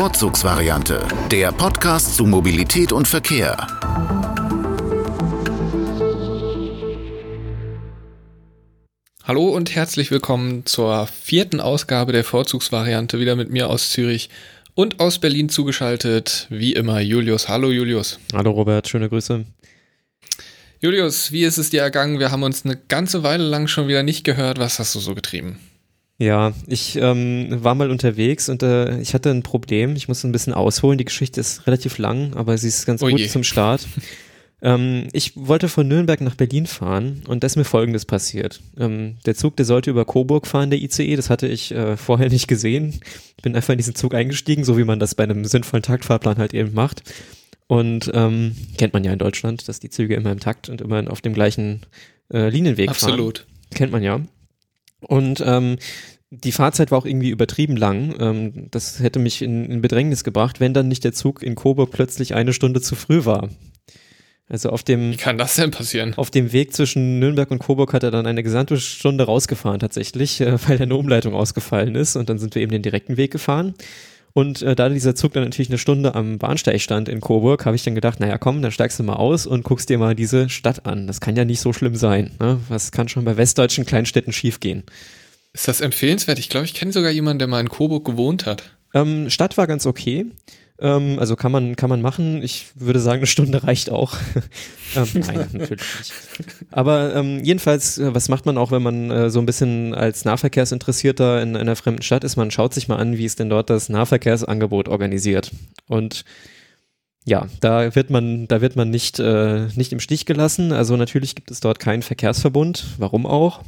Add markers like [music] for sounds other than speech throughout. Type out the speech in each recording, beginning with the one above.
Vorzugsvariante, der Podcast zu Mobilität und Verkehr. Hallo und herzlich willkommen zur vierten Ausgabe der Vorzugsvariante, wieder mit mir aus Zürich und aus Berlin zugeschaltet, wie immer Julius. Hallo Julius. Hallo Robert, schöne Grüße. Julius, wie ist es dir ergangen? Wir haben uns eine ganze Weile lang schon wieder nicht gehört. Was hast du so getrieben? Ja, ich ähm, war mal unterwegs und äh, ich hatte ein Problem. Ich muss ein bisschen ausholen. Die Geschichte ist relativ lang, aber sie ist ganz oh gut je. zum Start. [laughs] ähm, ich wollte von Nürnberg nach Berlin fahren und da ist mir Folgendes passiert. Ähm, der Zug, der sollte über Coburg fahren, der ICE, das hatte ich äh, vorher nicht gesehen. Ich bin einfach in diesen Zug eingestiegen, so wie man das bei einem sinnvollen Taktfahrplan halt eben macht. Und ähm, kennt man ja in Deutschland, dass die Züge immer im Takt und immer auf dem gleichen äh, Linienweg Absolut. fahren. Absolut. Kennt man ja. Und ähm, die Fahrzeit war auch irgendwie übertrieben lang. Ähm, das hätte mich in, in Bedrängnis gebracht, wenn dann nicht der Zug in Coburg plötzlich eine Stunde zu früh war. Also auf dem. Wie kann das denn passieren? Auf dem Weg zwischen Nürnberg und Coburg hat er dann eine gesamte Stunde rausgefahren tatsächlich, äh, weil eine Umleitung ausgefallen ist und dann sind wir eben den direkten Weg gefahren. Und äh, da dieser Zug dann natürlich eine Stunde am Bahnsteig stand in Coburg, habe ich dann gedacht, naja komm, dann steigst du mal aus und guckst dir mal diese Stadt an. Das kann ja nicht so schlimm sein. Ne? Was kann schon bei westdeutschen Kleinstädten schiefgehen? Ist das empfehlenswert? Ich glaube, ich kenne sogar jemanden, der mal in Coburg gewohnt hat. Ähm, Stadt war ganz okay. Ähm, also kann man, kann man machen. Ich würde sagen, eine Stunde reicht auch. [laughs] ähm, nein, natürlich nicht. Aber ähm, jedenfalls, äh, was macht man auch, wenn man äh, so ein bisschen als Nahverkehrsinteressierter in einer fremden Stadt ist? Man schaut sich mal an, wie ist denn dort das Nahverkehrsangebot organisiert. Und ja, da wird man, da wird man nicht, äh, nicht im Stich gelassen. Also natürlich gibt es dort keinen Verkehrsverbund. Warum auch?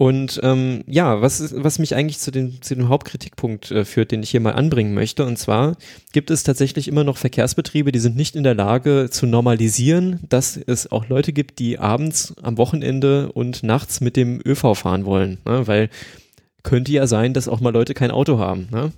Und ähm, ja, was, was mich eigentlich zu dem, zu dem Hauptkritikpunkt äh, führt, den ich hier mal anbringen möchte. Und zwar gibt es tatsächlich immer noch Verkehrsbetriebe, die sind nicht in der Lage zu normalisieren, dass es auch Leute gibt, die abends, am Wochenende und nachts mit dem ÖV fahren wollen. Ne? Weil könnte ja sein, dass auch mal Leute kein Auto haben. Ne?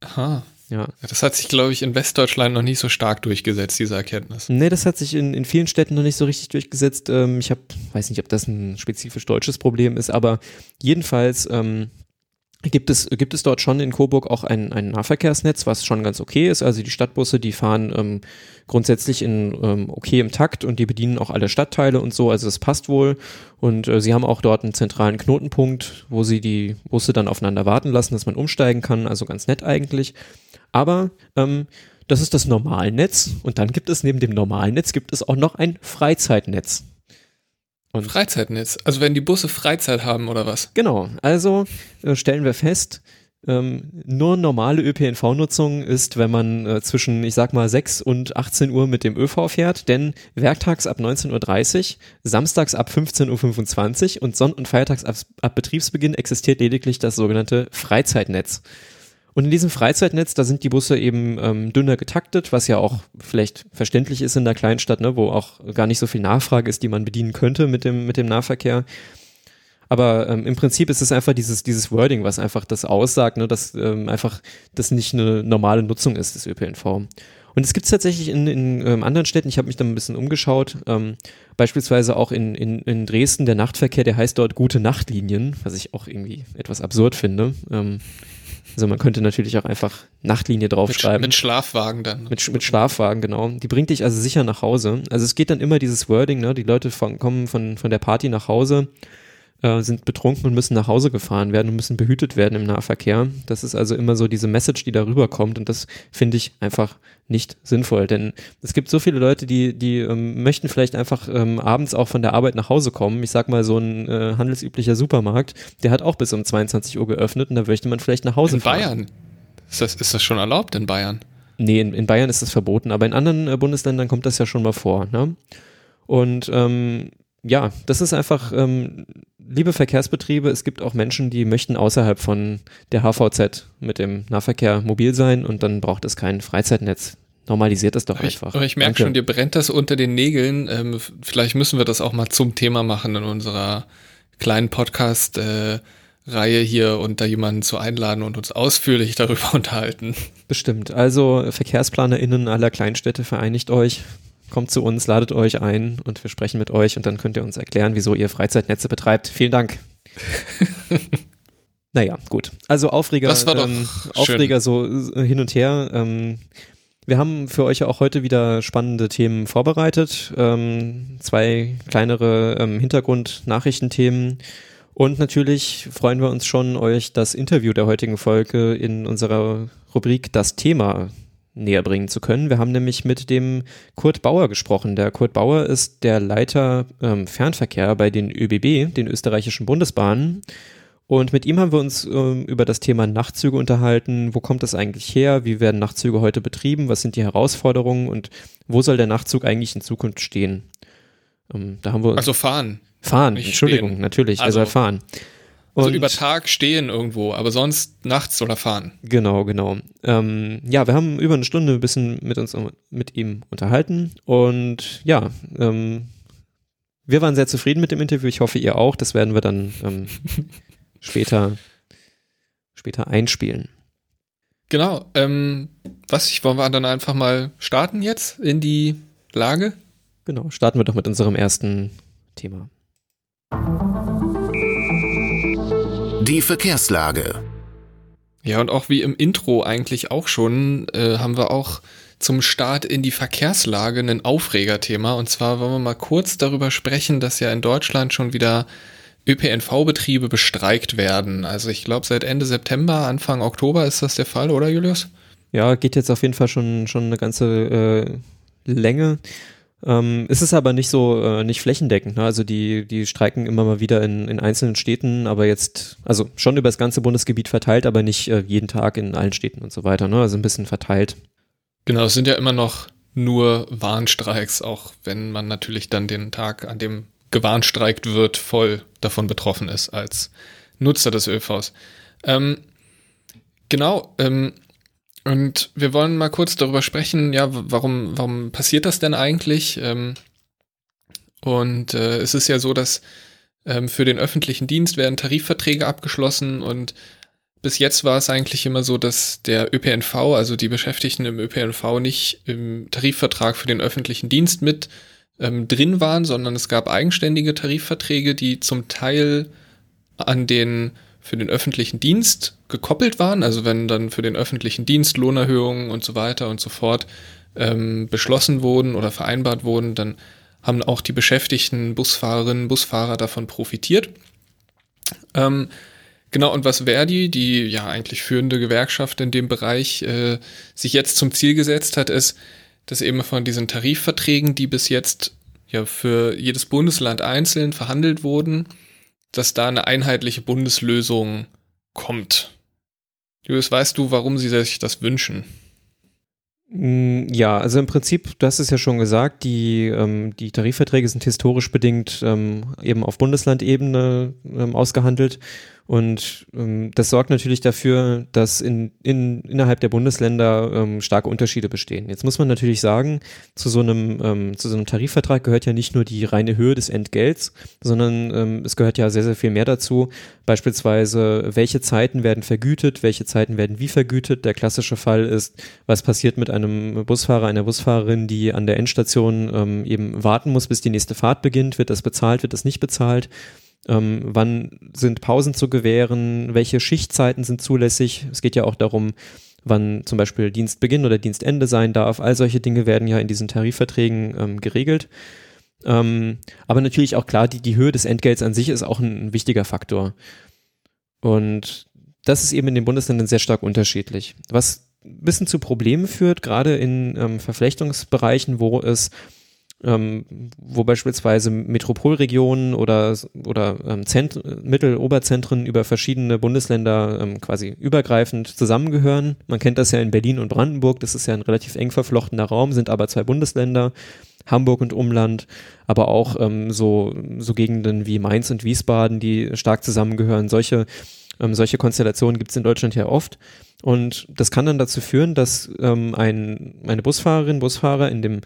Aha. Ja. Das hat sich, glaube ich, in Westdeutschland noch nicht so stark durchgesetzt, diese Erkenntnis. Nee, das hat sich in, in vielen Städten noch nicht so richtig durchgesetzt. Ähm, ich hab, weiß nicht, ob das ein spezifisch deutsches Problem ist, aber jedenfalls ähm, gibt es, gibt es dort schon in Coburg auch ein, ein Nahverkehrsnetz, was schon ganz okay ist. Also die Stadtbusse, die fahren ähm, grundsätzlich in ähm, okay im Takt und die bedienen auch alle Stadtteile und so. Also es passt wohl. Und äh, sie haben auch dort einen zentralen Knotenpunkt, wo sie die Busse dann aufeinander warten lassen, dass man umsteigen kann. Also ganz nett eigentlich. Aber ähm, das ist das Normalnetz und dann gibt es neben dem Normalnetz gibt es auch noch ein Freizeitnetz. Und Freizeitnetz, also wenn die Busse Freizeit haben oder was? Genau, also äh, stellen wir fest, ähm, nur normale ÖPNV-Nutzung ist, wenn man äh, zwischen, ich sag mal, 6 und 18 Uhr mit dem ÖV fährt, denn werktags ab 19.30 Uhr, samstags ab 15.25 Uhr und sonn- und feiertags ab, ab Betriebsbeginn existiert lediglich das sogenannte Freizeitnetz. Und in diesem Freizeitnetz, da sind die Busse eben ähm, dünner getaktet, was ja auch vielleicht verständlich ist in der Kleinstadt, ne, wo auch gar nicht so viel Nachfrage ist, die man bedienen könnte mit dem, mit dem Nahverkehr. Aber ähm, im Prinzip ist es einfach dieses, dieses Wording, was einfach das aussagt, ne, dass ähm, einfach das nicht eine normale Nutzung ist des ÖPNV. Und es gibt es tatsächlich in, in ähm, anderen Städten, ich habe mich da ein bisschen umgeschaut, ähm, beispielsweise auch in, in, in Dresden, der Nachtverkehr, der heißt dort gute Nachtlinien, was ich auch irgendwie etwas absurd finde. Ähm, also man könnte natürlich auch einfach Nachtlinie draufschreiben. Mit, mit Schlafwagen dann. Mit, mit Schlafwagen, genau. Die bringt dich also sicher nach Hause. Also es geht dann immer dieses Wording, ne? Die Leute von, kommen von, von der Party nach Hause äh, sind betrunken und müssen nach Hause gefahren werden und müssen behütet werden im Nahverkehr. Das ist also immer so diese Message, die darüber kommt und das finde ich einfach nicht sinnvoll, denn es gibt so viele Leute, die, die ähm, möchten vielleicht einfach ähm, abends auch von der Arbeit nach Hause kommen. Ich sag mal, so ein äh, handelsüblicher Supermarkt, der hat auch bis um 22 Uhr geöffnet und da möchte man vielleicht nach Hause in fahren. In Bayern? Ist das, ist das schon erlaubt in Bayern? Nee, in, in Bayern ist das verboten, aber in anderen äh, Bundesländern kommt das ja schon mal vor. Ne? Und ähm, ja, das ist einfach, ähm, liebe Verkehrsbetriebe, es gibt auch Menschen, die möchten außerhalb von der HVZ mit dem Nahverkehr mobil sein und dann braucht es kein Freizeitnetz. Normalisiert das doch aber einfach. Ich, ich merke schon, dir brennt das unter den Nägeln. Ähm, vielleicht müssen wir das auch mal zum Thema machen in unserer kleinen Podcast. Äh, Reihe hier und da jemanden zu einladen und uns ausführlich [laughs] darüber unterhalten. Bestimmt. Also VerkehrsplanerInnen aller Kleinstädte vereinigt euch kommt zu uns, ladet euch ein und wir sprechen mit euch und dann könnt ihr uns erklären, wieso ihr Freizeitnetze betreibt. Vielen Dank. [laughs] Naja, gut. Also Aufreger, Das war doch ähm, schön. Aufreger so äh, hin und her. Ähm, wir haben für euch ja auch heute wieder spannende Themen vorbereitet. Ähm, zwei kleinere ähm, Hintergrund-Nachrichtenthemen. Und natürlich freuen wir uns schon, euch das Interview der heutigen Folge in unserer Rubrik Das Thema näher bringen zu können. Wir haben nämlich mit dem Kurt Bauer gesprochen. Der Kurt Bauer ist der Leiter ähm, Fernverkehr bei den ÖBB, den österreichischen Bundesbahnen. Und mit ihm haben wir uns ähm, über das Thema Nachtzüge unterhalten. Wo kommt das eigentlich her? Wie werden Nachtzüge heute betrieben? Was sind die Herausforderungen? Und wo soll der Nachtzug eigentlich in Zukunft stehen? Ähm, da haben wir Also fahren. fahren. Entschuldigung, stehen. natürlich. Also- er soll fahren. Also Und- über Tag stehen irgendwo, aber sonst nachts oder fahren. Genau, genau. Ähm, ja, wir haben über eine Stunde ein bisschen mit uns mit ihm unterhalten und ja, ähm, wir waren sehr zufrieden mit dem Interview. Ich hoffe, ihr auch. Das werden wir dann ähm, [laughs] später, später einspielen. Genau. Ähm, was ich wollen wir dann einfach mal starten jetzt in die Lage? Genau, starten wir doch mit unserem ersten Thema. Die Verkehrslage. Ja, und auch wie im Intro eigentlich auch schon, äh, haben wir auch zum Start in die Verkehrslage ein Aufregerthema. Und zwar wollen wir mal kurz darüber sprechen, dass ja in Deutschland schon wieder ÖPNV-Betriebe bestreikt werden. Also ich glaube, seit Ende September, Anfang Oktober ist das der Fall, oder Julius? Ja, geht jetzt auf jeden Fall schon, schon eine ganze äh, Länge. Ähm, es ist aber nicht so, äh, nicht flächendeckend. Ne? Also die, die streiken immer mal wieder in, in einzelnen Städten, aber jetzt, also schon über das ganze Bundesgebiet verteilt, aber nicht äh, jeden Tag in allen Städten und so weiter. Ne? Also ein bisschen verteilt. Genau, es sind ja immer noch nur Warnstreiks, auch wenn man natürlich dann den Tag, an dem gewarnstreikt wird, voll davon betroffen ist als Nutzer des ÖVs. Ähm, genau, ähm, und wir wollen mal kurz darüber sprechen, ja, warum, warum passiert das denn eigentlich? Ähm, und äh, es ist ja so, dass ähm, für den öffentlichen Dienst werden Tarifverträge abgeschlossen und bis jetzt war es eigentlich immer so, dass der ÖPNV, also die Beschäftigten im ÖPNV, nicht im Tarifvertrag für den öffentlichen Dienst mit ähm, drin waren, sondern es gab eigenständige Tarifverträge, die zum Teil an den für den öffentlichen Dienst gekoppelt waren. Also wenn dann für den öffentlichen Dienst Lohnerhöhungen und so weiter und so fort ähm, beschlossen wurden oder vereinbart wurden, dann haben auch die beschäftigten Busfahrerinnen, Busfahrer davon profitiert. Ähm, Genau, und was Verdi, die ja eigentlich führende Gewerkschaft in dem Bereich, äh, sich jetzt zum Ziel gesetzt hat, ist, dass eben von diesen Tarifverträgen, die bis jetzt ja für jedes Bundesland einzeln verhandelt wurden, dass da eine einheitliche Bundeslösung kommt. Julius, weißt du, warum sie sich das wünschen? Mm, Ja, also im Prinzip, du hast es ja schon gesagt, die, ähm, die Tarifverträge sind historisch bedingt ähm, eben auf Bundeslandebene ähm, ausgehandelt. Und ähm, das sorgt natürlich dafür, dass in, in, innerhalb der Bundesländer ähm, starke Unterschiede bestehen. Jetzt muss man natürlich sagen, zu so einem, ähm, zu so einem Tarifvertrag gehört ja nicht nur die reine Höhe des Entgelts, sondern ähm, es gehört ja sehr, sehr viel mehr dazu. Beispielsweise, welche Zeiten werden vergütet, welche Zeiten werden wie vergütet. Der klassische Fall ist, was passiert mit einem Busfahrer, einer Busfahrerin, die an der Endstation ähm, eben warten muss, bis die nächste Fahrt beginnt. Wird das bezahlt, wird das nicht bezahlt? Ähm, wann sind Pausen zu gewähren? Welche Schichtzeiten sind zulässig? Es geht ja auch darum, wann zum Beispiel Dienstbeginn oder Dienstende sein darf. All solche Dinge werden ja in diesen Tarifverträgen ähm, geregelt. Ähm, aber natürlich auch klar, die, die Höhe des Entgelts an sich ist auch ein, ein wichtiger Faktor. Und das ist eben in den Bundesländern sehr stark unterschiedlich. Was ein bisschen zu Problemen führt, gerade in ähm, Verflechtungsbereichen, wo es ähm, wo beispielsweise Metropolregionen oder, oder ähm, Zent Mittel-, Oberzentren über verschiedene Bundesländer ähm, quasi übergreifend zusammengehören. Man kennt das ja in Berlin und Brandenburg, das ist ja ein relativ eng verflochtener Raum, sind aber zwei Bundesländer, Hamburg und Umland, aber auch ähm, so, so Gegenden wie Mainz und Wiesbaden, die stark zusammengehören. Solche, ähm, solche Konstellationen gibt es in Deutschland ja oft. Und das kann dann dazu führen, dass ähm, ein, eine Busfahrerin, Busfahrer in dem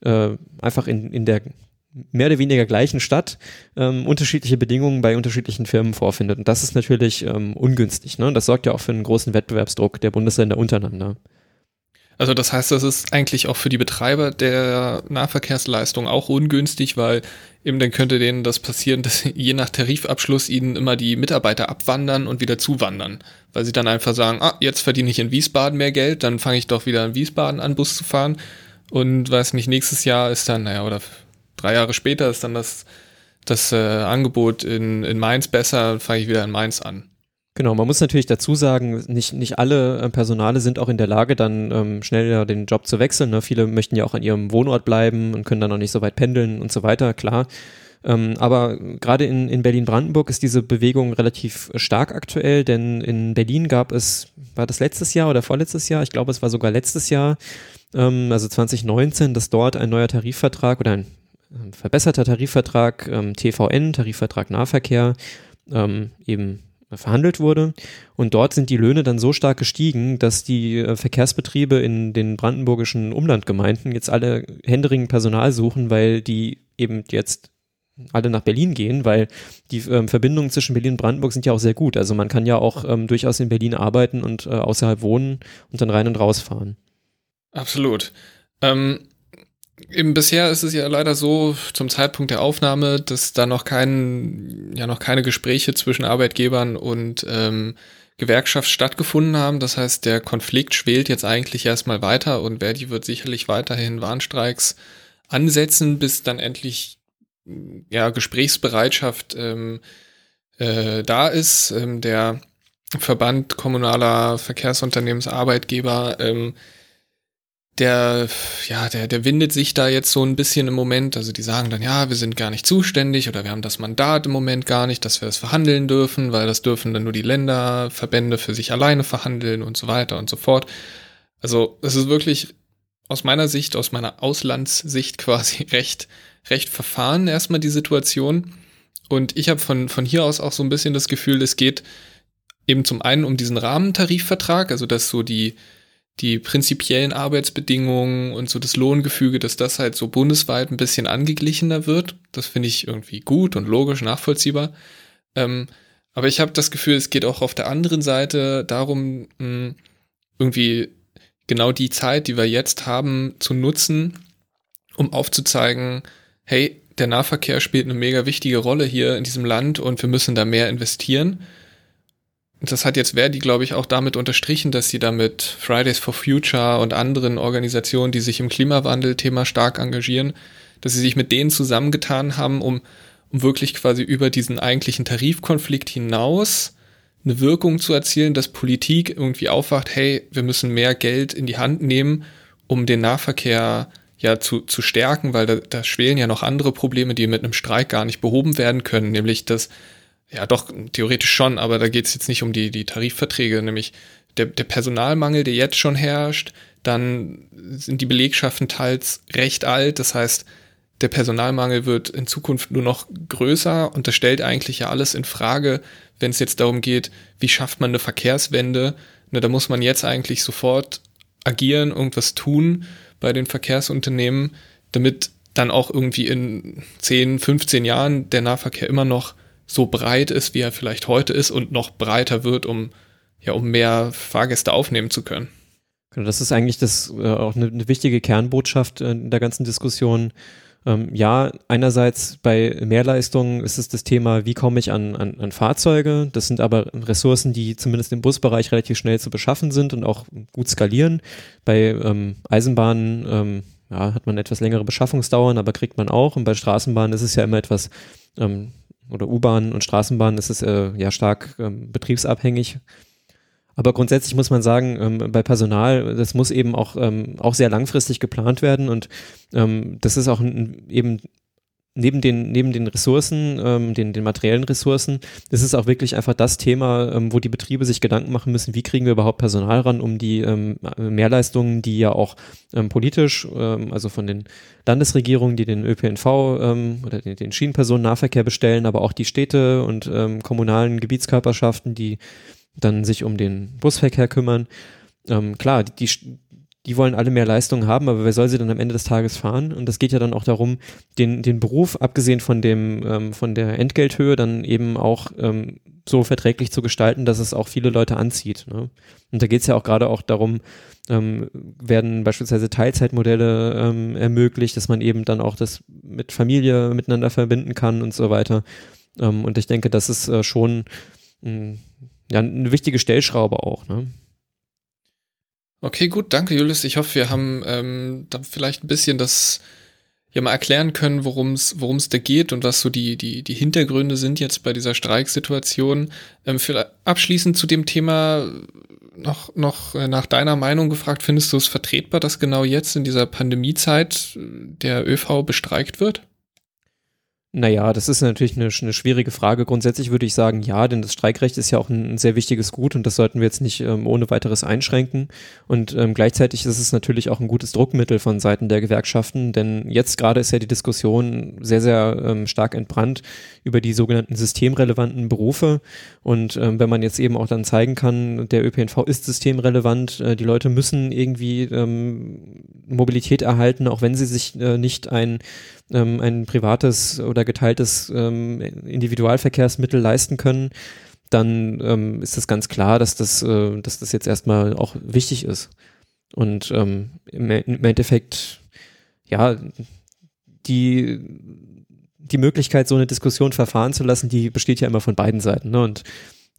äh, einfach in, in der mehr oder weniger gleichen Stadt ähm, unterschiedliche Bedingungen bei unterschiedlichen Firmen vorfindet. Und das ist natürlich ähm, ungünstig. Ne? Das sorgt ja auch für einen großen Wettbewerbsdruck der Bundesländer untereinander. Also das heißt, das ist eigentlich auch für die Betreiber der Nahverkehrsleistung auch ungünstig, weil eben dann könnte denen das passieren, [laughs] dass je nach Tarifabschluss ihnen immer die Mitarbeiter abwandern und wieder zuwandern, weil sie dann einfach sagen, ah, jetzt verdiene ich in Wiesbaden mehr Geld, dann fange ich doch wieder in Wiesbaden an, Bus zu fahren und weiß nicht, nächstes Jahr ist dann, naja, oder drei Jahre später ist dann das, das äh, Angebot in, in Mainz besser, fange ich wieder in Mainz an. Genau, man muss natürlich dazu sagen, nicht, nicht alle äh, Personale sind auch in der Lage, dann ähm, schnell den Job zu wechseln. Ne? Viele möchten ja auch an ihrem Wohnort bleiben und können dann noch nicht so weit pendeln und so weiter, klar. Ähm, aber gerade in, in Berlin-Brandenburg ist diese Bewegung relativ stark aktuell, denn in Berlin gab es, war das letztes Jahr oder vorletztes Jahr? Ich glaube, es war sogar letztes Jahr, ähm, also 2019, dass dort ein neuer Tarifvertrag oder ein verbesserter Tarifvertrag, ähm, TVN, Tarifvertrag Nahverkehr, ähm, eben verhandelt wurde. Und dort sind die Löhne dann so stark gestiegen, dass die äh, Verkehrsbetriebe in den brandenburgischen Umlandgemeinden jetzt alle händeringend Personal suchen, weil die eben jetzt alle nach Berlin gehen, weil die ähm, Verbindungen zwischen Berlin und Brandenburg sind ja auch sehr gut. Also man kann ja auch ähm, durchaus in Berlin arbeiten und äh, außerhalb wohnen und dann rein und raus fahren. Absolut. Ähm, Eben bisher ist es ja leider so zum Zeitpunkt der Aufnahme, dass da noch kein, ja noch keine Gespräche zwischen Arbeitgebern und ähm, Gewerkschaft stattgefunden haben. Das heißt, der Konflikt schwelt jetzt eigentlich erstmal weiter und Verdi wird sicherlich weiterhin Warnstreiks ansetzen, bis dann endlich ja Gesprächsbereitschaft ähm, äh, da ist. Ähm, der Verband kommunaler Verkehrsunternehmensarbeitgeber ähm, der, ja, der, der windet sich da jetzt so ein bisschen im Moment. Also die sagen dann, ja, wir sind gar nicht zuständig oder wir haben das Mandat im Moment gar nicht, dass wir es verhandeln dürfen, weil das dürfen dann nur die Länderverbände für sich alleine verhandeln und so weiter und so fort. Also es ist wirklich aus meiner Sicht, aus meiner Auslandssicht [laughs] quasi recht, recht verfahren erstmal die Situation. Und ich habe von, von hier aus auch so ein bisschen das Gefühl, es geht eben zum einen um diesen Rahmentarifvertrag, also dass so die, die prinzipiellen Arbeitsbedingungen und so das Lohngefüge, dass das halt so bundesweit ein bisschen angeglichener wird. Das finde ich irgendwie gut und logisch nachvollziehbar. Ähm, aber ich habe das Gefühl, es geht auch auf der anderen Seite darum, mh, irgendwie genau die Zeit, die wir jetzt haben, zu nutzen, um aufzuzeigen, hey, der Nahverkehr spielt eine mega wichtige Rolle hier in diesem Land und wir müssen da mehr investieren das hat jetzt Verdi, glaube ich, auch damit unterstrichen, dass sie damit Fridays for Future und anderen Organisationen, die sich im Klimawandel-Thema stark engagieren, dass sie sich mit denen zusammengetan haben, um, um wirklich quasi über diesen eigentlichen Tarifkonflikt hinaus eine Wirkung zu erzielen, dass Politik irgendwie aufwacht, hey, wir müssen mehr Geld in die Hand nehmen, um den Nahverkehr ja zu, zu stärken, weil da, da schwelen ja noch andere Probleme, die mit einem Streik gar nicht behoben werden können, nämlich dass ja, doch, theoretisch schon, aber da geht es jetzt nicht um die, die Tarifverträge, nämlich der, der Personalmangel, der jetzt schon herrscht, dann sind die Belegschaften teils recht alt, das heißt, der Personalmangel wird in Zukunft nur noch größer und das stellt eigentlich ja alles in Frage, wenn es jetzt darum geht, wie schafft man eine Verkehrswende. Ne, da muss man jetzt eigentlich sofort agieren, irgendwas tun bei den Verkehrsunternehmen, damit dann auch irgendwie in 10, 15 Jahren der Nahverkehr immer noch so breit ist, wie er vielleicht heute ist und noch breiter wird, um ja, um mehr Fahrgäste aufnehmen zu können. Genau, das ist eigentlich das äh, auch eine, eine, wichtige Kernbotschaft äh, in der ganzen Diskussion. Ähm, ja, einerseits bei Mehrleistungen ist es das Thema, wie komme ich an, an, an Fahrzeuge. Das sind aber Ressourcen, die zumindest im Busbereich relativ schnell zu beschaffen sind und auch gut skalieren. Bei ähm, Eisenbahnen ähm, ja, hat man etwas längere Beschaffungsdauern, aber kriegt man auch. Und bei Straßenbahnen ist es ja immer etwas ähm, oder U-Bahn und Straßenbahn ist es äh, ja stark ähm, betriebsabhängig. Aber grundsätzlich muss man sagen, ähm, bei Personal, das muss eben auch, ähm, auch sehr langfristig geplant werden und ähm, das ist auch ein, eben neben den, neben den Ressourcen, ähm, den, den materiellen Ressourcen, ist es auch wirklich einfach das Thema, ähm, wo die Betriebe sich Gedanken machen müssen, wie kriegen wir überhaupt Personal ran, um die ähm, Mehrleistungen, die ja auch ähm, politisch, ähm, also von den Landesregierungen, die den ÖPNV ähm, oder den, den Schienenpersonennahverkehr bestellen, aber auch die Städte und ähm, kommunalen Gebietskörperschaften, die dann sich um den Busverkehr kümmern. Ähm, klar, die, die wollen alle mehr Leistung haben, aber wer soll sie dann am Ende des Tages fahren? Und das geht ja dann auch darum, den, den Beruf, abgesehen von dem, ähm, von der Entgelthöhe, dann eben auch ähm, so verträglich zu gestalten, dass es auch viele Leute anzieht. Ne? Und da geht es ja auch gerade auch darum, ähm, werden beispielsweise Teilzeitmodelle ähm, ermöglicht, dass man eben dann auch das mit Familie miteinander verbinden kann und so weiter. Ähm, und ich denke, das ist äh, schon mh, hm, ja, eine wichtige Stellschraube auch. Ne? Okay, gut, danke Julius. Ich hoffe, wir haben ähm, da vielleicht ein bisschen das ja mal erklären können, worum es worum es da geht und was so die die die Hintergründe sind jetzt bei dieser Streiksituation. Ähm, abschließend zu dem Thema noch noch äh, nach deiner Meinung gefragt: Findest du es vertretbar, dass genau jetzt in dieser Pandemiezeit äh, der ÖV bestreikt wird? Naja, das ist natürlich eine, eine, schwierige Frage. Grundsätzlich würde ich sagen, ja, denn das Streikrecht ist ja auch ein, ein sehr wichtiges Gut und das sollten wir jetzt nicht ähm, ohne weiteres einschränken. Und ähm, gleichzeitig ist es natürlich auch ein gutes Druckmittel von Seiten der Gewerkschaften, denn jetzt gerade ist ja die Diskussion sehr, sehr ähm, stark entbrannt über die sogenannten systemrelevanten Berufe. Und ähm, wenn man jetzt eben auch dann zeigen kann, der ÖPNV ist systemrelevant, äh, die Leute müssen irgendwie ähm, Mobilität erhalten, auch wenn sie sich äh, nicht ein ähm, ein privates oder geteiltes ähm, Individualverkehrsmittel leisten können, dann ähm, ist es ganz klar, dass das, äh, dass das jetzt erstmal auch wichtig ist. Und ähm, im, im Endeffekt, ja, die, die Möglichkeit, so eine Diskussion verfahren zu lassen, die besteht ja immer von beiden Seiten. Ne? Und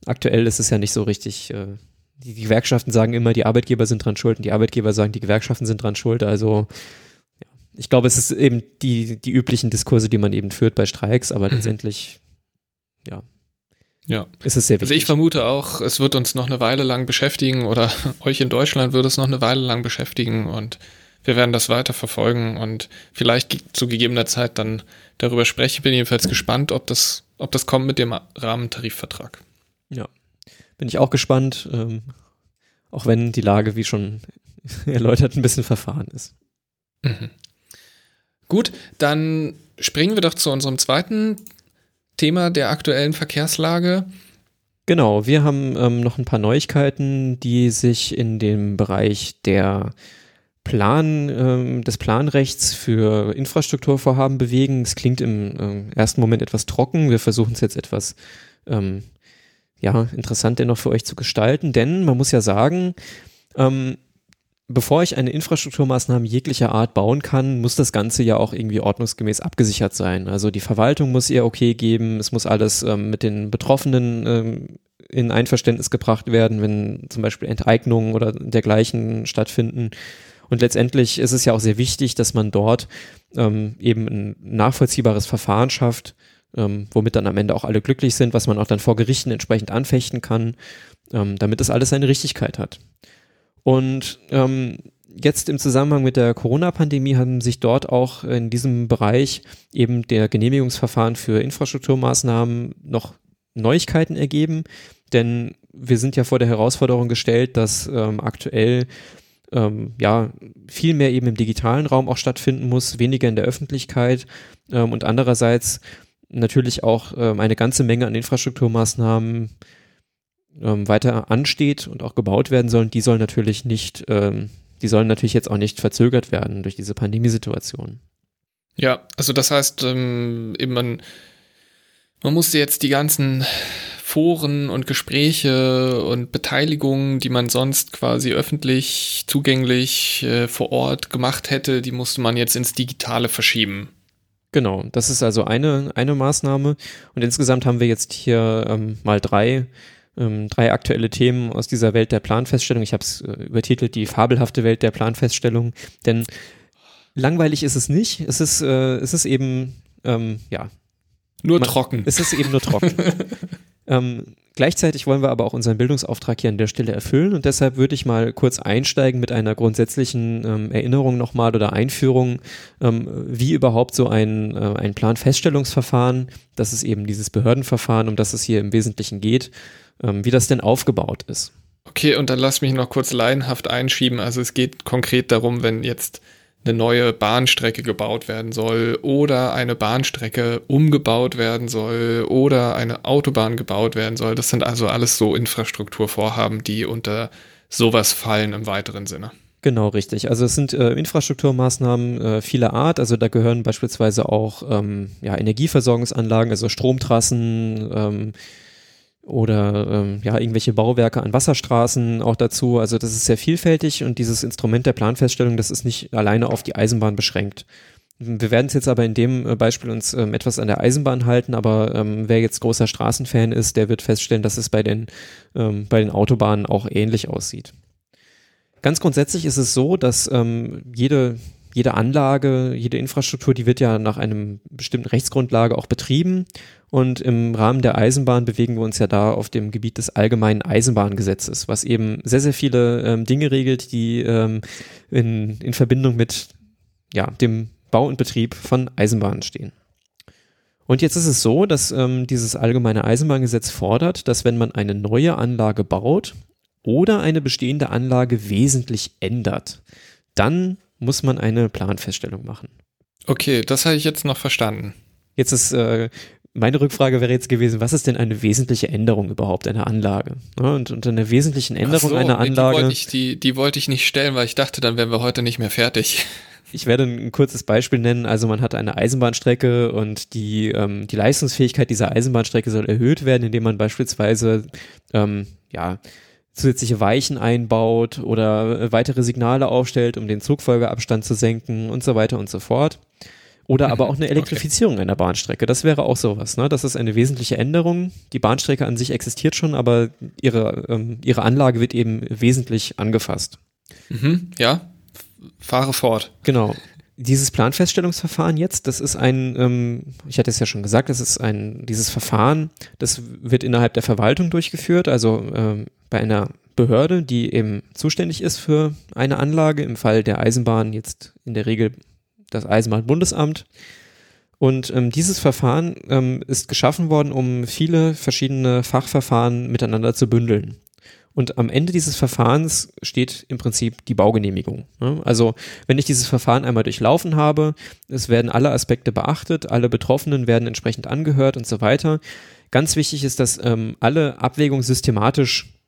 aktuell ist es ja nicht so richtig. Äh, die, die Gewerkschaften sagen immer, die Arbeitgeber sind dran schuld und die Arbeitgeber sagen, die Gewerkschaften sind dran schuld. Also ich glaube, es ist eben die, die üblichen Diskurse, die man eben führt bei Streiks, aber mhm. letztendlich, ja. Ja. Ist es sehr wichtig. Also ich vermute auch, es wird uns noch eine Weile lang beschäftigen oder [laughs] euch in Deutschland wird es noch eine Weile lang beschäftigen und wir werden das weiter verfolgen und vielleicht zu gegebener Zeit dann darüber sprechen. Bin jedenfalls gespannt, ob das, ob das kommt mit dem Rahmentarifvertrag. Ja, bin ich auch gespannt, ähm, auch wenn die Lage, wie schon [laughs] erläutert, ein bisschen verfahren ist. Mhm. Gut, dann springen wir doch zu unserem zweiten Thema der aktuellen Verkehrslage. Genau, wir haben ähm, noch ein paar Neuigkeiten, die sich in dem Bereich der Plan, ähm, des Planrechts für Infrastrukturvorhaben bewegen. Es klingt im äh, ersten Moment etwas trocken. Wir versuchen es jetzt etwas ähm, ja, interessant dennoch für euch zu gestalten, denn man muss ja sagen, ähm, bevor ich eine Infrastrukturmaßnahme jeglicher Art bauen kann, muss das Ganze ja auch irgendwie ordnungsgemäß abgesichert sein. Also die Verwaltung muss ihr okay geben, es muss alles ähm, mit den Betroffenen ähm, in Einverständnis gebracht werden, wenn zum Beispiel Enteignungen oder dergleichen stattfinden. Und letztendlich ist es ja auch sehr wichtig, dass man dort ähm, eben ein nachvollziehbares Verfahren schafft, ähm, womit dann am Ende auch alle glücklich sind, was man auch dann vor Gerichten entsprechend anfechten kann, ähm, damit es alles seine Richtigkeit hat. Und ähm, jetzt im Zusammenhang mit der Corona-Pandemie haben sich dort auch in diesem Bereich eben der Genehmigungsverfahren für Infrastrukturmaßnahmen noch Neuigkeiten ergeben, denn wir sind ja vor der Herausforderung gestellt, dass ähm, aktuell ähm, ja viel mehr eben im digitalen Raum auch stattfinden muss, weniger in der Öffentlichkeit ähm, und andererseits natürlich auch ähm, eine ganze Menge an Infrastrukturmaßnahmen ähm, weiter ansteht und auch gebaut werden sollen, die sollen natürlich nicht, ähm, die sollen natürlich jetzt auch nicht verzögert werden durch diese Pandemiesituation. Ja, also das heißt, ähm, eben man, man musste jetzt die ganzen Foren und Gespräche und Beteiligungen, die man sonst quasi öffentlich zugänglich äh, vor Ort gemacht hätte, die musste man jetzt ins Digitale verschieben. Genau, das ist also eine, eine Maßnahme. Und insgesamt haben wir jetzt hier ähm, mal drei ähm, drei aktuelle Themen aus dieser Welt der Planfeststellung. Ich habe es äh, übertitelt, die fabelhafte Welt der Planfeststellung. Denn langweilig ist es nicht. Es ist, äh, es ist eben, ähm, ja. Nur man, trocken. Es ist eben nur trocken. [laughs] ähm, gleichzeitig wollen wir aber auch unseren Bildungsauftrag hier an der Stelle erfüllen und deshalb würde ich mal kurz einsteigen mit einer grundsätzlichen ähm, Erinnerung nochmal oder Einführung, ähm, wie überhaupt so ein, äh, ein Planfeststellungsverfahren, das ist eben dieses Behördenverfahren, um das es hier im Wesentlichen geht, wie das denn aufgebaut ist. Okay, und dann lass mich noch kurz laienhaft einschieben. Also es geht konkret darum, wenn jetzt eine neue Bahnstrecke gebaut werden soll oder eine Bahnstrecke umgebaut werden soll oder eine Autobahn gebaut werden soll. Das sind also alles so Infrastrukturvorhaben, die unter sowas fallen im weiteren Sinne. Genau, richtig. Also es sind äh, Infrastrukturmaßnahmen äh, vieler Art. Also da gehören beispielsweise auch ähm, ja, Energieversorgungsanlagen, also Stromtrassen ähm, oder ähm, ja, irgendwelche Bauwerke an Wasserstraßen auch dazu. Also das ist sehr vielfältig und dieses Instrument der Planfeststellung, das ist nicht alleine auf die Eisenbahn beschränkt. Wir werden es jetzt aber in dem äh, Beispiel uns ähm, etwas an der Eisenbahn halten, aber ähm, wer jetzt großer Straßenfan ist, der wird feststellen, dass es bei den, ähm, bei den Autobahnen auch ähnlich aussieht. Ganz grundsätzlich ist es so, dass ähm, jede, jede Anlage, jede Infrastruktur, die wird ja nach einem bestimmten Rechtsgrundlage auch betrieben. Und im Rahmen der Eisenbahn bewegen wir uns ja da auf dem Gebiet des allgemeinen Eisenbahngesetzes, was eben sehr, sehr viele ähm, Dinge regelt, die ähm, in, in Verbindung mit ja, dem Bau und Betrieb von Eisenbahnen stehen. Und jetzt ist es so, dass ähm, dieses allgemeine Eisenbahngesetz fordert, dass wenn man eine neue Anlage baut, oder eine bestehende Anlage wesentlich ändert, dann muss man eine Planfeststellung machen. Okay, das habe ich jetzt noch verstanden. Jetzt ist äh, meine Rückfrage wäre jetzt gewesen, was ist denn eine wesentliche Änderung überhaupt einer Anlage? Und unter einer wesentlichen Änderung so, einer Anlage. Die wollte, ich, die, die wollte ich nicht stellen, weil ich dachte, dann wären wir heute nicht mehr fertig. [laughs] Ich werde ein kurzes Beispiel nennen. Also man hat eine Eisenbahnstrecke und die, ähm, die Leistungsfähigkeit dieser Eisenbahnstrecke soll erhöht werden, indem man beispielsweise ähm, ja, zusätzliche Weichen einbaut oder weitere Signale aufstellt, um den Zugfolgeabstand zu senken und so weiter und so fort. Oder aber auch eine [laughs] Elektrifizierung okay. einer Bahnstrecke. Das wäre auch sowas. Ne? Das ist eine wesentliche Änderung. Die Bahnstrecke an sich existiert schon, aber ihre, ähm, ihre Anlage wird eben wesentlich angefasst. Mhm, ja, fahre fort. Genau. Dieses Planfeststellungsverfahren jetzt, das ist ein, ähm, ich hatte es ja schon gesagt, das ist ein, dieses Verfahren, das wird innerhalb der Verwaltung durchgeführt, also ähm, bei einer Behörde, die eben zuständig ist für eine Anlage, im Fall der Eisenbahn jetzt in der Regel das Eisenbahnbundesamt. Und ähm, dieses Verfahren ähm, ist geschaffen worden, um viele verschiedene Fachverfahren miteinander zu bündeln. Und am Ende dieses Verfahrens steht im Prinzip die Baugenehmigung. Ne? Also wenn ich dieses Verfahren einmal durchlaufen habe, es werden alle Aspekte beachtet, alle Betroffenen werden entsprechend angehört und so weiter. Ganz wichtig ist, dass ähm, alle Abwägungen systematisch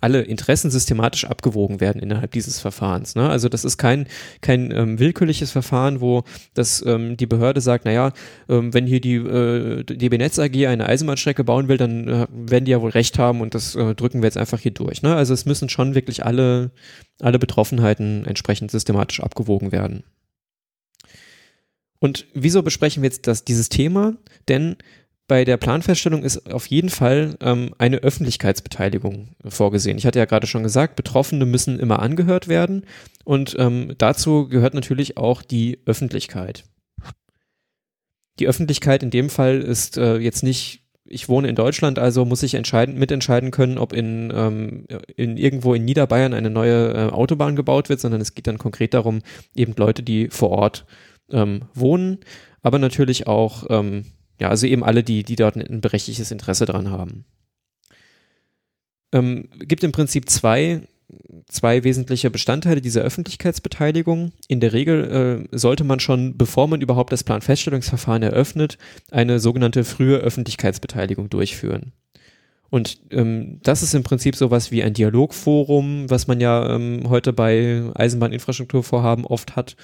alle Interessen systematisch abgewogen werden innerhalb dieses Verfahrens. Ne? Also das ist kein, kein ähm, willkürliches Verfahren, wo das, ähm, die Behörde sagt, naja, ähm, wenn hier die äh, DB Netz AG eine Eisenbahnstrecke bauen will, dann äh, werden die ja wohl recht haben und das äh, drücken wir jetzt einfach hier durch. Ne? Also es müssen schon wirklich alle, alle Betroffenheiten entsprechend systematisch abgewogen werden. Und wieso besprechen wir jetzt das, dieses Thema? Denn bei der Planfeststellung ist auf jeden Fall ähm, eine Öffentlichkeitsbeteiligung vorgesehen. Ich hatte ja gerade schon gesagt, Betroffene müssen immer angehört werden und ähm, dazu gehört natürlich auch die Öffentlichkeit. Die Öffentlichkeit in dem Fall ist äh, jetzt nicht, ich wohne in Deutschland, also muss ich entscheiden, mitentscheiden können, ob in, ähm, in irgendwo in Niederbayern eine neue äh, Autobahn gebaut wird, sondern es geht dann konkret darum, eben Leute, die vor Ort ähm, wohnen, aber natürlich auch ähm, ja, also eben alle, die, die dort ein berechtigtes Interesse dran haben. Ähm, gibt im Prinzip zwei, zwei wesentliche Bestandteile dieser Öffentlichkeitsbeteiligung. In der Regel äh, sollte man schon, bevor man überhaupt das Planfeststellungsverfahren eröffnet, eine sogenannte frühe Öffentlichkeitsbeteiligung durchführen. Und ähm, das ist im Prinzip sowas wie ein Dialogforum, was man ja ähm, heute bei Eisenbahninfrastrukturvorhaben oft hat,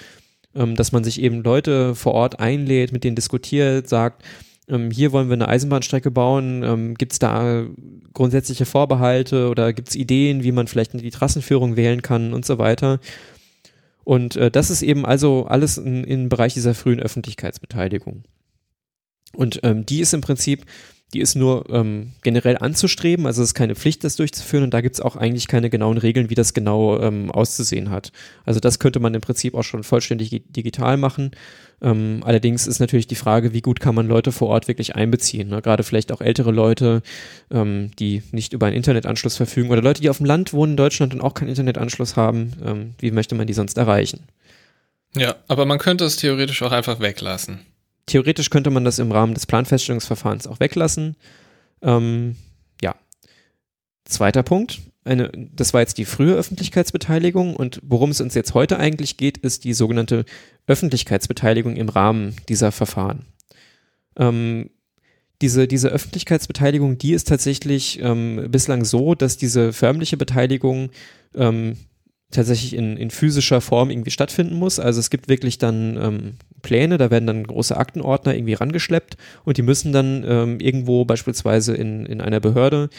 ähm, dass man sich eben Leute vor Ort einlädt, mit denen diskutiert, sagt, ähm, hier wollen wir eine Eisenbahnstrecke bauen, ähm, gibt es da grundsätzliche Vorbehalte oder gibt es Ideen, wie man vielleicht die Trassenführung wählen kann und so weiter. Und äh, das ist eben also alles im Bereich dieser frühen Öffentlichkeitsbeteiligung. Und ähm, die ist im Prinzip die ist nur ähm, generell anzustreben, also es ist keine Pflicht, das durchzuführen und da gibt es auch eigentlich keine genauen Regeln, wie das genau ähm, auszusehen hat. Also das könnte man im Prinzip auch schon vollständig digital machen. Ähm, allerdings ist natürlich die Frage, wie gut kann man Leute vor Ort wirklich einbeziehen. Ne? Gerade vielleicht auch ältere Leute, ähm, die nicht über einen Internetanschluss verfügen oder Leute, die auf dem Land wohnen in Deutschland und auch keinen Internetanschluss haben. Ähm, wie möchte man die sonst erreichen? Ja, aber man könnte es theoretisch auch einfach weglassen theoretisch könnte man das im Rahmen des Planfeststellungsverfahrens auch weglassen. Ähm, ja. Zweiter Punkt. Eine, das war jetzt die frühe Öffentlichkeitsbeteiligung und worum es uns jetzt heute eigentlich geht, ist die sogenannte Öffentlichkeitsbeteiligung im Rahmen dieser Verfahren. Ähm, diese, diese Öffentlichkeitsbeteiligung, die ist tatsächlich ähm, bislang so, dass diese förmliche Beteiligung ähm, tatsächlich in, in physischer Form irgendwie stattfinden muss. Also es gibt wirklich dann ähm, Pläne, da werden dann große Aktenordner irgendwie rangeschleppt und die müssen dann ähm, irgendwo beispielsweise in, in einer Behörde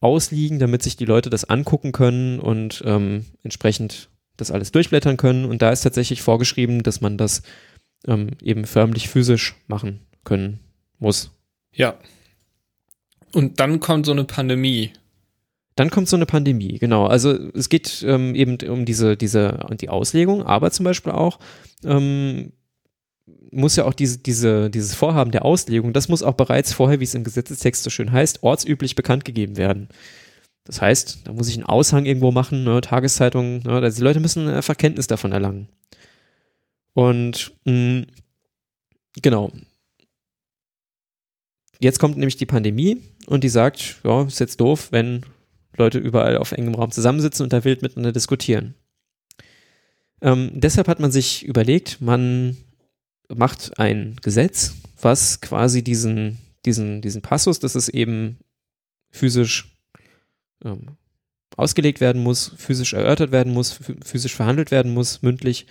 ausliegen, damit sich die Leute das angucken können und ähm, entsprechend das alles durchblättern können. Und da ist tatsächlich vorgeschrieben, dass man das ähm, eben förmlich physisch machen können muss. Ja. Und dann kommt so eine Pandemie. Dann kommt so eine Pandemie, genau. Also es geht ähm, eben um diese, diese, die Auslegung, aber zum Beispiel auch ähm, muss ja auch diese, diese, dieses Vorhaben der Auslegung, das muss auch bereits vorher, wie es im Gesetzestext so schön heißt, ortsüblich bekannt gegeben werden. Das heißt, da muss ich einen Aushang irgendwo machen, ne, Tageszeitungen, ne, also die Leute müssen einfach Kenntnis davon erlangen. Und mh, genau. Jetzt kommt nämlich die Pandemie und die sagt, ja, ist jetzt doof, wenn Leute überall auf engem Raum zusammensitzen und da wild miteinander diskutieren. Ähm, deshalb hat man sich überlegt, man macht ein Gesetz, was quasi diesen, diesen, diesen Passus, dass es eben physisch ähm, ausgelegt werden muss, physisch erörtert werden muss, physisch verhandelt werden muss, mündlich,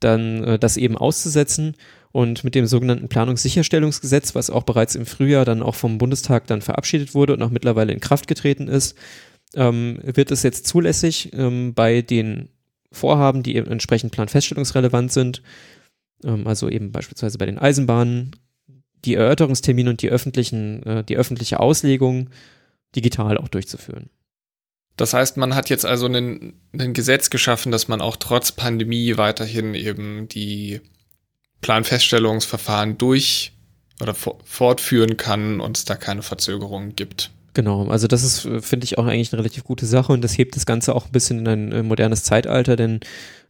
dann äh, das eben auszusetzen und mit dem sogenannten Planungssicherstellungsgesetz, was auch bereits im Frühjahr dann auch vom Bundestag dann verabschiedet wurde und auch mittlerweile in Kraft getreten ist, ähm, wird es jetzt zulässig ähm, bei den Vorhaben, die eben entsprechend planfeststellungsrelevant sind, ähm, also eben beispielsweise bei den Eisenbahnen, die Erörterungstermine und die öffentlichen, äh, die öffentliche Auslegung digital auch durchzuführen. Das heißt, man hat jetzt also ein, Gesetz geschaffen, dass man auch trotz Pandemie weiterhin eben die Planfeststellungsverfahren durch oder fortführen kann und es da keine Verzögerungen gibt. Genau, also das ist, finde ich, auch eigentlich eine relativ gute Sache und das hebt das Ganze auch ein bisschen in ein äh, modernes Zeitalter, denn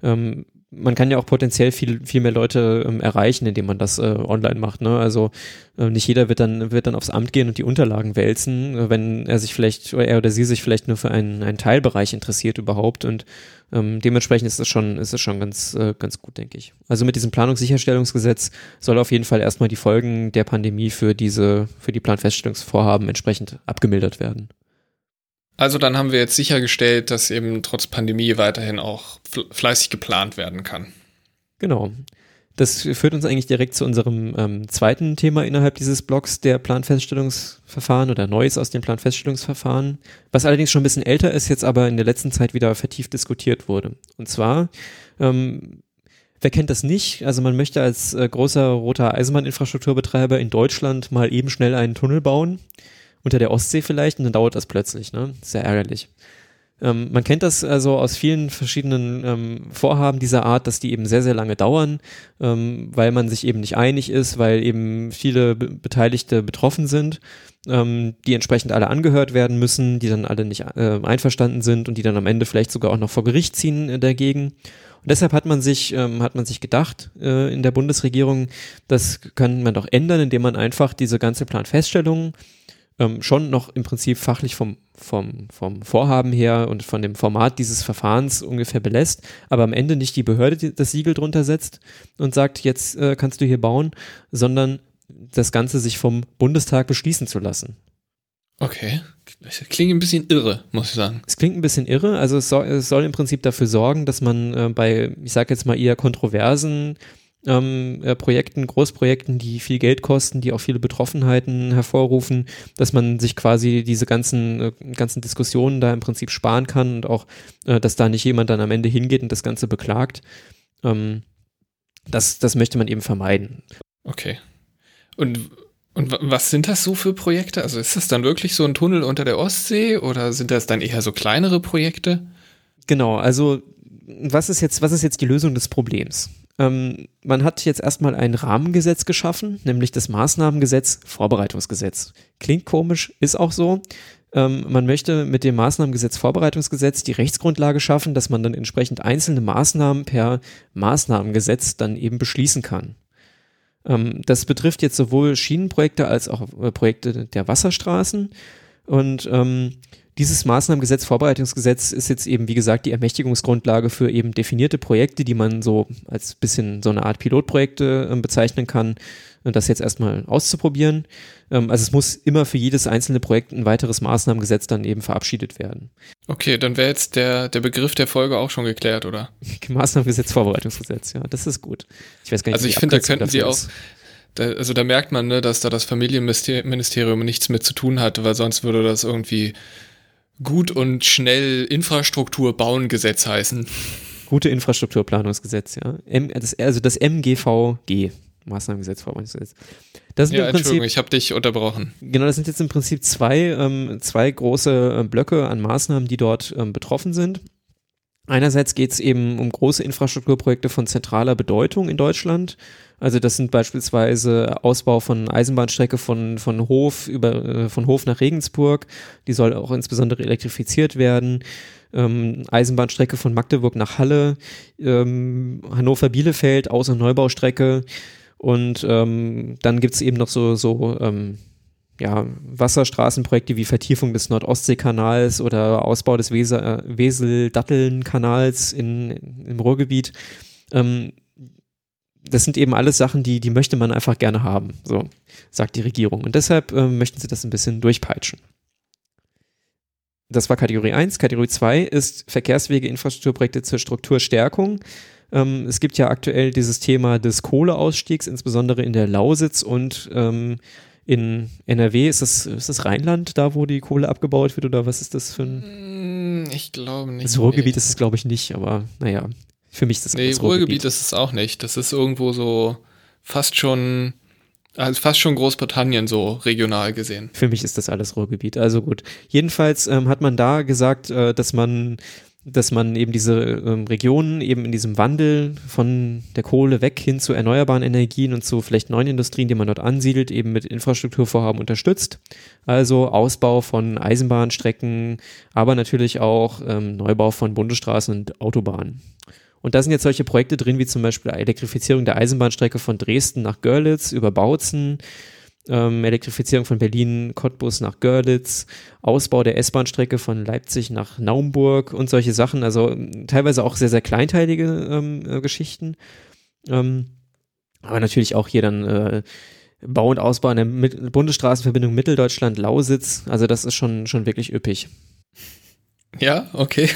ähm, man kann ja auch potenziell viel, viel mehr Leute ähm, erreichen, indem man das äh, online macht. Ne? Also äh, nicht jeder wird dann, wird dann aufs Amt gehen und die Unterlagen wälzen, äh, wenn er sich vielleicht, oder er oder sie sich vielleicht nur für einen, einen Teilbereich interessiert überhaupt. Und ähm, dementsprechend ist es schon, ist es schon ganz, äh, ganz gut, denke ich. Also mit diesem Planungssicherstellungsgesetz soll auf jeden Fall erstmal die Folgen der Pandemie für diese, für die Planfeststellungsvorhaben entsprechend abgemildert werden. Also dann haben wir jetzt sichergestellt, dass eben trotz Pandemie weiterhin auch fleißig geplant werden kann. Genau. Das führt uns eigentlich direkt zu unserem ähm, zweiten Thema innerhalb dieses Blogs der Planfeststellungsverfahren oder Neues aus dem Planfeststellungsverfahren, was allerdings schon ein bisschen älter ist, jetzt aber in der letzten Zeit wieder vertieft diskutiert wurde. Und zwar, ähm, wer kennt das nicht? Also man möchte als äh, großer roter Eisenbahninfrastrukturbetreiber in Deutschland mal eben schnell einen Tunnel bauen unter der Ostsee vielleicht und dann dauert das plötzlich, ne? Sehr ärgerlich. Ähm, man kennt das also aus vielen verschiedenen ähm, Vorhaben dieser Art, dass die eben sehr, sehr lange dauern, ähm, weil man sich eben nicht einig ist, weil eben viele Be Beteiligte betroffen sind, ähm, die entsprechend alle angehört werden müssen, die dann alle nicht äh, einverstanden sind und die dann am Ende vielleicht sogar auch noch vor Gericht ziehen äh, dagegen. Und deshalb hat man sich, ähm, hat man sich gedacht äh, in der Bundesregierung, das kann man doch ändern, indem man einfach diese ganze Planfeststellung ähm, schon noch im Prinzip fachlich vom, vom, vom Vorhaben her und von dem Format dieses Verfahrens ungefähr belässt, aber am Ende nicht die Behörde das Siegel drunter setzt und sagt, jetzt äh, kannst du hier bauen, sondern das Ganze sich vom Bundestag beschließen zu lassen. Okay. Das klingt ein bisschen irre, muss ich sagen. Es klingt ein bisschen irre. Also es soll, es soll im Prinzip dafür sorgen, dass man äh, bei, ich sage jetzt mal eher kontroversen ähm, äh, Projekten, Großprojekten, die viel Geld kosten, die auch viele Betroffenheiten hervorrufen, dass man sich quasi diese ganzen, äh, ganzen Diskussionen da im Prinzip sparen kann und auch, äh, dass da nicht jemand dann am Ende hingeht und das Ganze beklagt. Ähm, das, das möchte man eben vermeiden. Okay. Und und was sind das so für Projekte? Also ist das dann wirklich so ein Tunnel unter der Ostsee oder sind das dann eher so kleinere Projekte? Genau, also was ist jetzt, was ist jetzt die Lösung des Problems? Ähm, man hat jetzt erstmal ein Rahmengesetz geschaffen, nämlich das Maßnahmengesetz, Vorbereitungsgesetz. Klingt komisch, ist auch so. Ähm, man möchte mit dem Maßnahmengesetz, Vorbereitungsgesetz die Rechtsgrundlage schaffen, dass man dann entsprechend einzelne Maßnahmen per Maßnahmengesetz dann eben beschließen kann. Ähm, das betrifft jetzt sowohl Schienenprojekte als auch äh, Projekte der Wasserstraßen. Und ähm, dieses Maßnahmengesetz, Vorbereitungsgesetz ist jetzt eben, wie gesagt, die Ermächtigungsgrundlage für eben definierte Projekte, die man so als bisschen so eine Art Pilotprojekte äh, bezeichnen kann, und das jetzt erstmal auszuprobieren. Ähm, also es muss immer für jedes einzelne Projekt ein weiteres Maßnahmengesetz dann eben verabschiedet werden. Okay, dann wäre jetzt der, der Begriff der Folge auch schon geklärt, oder? [laughs] Maßnahmengesetz, Vorbereitungsgesetz, ja, das ist gut. Ich weiß gar nicht, also ich finde, da könnten Sie auch, da, also da merkt man, ne, dass da das Familienministerium nichts mit zu tun hat, weil sonst würde das irgendwie gut und schnell Infrastruktur bauen Gesetz heißen. Gute Infrastrukturplanungsgesetz, ja. M, das, also das MGVG, Maßnahmengesetz, Verwaltungsgesetz. Das sind ja, Entschuldigung, Prinzip, ich habe dich unterbrochen. Genau, das sind jetzt im Prinzip zwei, ähm, zwei große äh, Blöcke an Maßnahmen, die dort ähm, betroffen sind. Einerseits geht es eben um große Infrastrukturprojekte von zentraler Bedeutung in Deutschland. Also das sind beispielsweise Ausbau von Eisenbahnstrecke von, von Hof über äh, von Hof nach Regensburg. Die soll auch insbesondere elektrifiziert werden. Ähm, Eisenbahnstrecke von Magdeburg nach Halle, ähm, Hannover-Bielefeld, und Neubaustrecke. Und ähm, dann gibt's eben noch so, so ähm, ja, Wasserstraßenprojekte wie Vertiefung des Nordostseekanals oder Ausbau des äh, Wesel-Datteln-Kanals im Ruhrgebiet. Ähm, das sind eben alles Sachen, die, die möchte man einfach gerne haben, so sagt die Regierung. Und deshalb äh, möchten sie das ein bisschen durchpeitschen. Das war Kategorie 1. Kategorie 2 ist Verkehrswege, Infrastrukturprojekte zur Strukturstärkung. Ähm, es gibt ja aktuell dieses Thema des Kohleausstiegs, insbesondere in der Lausitz und ähm, in NRW, ist das, ist das Rheinland, da wo die Kohle abgebaut wird oder was ist das für ein? Mm, ich glaube nicht. Das Ruhrgebiet nee. ist es, glaube ich, nicht, aber naja, für mich ist das Nee, das Ruhrgebiet. Ruhrgebiet ist es auch nicht. Das ist irgendwo so fast schon, also fast schon Großbritannien so regional gesehen. Für mich ist das alles Ruhrgebiet. Also gut. Jedenfalls ähm, hat man da gesagt, äh, dass man dass man eben diese ähm, Regionen eben in diesem Wandel von der Kohle weg hin zu erneuerbaren Energien und zu vielleicht neuen Industrien, die man dort ansiedelt, eben mit Infrastrukturvorhaben unterstützt. Also Ausbau von Eisenbahnstrecken, aber natürlich auch ähm, Neubau von Bundesstraßen und Autobahnen. Und da sind jetzt solche Projekte drin, wie zum Beispiel Elektrifizierung der Eisenbahnstrecke von Dresden nach Görlitz über Bautzen, ähm, Elektrifizierung von Berlin, Cottbus nach Görlitz, Ausbau der S-Bahn-Strecke von Leipzig nach Naumburg und solche Sachen. Also ähm, teilweise auch sehr, sehr kleinteilige ähm, äh, Geschichten. Ähm, aber natürlich auch hier dann äh, Bau und Ausbau der Mit Bundesstraßenverbindung Mitteldeutschland-Lausitz. Also das ist schon, schon wirklich üppig. Ja, okay.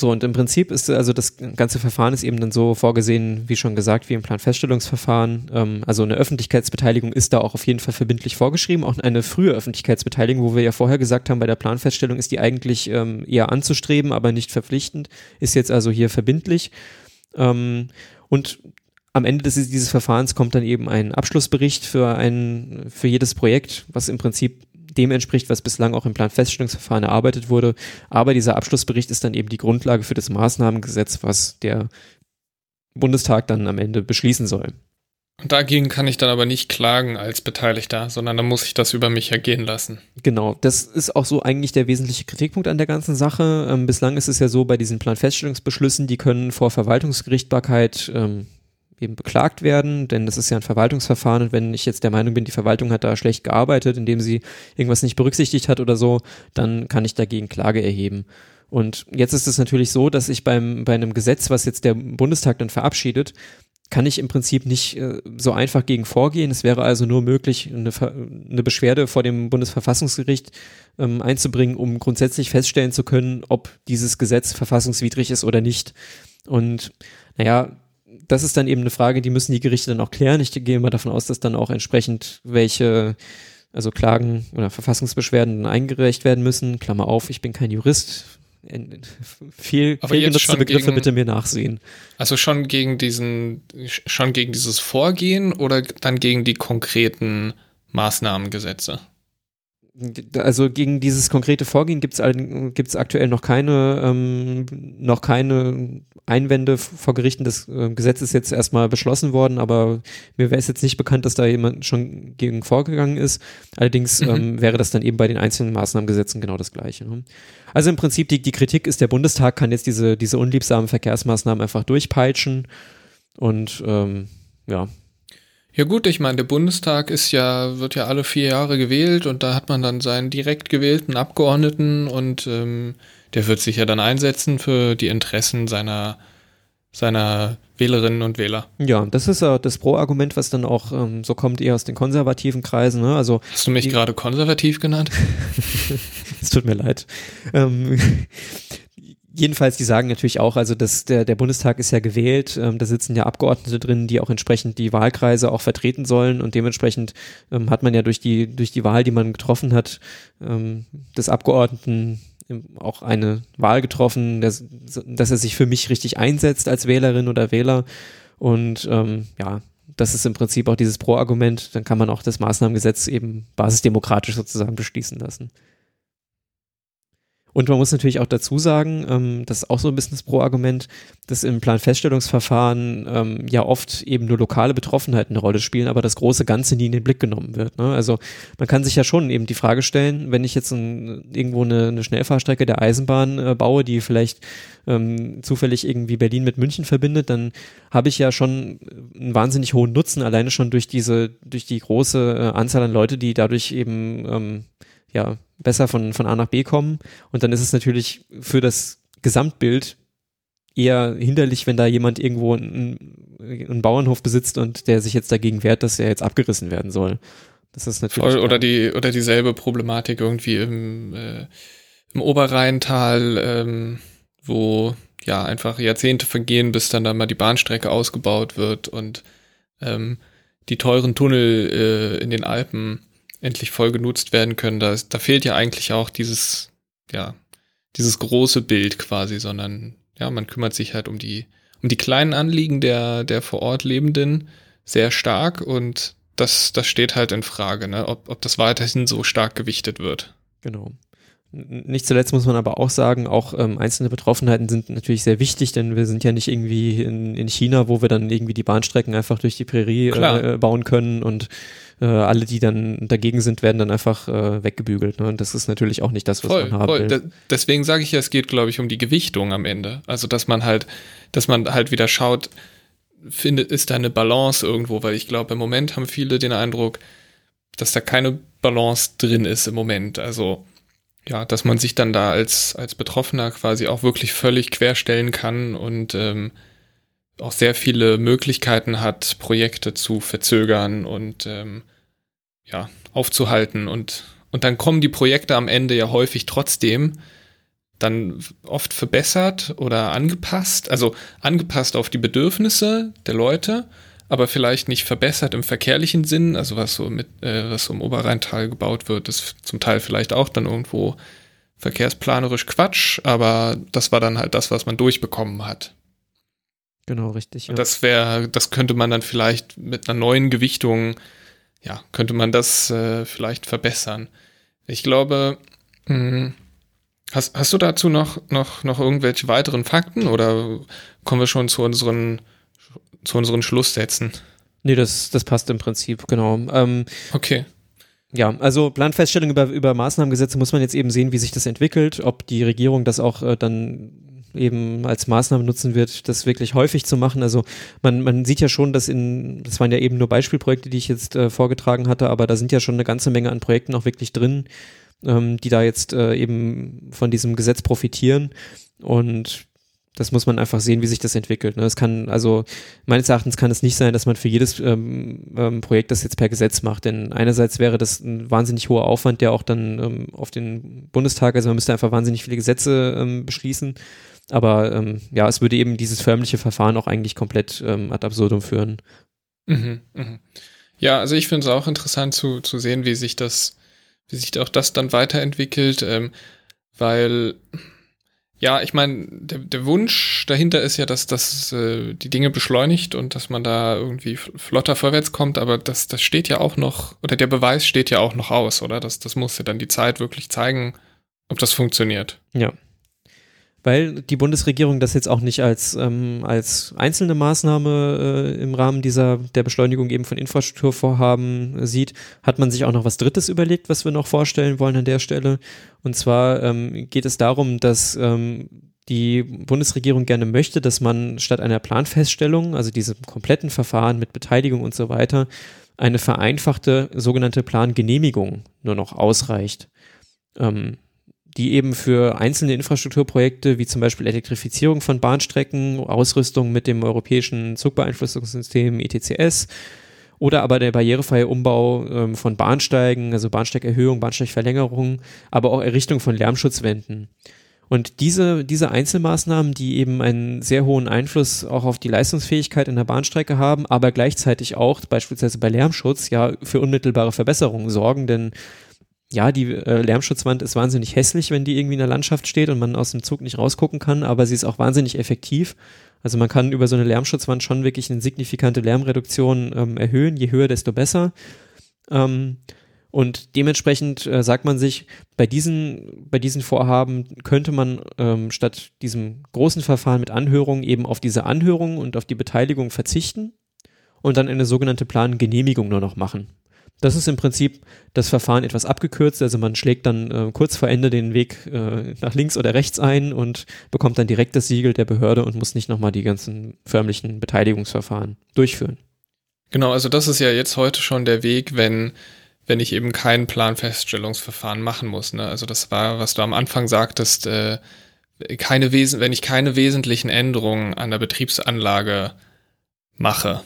So, und im Prinzip ist also das ganze Verfahren ist eben dann so vorgesehen, wie schon gesagt, wie im Planfeststellungsverfahren. Ähm, also eine Öffentlichkeitsbeteiligung ist da auch auf jeden Fall verbindlich vorgeschrieben. Auch eine frühe Öffentlichkeitsbeteiligung, wo wir ja vorher gesagt haben, bei der Planfeststellung ist die eigentlich ähm, eher anzustreben, aber nicht verpflichtend, ist jetzt also hier verbindlich. Ähm, und am Ende des, dieses Verfahrens kommt dann eben ein Abschlussbericht für ein, für jedes Projekt, was im Prinzip dem entspricht, was bislang auch im Planfeststellungsverfahren erarbeitet wurde. Aber dieser Abschlussbericht ist dann eben die Grundlage für das Maßnahmengesetz, was der Bundestag dann am Ende beschließen soll. Und dagegen kann ich dann aber nicht klagen als Beteiligter, sondern dann muss ich das über mich ergehen lassen. Genau, das ist auch so eigentlich der wesentliche Kritikpunkt an der ganzen Sache. Ähm, bislang ist es ja so, bei diesen Planfeststellungsbeschlüssen, die können vor Verwaltungsgerichtbarkeit ähm, eben beklagt werden, denn das ist ja ein Verwaltungsverfahren und wenn ich jetzt der Meinung bin, die Verwaltung hat da schlecht gearbeitet, indem sie irgendwas nicht berücksichtigt hat oder so, dann kann ich dagegen Klage erheben. Und jetzt ist es natürlich so, dass ich beim, bei einem Gesetz, was jetzt der Bundestag dann verabschiedet, kann ich im Prinzip nicht äh, so einfach gegen vorgehen. Es wäre also nur möglich, eine, eine Beschwerde vor dem Bundesverfassungsgericht ähm, einzubringen, um grundsätzlich feststellen zu können, ob dieses Gesetz verfassungswidrig ist oder nicht. Und naja, das ist dann eben eine Frage, die müssen die Gerichte dann auch klären. Ich gehe mal davon aus, dass dann auch entsprechend welche, also Klagen oder Verfassungsbeschwerden eingereicht werden müssen. Klammer auf, ich bin kein Jurist. Viel, viel genutzte Begriffe gegen, bitte mir nachsehen. Also schon gegen diesen, schon gegen dieses Vorgehen oder dann gegen die konkreten Maßnahmengesetze? Also gegen dieses konkrete Vorgehen gibt es aktuell noch keine, ähm, noch keine Einwände vor Gerichten. Das äh, Gesetz ist jetzt erstmal beschlossen worden, aber mir wäre es jetzt nicht bekannt, dass da jemand schon gegen vorgegangen ist. Allerdings mhm. ähm, wäre das dann eben bei den einzelnen Maßnahmengesetzen genau das Gleiche. Ne? Also im Prinzip die, die Kritik ist, der Bundestag kann jetzt diese, diese unliebsamen Verkehrsmaßnahmen einfach durchpeitschen und ähm, ja, Ja gut, ich meine, der Bundestag ist ja, wird ja alle vier Jahre gewählt und da hat man dann seinen direkt gewählten Abgeordneten und ähm, der wird sich ja dann einsetzen für die Interessen seiner, seiner Wählerinnen und Wähler. Ja, das ist ja das Pro-Argument, was dann auch ähm, so kommt eher aus den konservativen Kreisen. Ne? Also, Hast du mich gerade konservativ genannt? [laughs] es tut mir leid. Ähm, jedenfalls, die sagen natürlich auch, also dass der, der Bundestag ist ja gewählt, ähm, da sitzen ja Abgeordnete drin, die auch entsprechend die Wahlkreise auch vertreten sollen und dementsprechend ähm, hat man ja durch die, durch die Wahl, die man getroffen hat, ähm, des Abgeordneten auch eine Wahl getroffen, dass, dass er sich für mich richtig einsetzt als Wählerin oder Wähler und ähm, ja, das ist im Prinzip auch dieses Pro-Argument, dann kann man auch das Maßnahmengesetz eben basisdemokratisch sozusagen beschließen lassen. Und man muss natürlich auch dazu sagen, ähm, das ist auch so ein das Pro-Argument, dass im Planfeststellungsverfahren ähm, ja oft eben nur lokale Betroffenheiten eine Rolle spielen, aber das große Ganze nie in den Blick genommen wird. Ne? Also man kann sich ja schon eben die Frage stellen, wenn ich jetzt ein, irgendwo eine, eine, Schnellfahrstrecke der Eisenbahn äh, baue, die vielleicht ähm, zufällig irgendwie Berlin mit München verbindet, dann habe ich ja schon einen wahnsinnig hohen Nutzen, alleine schon durch diese, durch die große äh, Anzahl an Leute, die dadurch eben ähm, ja, besser von, von A nach B kommen. Und dann ist es natürlich für das Gesamtbild eher hinderlich, wenn da jemand irgendwo einen, einen Bauernhof besitzt und der sich jetzt dagegen wehrt, dass er jetzt abgerissen werden soll. Das ist natürlich. Voll, oder die, oder dieselbe Problematik irgendwie im, äh, im Oberrheintal, ähm, wo ja einfach Jahrzehnte vergehen, bis dann da mal die Bahnstrecke ausgebaut wird und ähm, die teuren Tunnel äh, in den Alpen endlich voll genutzt werden können. Da, da fehlt ja eigentlich auch dieses, ja, dieses große Bild quasi, sondern ja, man kümmert sich halt um die, um die kleinen Anliegen der, der vor Ort Lebenden sehr stark und das, das steht halt in Frage, ne, ob, ob das weiterhin so stark gewichtet wird. Genau. Nicht zuletzt muss man aber auch sagen, auch ähm, einzelne Betroffenheiten sind natürlich sehr wichtig, denn wir sind ja nicht irgendwie in, in China, wo wir dann irgendwie die Bahnstrecken einfach durch die Prärie äh, bauen können und äh, alle, die dann dagegen sind, werden dann einfach äh, weggebügelt. Ne? Und das ist natürlich auch nicht das, was voll, man haben voll. will. Da, deswegen sage ich ja, es geht, glaube ich, um die Gewichtung am Ende. Also, dass man halt, dass man halt wieder schaut, findet, ist da eine Balance irgendwo, weil ich glaube, im Moment haben viele den Eindruck, dass da keine Balance drin ist im Moment. Also ja, dass man sich dann da als, als Betroffener quasi auch wirklich völlig querstellen kann und ähm, auch sehr viele Möglichkeiten hat, Projekte zu verzögern und ähm, ja, aufzuhalten. Und, und dann kommen die Projekte am Ende ja häufig trotzdem dann oft verbessert oder angepasst, also angepasst auf die Bedürfnisse der Leute aber vielleicht nicht verbessert im verkehrlichen Sinn. Also was so mit, äh, was so im Oberrheintal gebaut wird, ist zum Teil vielleicht auch dann irgendwo verkehrsplanerisch Quatsch, aber das war dann halt das, was man durchbekommen hat. Genau, richtig. Ja. Das wäre, das könnte man dann vielleicht mit einer neuen Gewichtung, ja, könnte man das äh, vielleicht verbessern. Ich glaube, mh, hm, hast, hast du dazu noch, noch, noch irgendwelche weiteren Fakten oder kommen wir schon zu unseren zu unseren Schlusssätzen. Nee, das, das passt im Prinzip, genau. Ähm, okay. Ja, also Planfeststellung über, über Maßnahmengesetze muss man jetzt eben sehen, wie sich das entwickelt, ob die Regierung das auch äh, dann eben als Maßnahme nutzen wird, das wirklich häufig zu machen. Also man, man sieht ja schon, dass in, das waren ja eben nur Beispielprojekte, die ich jetzt äh, vorgetragen hatte, aber da sind ja schon eine ganze Menge an Projekten auch wirklich drin, ähm, die da jetzt äh, eben von diesem Gesetz profitieren. Und das muss man einfach sehen, wie sich das entwickelt. Ne? Es kann, also meines Erachtens kann es nicht sein, dass man für jedes ähm, ähm, Projekt das jetzt per Gesetz macht. Denn einerseits wäre das ein wahnsinnig hoher Aufwand, der auch dann ähm, auf den Bundestag, also man müsste einfach wahnsinnig viele Gesetze ähm, beschließen. Aber ähm, ja, es würde eben dieses förmliche Verfahren auch eigentlich komplett ähm, ad absurdum führen. Mhm, mh. Ja, also ich finde es auch interessant zu, zu sehen, wie sich das, wie sich auch das dann weiterentwickelt, ähm, weil ja, ich meine, der, der Wunsch dahinter ist ja, dass das äh, die Dinge beschleunigt und dass man da irgendwie flotter vorwärts kommt, aber das, das steht ja auch noch, oder der Beweis steht ja auch noch aus, oder? Das, das muss ja dann die Zeit wirklich zeigen, ob das funktioniert. Ja weil die Bundesregierung das jetzt auch nicht als, ähm, als einzelne Maßnahme äh, im Rahmen dieser der Beschleunigung eben von Infrastrukturvorhaben sieht, hat man sich auch noch was Drittes überlegt, was wir noch vorstellen wollen an der Stelle. Und zwar ähm, geht es darum, dass ähm, die Bundesregierung gerne möchte, dass man statt einer Planfeststellung, also diesem kompletten Verfahren mit Beteiligung und so weiter, eine vereinfachte sogenannte Plangenehmigung nur noch ausreicht, ähm, die eben für einzelne Infrastrukturprojekte wie zum Beispiel Elektrifizierung von Bahnstrecken, Ausrüstung mit dem europäischen Zugbeeinflussungssystem ETCS oder aber der barrierefreie Umbau ähm, von Bahnsteigen, also Bahnsteigerhöhung, Bahnsteigverlängerung, aber auch Errichtung von Lärmschutzwänden. Und diese, diese Einzelmaßnahmen, die eben einen sehr hohen Einfluss auch auf die Leistungsfähigkeit in der Bahnstrecke haben, aber gleichzeitig auch beispielsweise bei Lärmschutz ja für unmittelbare Verbesserungen sorgen, denn ja, die äh, Lärmschutzwand ist wahnsinnig hässlich, wenn die irgendwie in der Landschaft steht und man aus dem Zug nicht rausgucken kann, aber sie ist auch wahnsinnig effektiv. Also man kann über so eine Lärmschutzwand schon wirklich eine signifikante Lärmreduktion ähm, erhöhen, je höher, desto besser. Ähm, und dementsprechend äh, sagt man sich, bei diesen, bei diesen Vorhaben könnte man ähm, statt diesem großen Verfahren mit Anhörungen eben auf diese Anhörung und auf die Beteiligung verzichten und dann eine sogenannte Plangenehmigung nur noch machen. Das ist im Prinzip das Verfahren etwas abgekürzt, also man schlägt dann äh, kurz vor Ende den Weg äh, nach links oder rechts ein und bekommt dann direkt das Siegel der Behörde und muss nicht nochmal die ganzen förmlichen Beteiligungsverfahren durchführen. Genau, also das ist ja jetzt heute schon der Weg, wenn wenn ich eben kein Planfeststellungsverfahren machen muss. Ne? Also das war, was du am Anfang sagtest, äh, keine wenn ich keine wesentlichen Änderungen an der Betriebsanlage mache.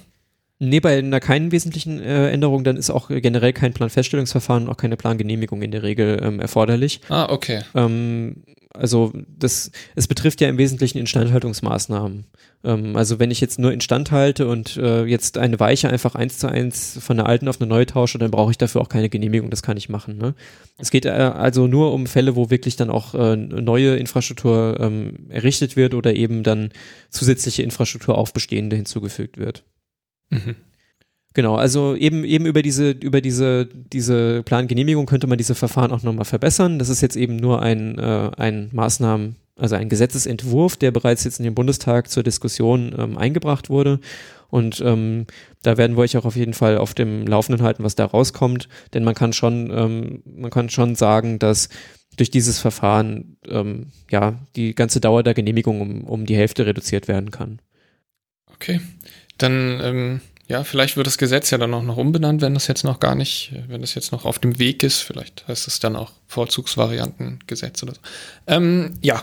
Nee, bei einer keinen wesentlichen äh, Änderung, dann ist auch generell kein Planfeststellungsverfahren und auch keine Plangenehmigung in der Regel ähm, erforderlich. Ah, okay. Ähm, also das, es betrifft ja im Wesentlichen Instandhaltungsmaßnahmen. Ähm, also wenn ich jetzt nur instand halte und äh, jetzt eine Weiche einfach eins zu eins von der alten auf eine neue tausche, dann brauche ich dafür auch keine Genehmigung, das kann ich machen. Ne? Es geht äh, also nur um Fälle, wo wirklich dann auch äh, neue Infrastruktur ähm, errichtet wird oder eben dann zusätzliche Infrastruktur auf bestehende hinzugefügt wird. Mhm. Genau, also eben, eben über diese, über diese, diese Plangenehmigung könnte man diese Verfahren auch nochmal verbessern. Das ist jetzt eben nur ein, äh, ein Maßnahmen, also ein Gesetzesentwurf, der bereits jetzt in den Bundestag zur Diskussion ähm, eingebracht wurde. Und ähm, da werden wir euch auch auf jeden Fall auf dem Laufenden halten, was da rauskommt. Denn man kann schon, ähm, man kann schon sagen, dass durch dieses Verfahren ähm, ja die ganze Dauer der Genehmigung um, um die Hälfte reduziert werden kann. Okay, dann ähm, ja, vielleicht wird das Gesetz ja dann auch noch umbenannt, wenn das jetzt noch gar nicht, wenn das jetzt noch auf dem Weg ist. Vielleicht heißt es dann auch Vorzugsvariantengesetz oder so. Ähm, ja.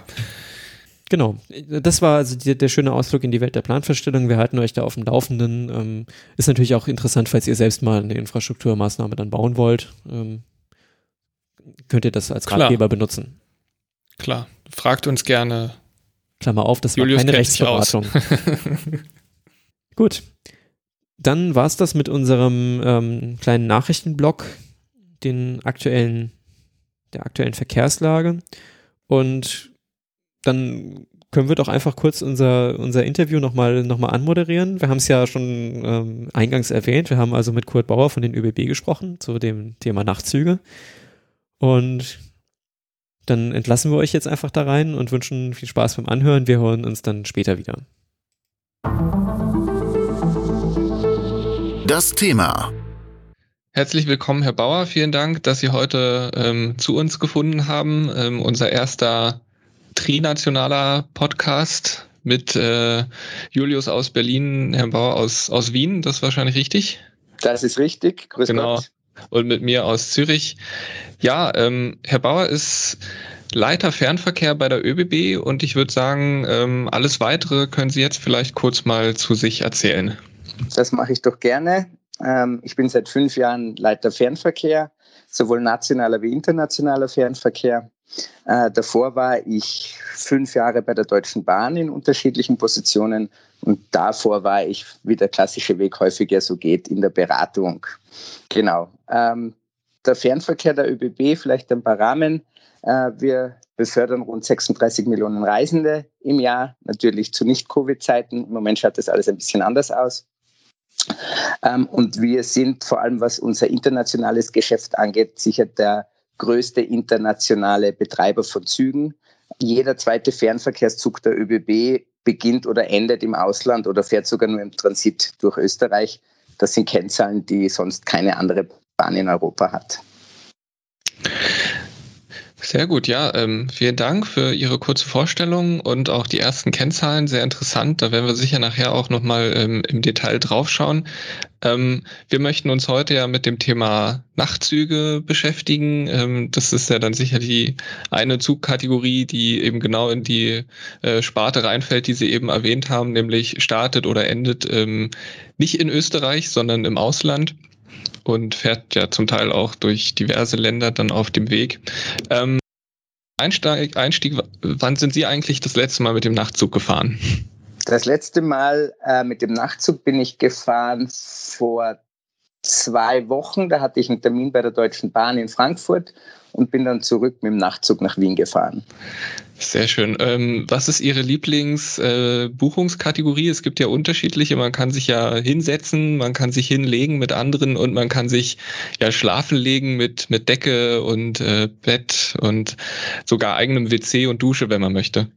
Genau, das war also die, der schöne Ausflug in die Welt der Planverstellung. Wir halten euch da auf dem Laufenden. Ähm, ist natürlich auch interessant, falls ihr selbst mal eine Infrastrukturmaßnahme dann bauen wollt. Ähm, könnt ihr das als Klar. Ratgeber benutzen. Klar, fragt uns gerne. Klammer auf, das Julius war keine Rechtsberatung. [laughs] Gut, dann war es das mit unserem ähm, kleinen Nachrichtenblock, den aktuellen, der aktuellen Verkehrslage. Und dann können wir doch einfach kurz unser, unser Interview nochmal noch mal anmoderieren. Wir haben es ja schon ähm, eingangs erwähnt. Wir haben also mit Kurt Bauer von den ÖBB gesprochen zu dem Thema Nachtzüge. Und dann entlassen wir euch jetzt einfach da rein und wünschen viel Spaß beim Anhören. Wir hören uns dann später wieder. Das Thema. Herzlich willkommen, Herr Bauer. Vielen Dank, dass Sie heute ähm, zu uns gefunden haben. Ähm, unser erster trinationaler Podcast mit äh, Julius aus Berlin, Herrn Bauer aus, aus Wien. Das ist wahrscheinlich richtig? Das ist richtig. Grüß genau. Gott. Und mit mir aus Zürich. Ja, ähm, Herr Bauer ist Leiter Fernverkehr bei der ÖBB und ich würde sagen, ähm, alles weitere können Sie jetzt vielleicht kurz mal zu sich erzählen. Das mache ich doch gerne. Ähm, ich bin seit fünf Jahren Leiter Fernverkehr, sowohl nationaler wie internationaler Fernverkehr. Äh, davor war ich fünf Jahre bei der Deutschen Bahn in unterschiedlichen Positionen und davor war ich, wie der klassische Weg häufiger so geht, in der Beratung. Genau. Ähm, der Fernverkehr der ÖBB, vielleicht ein paar Rahmen. Äh, wir befördern rund 36 Millionen Reisende im Jahr, natürlich zu Nicht-Covid-Zeiten. Im Moment schaut das alles ein bisschen anders aus. Ähm, und wir sind vor allem, was unser internationales Geschäft angeht, sicher der größte internationale Betreiber von Zügen. Jeder zweite Fernverkehrszug der ÖBB beginnt oder endet im Ausland oder fährt sogar nur im Transit durch Österreich. Das sind Kennzahlen, die sonst keine andere Bahn in Europa hat. Sehr gut, ja. Ähm, vielen Dank für Ihre kurze Vorstellung und auch die ersten Kennzahlen. Sehr interessant. Da werden wir sicher nachher auch nochmal ähm, im Detail draufschauen. Ähm, wir möchten uns heute ja mit dem Thema Nachtzüge beschäftigen. Ähm, das ist ja dann sicher die eine Zugkategorie, die eben genau in die äh, Sparte reinfällt, die Sie eben erwähnt haben, nämlich startet oder endet ähm, nicht in Österreich, sondern im Ausland und fährt ja zum Teil auch durch diverse Länder dann auf dem Weg. Ähm, Einstieg, Einstieg, wann sind Sie eigentlich das letzte Mal mit dem Nachtzug gefahren? Das letzte Mal äh, mit dem Nachtzug bin ich gefahren vor zwei Wochen. Da hatte ich einen Termin bei der Deutschen Bahn in Frankfurt und bin dann zurück mit dem Nachtzug nach Wien gefahren. Sehr schön. Ähm, was ist Ihre Lieblingsbuchungskategorie? Äh, es gibt ja unterschiedliche. Man kann sich ja hinsetzen, man kann sich hinlegen mit anderen und man kann sich ja schlafen legen mit, mit Decke und äh, Bett und sogar eigenem WC und Dusche, wenn man möchte.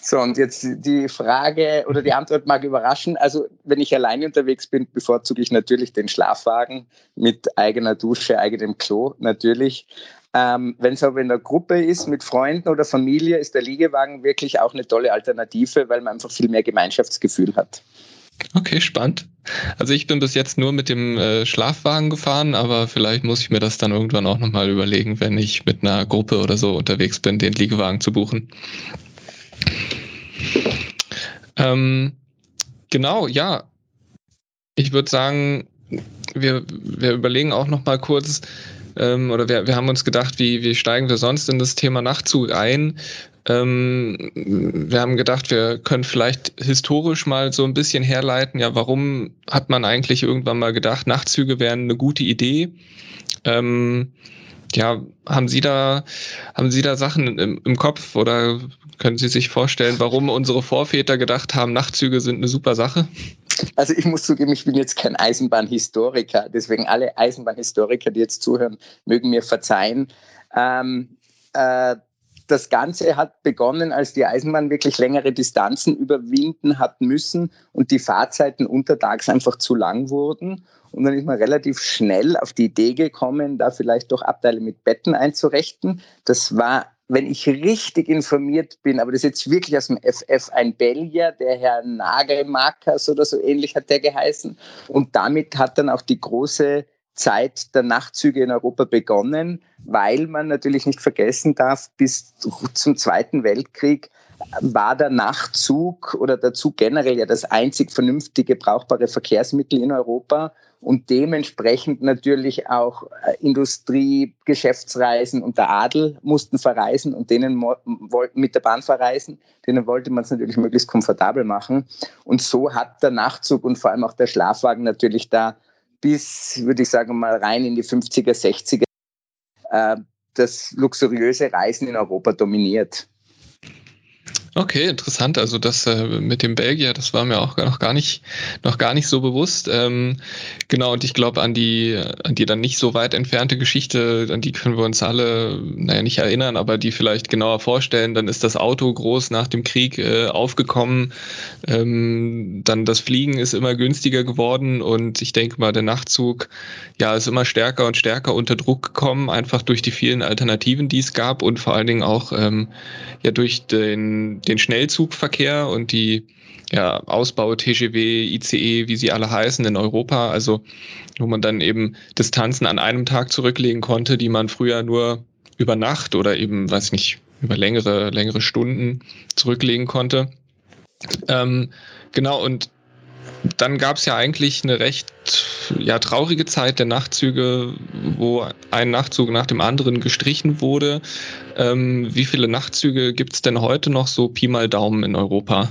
So, und jetzt die Frage oder die Antwort mag überraschen. Also, wenn ich alleine unterwegs bin, bevorzuge ich natürlich den Schlafwagen mit eigener Dusche, eigenem Klo, natürlich. Ähm, Wenn es aber in der Gruppe ist, mit Freunden oder Familie, ist der Liegewagen wirklich auch eine tolle Alternative, weil man einfach viel mehr Gemeinschaftsgefühl hat. Okay, spannend. Also ich bin bis jetzt nur mit dem äh, Schlafwagen gefahren, aber vielleicht muss ich mir das dann irgendwann auch nochmal überlegen, wenn ich mit einer Gruppe oder so unterwegs bin, den Liegewagen zu buchen. Ähm, genau, ja. Ich würde sagen, wir, wir überlegen auch nochmal kurz, ähm, oder wir, wir haben uns gedacht, wie, wie steigen wir sonst in das Thema Nachtzug ein? Ähm, wir haben gedacht, wir können vielleicht historisch mal so ein bisschen herleiten, ja, warum hat man eigentlich irgendwann mal gedacht, Nachtzüge wären eine gute Idee? Ähm, ja, haben Sie da, haben Sie da Sachen im, im, Kopf oder können Sie sich vorstellen, warum unsere Vorväter gedacht haben, Nachtzüge sind eine super Sache? Also ich muss zugeben, ich bin jetzt kein Eisenbahnhistoriker, deswegen alle Eisenbahnhistoriker, die jetzt zuhören, mögen mir verzeihen. Ähm, äh, das Ganze hat begonnen, als die Eisenbahn wirklich längere Distanzen überwinden hat müssen und die Fahrzeiten untertags einfach zu lang wurden. Und dann ist man relativ schnell auf die Idee gekommen, da vielleicht doch Abteile mit Betten einzurichten. Das war, wenn ich richtig informiert bin, aber das ist jetzt wirklich aus dem FF ein Belgier, der Herr Nagelmarkers oder so ähnlich hat der geheißen. Und damit hat dann auch die große Zeit der Nachtzüge in Europa begonnen, weil man natürlich nicht vergessen darf, bis zum Zweiten Weltkrieg war der Nachtzug oder der Zug generell ja das einzig vernünftige brauchbare Verkehrsmittel in Europa und dementsprechend natürlich auch äh, Industrie, Geschäftsreisen und der Adel mussten verreisen und denen mit der Bahn verreisen. Denen wollte man es natürlich möglichst komfortabel machen. Und so hat der Nachtzug und vor allem auch der Schlafwagen natürlich da bis, würde ich sagen, mal rein in die 50er, 60er äh, das luxuriöse Reisen in Europa dominiert. Okay, interessant. Also das äh, mit dem Belgier, das war mir auch noch gar nicht, noch gar nicht so bewusst. Ähm, genau, und ich glaube an die, an die dann nicht so weit entfernte Geschichte, an die können wir uns alle, naja, nicht erinnern, aber die vielleicht genauer vorstellen. Dann ist das Auto groß nach dem Krieg äh, aufgekommen. Ähm, dann das Fliegen ist immer günstiger geworden und ich denke mal, der Nachtzug, ja, ist immer stärker und stärker unter Druck gekommen, einfach durch die vielen Alternativen, die es gab und vor allen Dingen auch ähm, ja durch den den Schnellzugverkehr und die ja, Ausbau TGW, ICE, wie sie alle heißen in Europa, also wo man dann eben Distanzen an einem Tag zurücklegen konnte, die man früher nur über Nacht oder eben, weiß nicht, über längere, längere Stunden zurücklegen konnte. Ähm, genau, und dann gab es ja eigentlich eine recht ja, traurige Zeit der Nachtzüge, wo ein Nachtzug nach dem anderen gestrichen wurde. Ähm, wie viele Nachtzüge gibt es denn heute noch so Pi mal Daumen in Europa?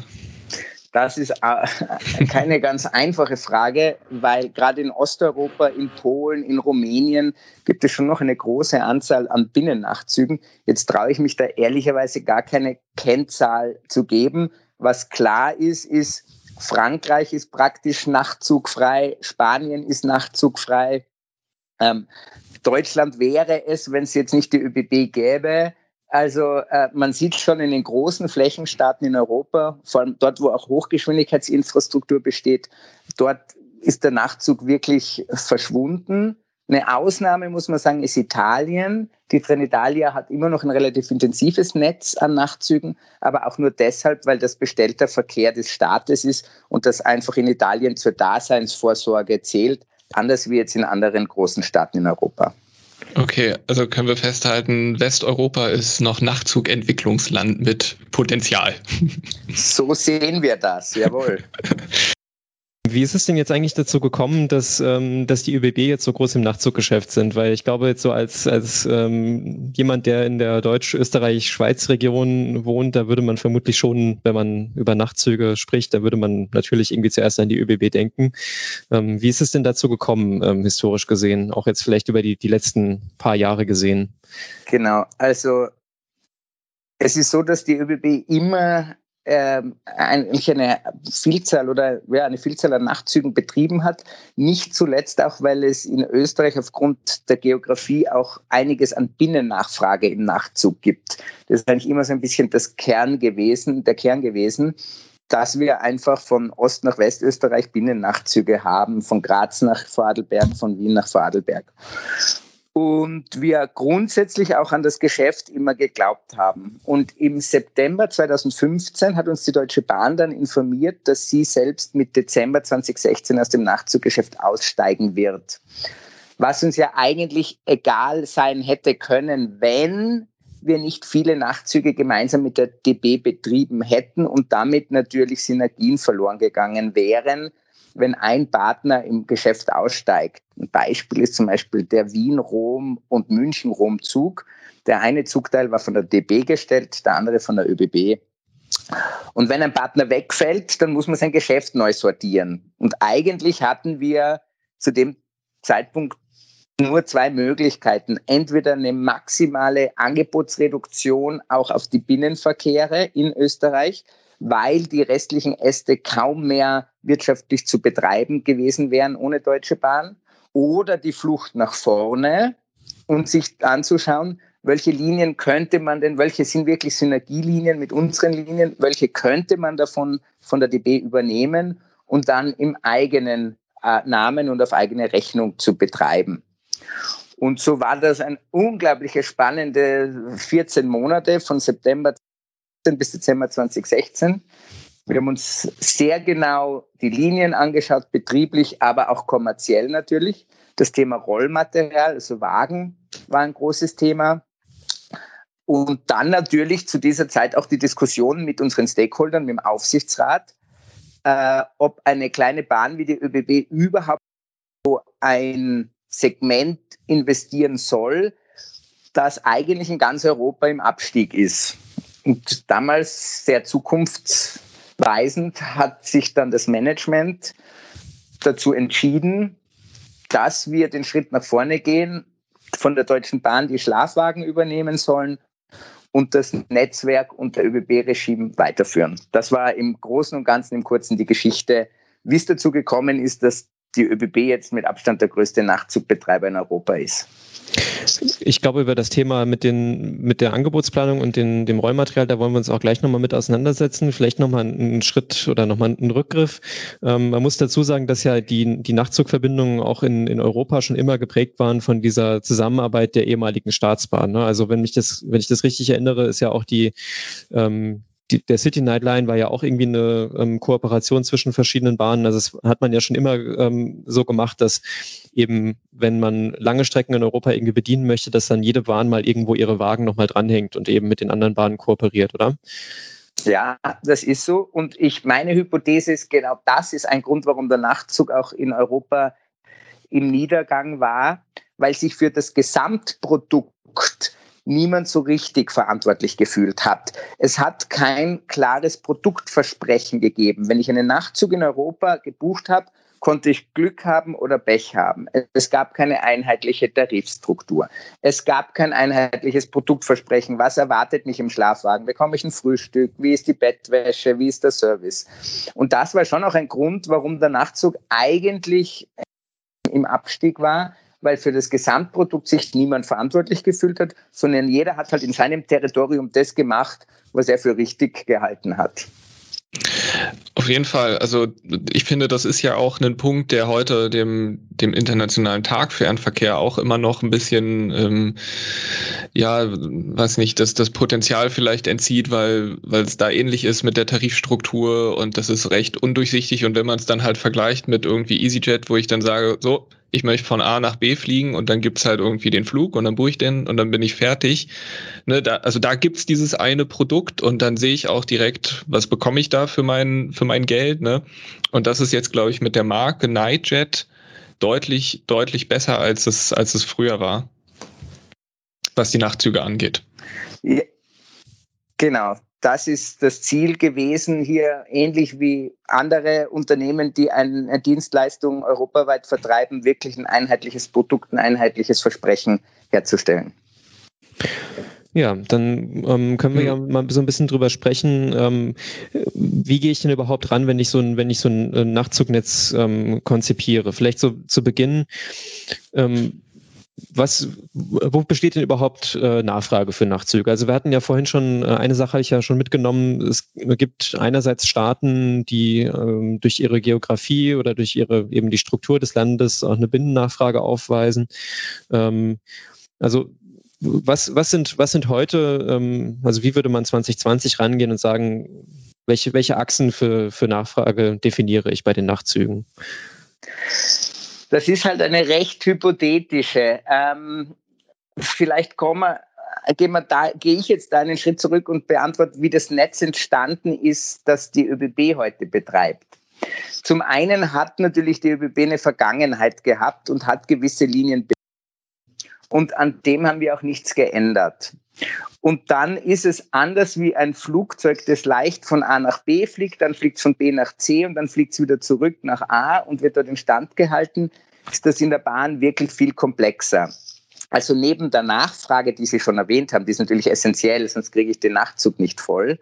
Das ist äh, keine ganz einfache Frage, weil gerade in Osteuropa, in Polen, in Rumänien gibt es schon noch eine große Anzahl an Binnennachtzügen. Jetzt traue ich mich da ehrlicherweise gar keine Kennzahl zu geben. Was klar ist, ist, Frankreich ist praktisch nachtzugfrei, Spanien ist nachtzugfrei. Ähm, Deutschland wäre es, wenn es jetzt nicht die ÖBB gäbe. Also äh, man sieht schon in den großen Flächenstaaten in Europa, vor allem dort, wo auch Hochgeschwindigkeitsinfrastruktur besteht, dort ist der Nachtzug wirklich verschwunden. Eine Ausnahme, muss man sagen, ist Italien. Die Trenitalia hat immer noch ein relativ intensives Netz an Nachtzügen, aber auch nur deshalb, weil das bestellter Verkehr des Staates ist und das einfach in Italien zur Daseinsvorsorge zählt, anders wie jetzt in anderen großen Staaten in Europa. Okay, also können wir festhalten, Westeuropa ist noch Nachtzugentwicklungsland mit Potenzial. So sehen wir das, jawohl. [laughs] Wie ist es denn jetzt eigentlich dazu gekommen, dass, ähm, dass die ÖBB jetzt so groß im Nachtzuggeschäft sind? Weil ich glaube, jetzt so als, als ähm, jemand, der in der Deutsch-Österreich-Schweiz-Region wohnt, da würde man vermutlich schon, wenn man über Nachtzüge spricht, da würde man natürlich irgendwie zuerst an die ÖBB denken. Ähm, wie ist es denn dazu gekommen, ähm, historisch gesehen? Auch jetzt vielleicht über die, die letzten paar Jahre gesehen? Genau, also es ist so, dass die ÖBB immer eigentlich eine Vielzahl oder ja, eine Vielzahl an Nachtzügen betrieben hat. Nicht zuletzt auch, weil es in Österreich aufgrund der Geografie auch einiges an Binnennachfrage im Nachtzug gibt. Das ist eigentlich immer so ein bisschen das Kern gewesen, der Kern gewesen dass wir einfach von Ost nach Westösterreich Binnennachtzüge haben, von Graz nach Vorarlberg, von Wien nach Vorarlberg und wir grundsätzlich auch an das Geschäft immer geglaubt haben. Und im September 2015 hat uns die Deutsche Bahn dann informiert, dass sie selbst mit Dezember 2016 aus dem Nachtzuggeschäft aussteigen wird. Was uns ja eigentlich egal sein hätte können, wenn wir nicht viele Nachtzüge gemeinsam mit der DB betrieben hätten und damit natürlich Synergien verloren gegangen wären, wenn ein Partner im Geschäft aussteigt. Ein Beispiel ist zum Beispiel der Wien-Rom- und München-Rom-Zug. Der eine Zugteil war von der DB gestellt, der andere von der ÖBB. Und wenn ein Partner wegfällt, dann muss man sein Geschäft neu sortieren. Und eigentlich hatten wir zu dem Zeitpunkt nur zwei Möglichkeiten. Entweder eine maximale Angebotsreduktion auch auf die Binnenverkehre in Österreich, weil die restlichen Äste kaum mehr wirtschaftlich zu betreiben gewesen wären ohne Deutsche Bahn. Oder die Flucht nach vorne und sich anzuschauen, welche Linien könnte man denn, welche sind wirklich Synergielinien mit unseren Linien, welche könnte man davon von der DB übernehmen und dann im eigenen äh, Namen und auf eigene Rechnung zu betreiben. Und so war das ein unglaubliche spannende 14 Monate von September bis Dezember 2016. Wir haben uns sehr genau die Linien angeschaut, betrieblich, aber auch kommerziell natürlich. Das Thema Rollmaterial, also Wagen, war ein großes Thema. Und dann natürlich zu dieser Zeit auch die Diskussion mit unseren Stakeholdern, mit dem Aufsichtsrat, äh, ob eine kleine Bahn wie die ÖBB überhaupt so ein Segment investieren soll, das eigentlich in ganz Europa im Abstieg ist. Und damals sehr zukunftsweisend hat sich dann das Management dazu entschieden, dass wir den Schritt nach vorne gehen, von der Deutschen Bahn die Schlafwagen übernehmen sollen und das Netzwerk unter ÖBB-Regime weiterführen. Das war im Großen und Ganzen im Kurzen die Geschichte, wie es dazu gekommen ist, dass die ÖBB jetzt mit Abstand der größte Nachtzug-Betreiber in Europa ist. Ich glaube, über das Thema mit, den, mit der Angebotsplanung und den, dem Rollmaterial, da wollen wir uns auch gleich nochmal mit auseinandersetzen. Vielleicht nochmal einen Schritt oder nochmal einen Rückgriff. Ähm, man muss dazu sagen, dass ja die, die Nachtzugverbindungen auch in, in Europa schon immer geprägt waren von dieser Zusammenarbeit der ehemaligen Staatsbahn. Ne? Also wenn mich das, wenn ich das richtig erinnere, ist ja auch die, ähm, die, der City Nightline war ja auch irgendwie eine ähm, Kooperation zwischen verschiedenen Bahnen. Also das hat man ja schon immer ähm, so gemacht, dass eben, wenn man lange Strecken in Europa irgendwie bedienen möchte, dass dann jede Bahn mal irgendwo ihre Wagen nochmal dranhängt und eben mit den anderen Bahnen kooperiert, oder? Ja, das ist so. Und ich meine Hypothese ist, genau das ist ein Grund, warum der Nachtzug auch in Europa im Niedergang war, weil sich für das Gesamtprodukt niemand so richtig verantwortlich gefühlt hat. Es hat kein klares Produktversprechen gegeben. Wenn ich einen Nachtzug in Europa gebucht habe, konnte ich Glück haben oder Pech haben. Es gab keine einheitliche Tarifstruktur. Es gab kein einheitliches Produktversprechen. Was erwartet mich im Schlafwagen? Bekomme ich ein Frühstück? Wie ist die Bettwäsche? Wie ist der Service? Und das war schon auch ein Grund, warum der Nachtzug eigentlich im Abstieg war, weil für das Gesamtprodukt sich niemand verantwortlich gefühlt hat, sondern jeder hat halt in seinem Territorium das gemacht, was er für richtig gehalten hat. Auf jeden Fall. Also ich finde, das ist ja auch ein Punkt, der heute dem, dem Internationalen Tag Fernverkehr auch immer noch ein bisschen, ähm, ja, weiß nicht, dass das Potenzial vielleicht entzieht, weil, weil es da ähnlich ist mit der Tarifstruktur und das ist recht undurchsichtig. Und wenn man es dann halt vergleicht mit irgendwie EasyJet, wo ich dann sage, so, ich möchte von A nach B fliegen und dann gibt's halt irgendwie den Flug und dann buche ich den und dann bin ich fertig. Ne, da, also da gibt's dieses eine Produkt und dann sehe ich auch direkt, was bekomme ich da für mein, für mein Geld. Ne? Und das ist jetzt, glaube ich, mit der Marke Nightjet deutlich, deutlich besser, als es, als es früher war, was die Nachtzüge angeht. Ja, genau, das ist das Ziel gewesen, hier ähnlich wie andere Unternehmen, die eine Dienstleistung europaweit vertreiben, wirklich ein einheitliches Produkt, ein einheitliches Versprechen herzustellen. Ja, dann ähm, können wir ja mal so ein bisschen drüber sprechen. Ähm, wie gehe ich denn überhaupt ran, wenn ich so ein, wenn ich so ein äh, Nachtzugnetz ähm, konzipiere? Vielleicht so zu Beginn. Ähm, was, wo besteht denn überhaupt äh, Nachfrage für Nachtzüge? Also wir hatten ja vorhin schon, äh, eine Sache habe ich ja schon mitgenommen, es gibt einerseits Staaten, die ähm, durch ihre Geografie oder durch ihre eben die Struktur des Landes auch eine Binnennachfrage aufweisen. Ähm, also was, was, sind, was sind heute, ähm, also wie würde man 2020 rangehen und sagen, welche, welche Achsen für, für Nachfrage definiere ich bei den Nachtzügen? Das ist halt eine recht hypothetische. Ähm, vielleicht kommen wir gehe ich jetzt da einen Schritt zurück und beantworte, wie das Netz entstanden ist, das die ÖBB heute betreibt. Zum einen hat natürlich die ÖBB eine Vergangenheit gehabt und hat gewisse Linien und an dem haben wir auch nichts geändert. Und dann ist es anders wie ein Flugzeug, das leicht von A nach B fliegt, dann fliegt es von B nach C und dann fliegt es wieder zurück nach A und wird dort in Stand gehalten, ist das in der Bahn wirklich viel komplexer. Also neben der Nachfrage, die Sie schon erwähnt haben, die ist natürlich essentiell, sonst kriege ich den Nachtzug nicht voll,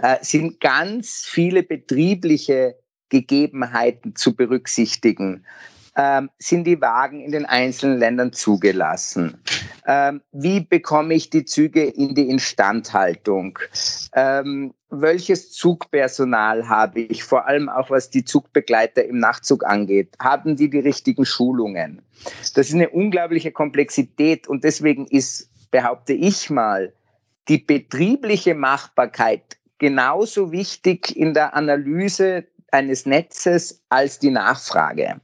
äh, sind ganz viele betriebliche Gegebenheiten zu berücksichtigen ähm, sind die Wagen in den einzelnen Ländern zugelassen? Ähm, wie bekomme ich die Züge in die Instandhaltung? Ähm, welches Zugpersonal habe ich, vor allem auch was die Zugbegleiter im Nachtzug angeht? Haben die die richtigen Schulungen? Das ist eine unglaubliche Komplexität und deswegen ist, behaupte ich mal, die betriebliche Machbarkeit genauso wichtig in der Analyse eines Netzes als die Nachfrage.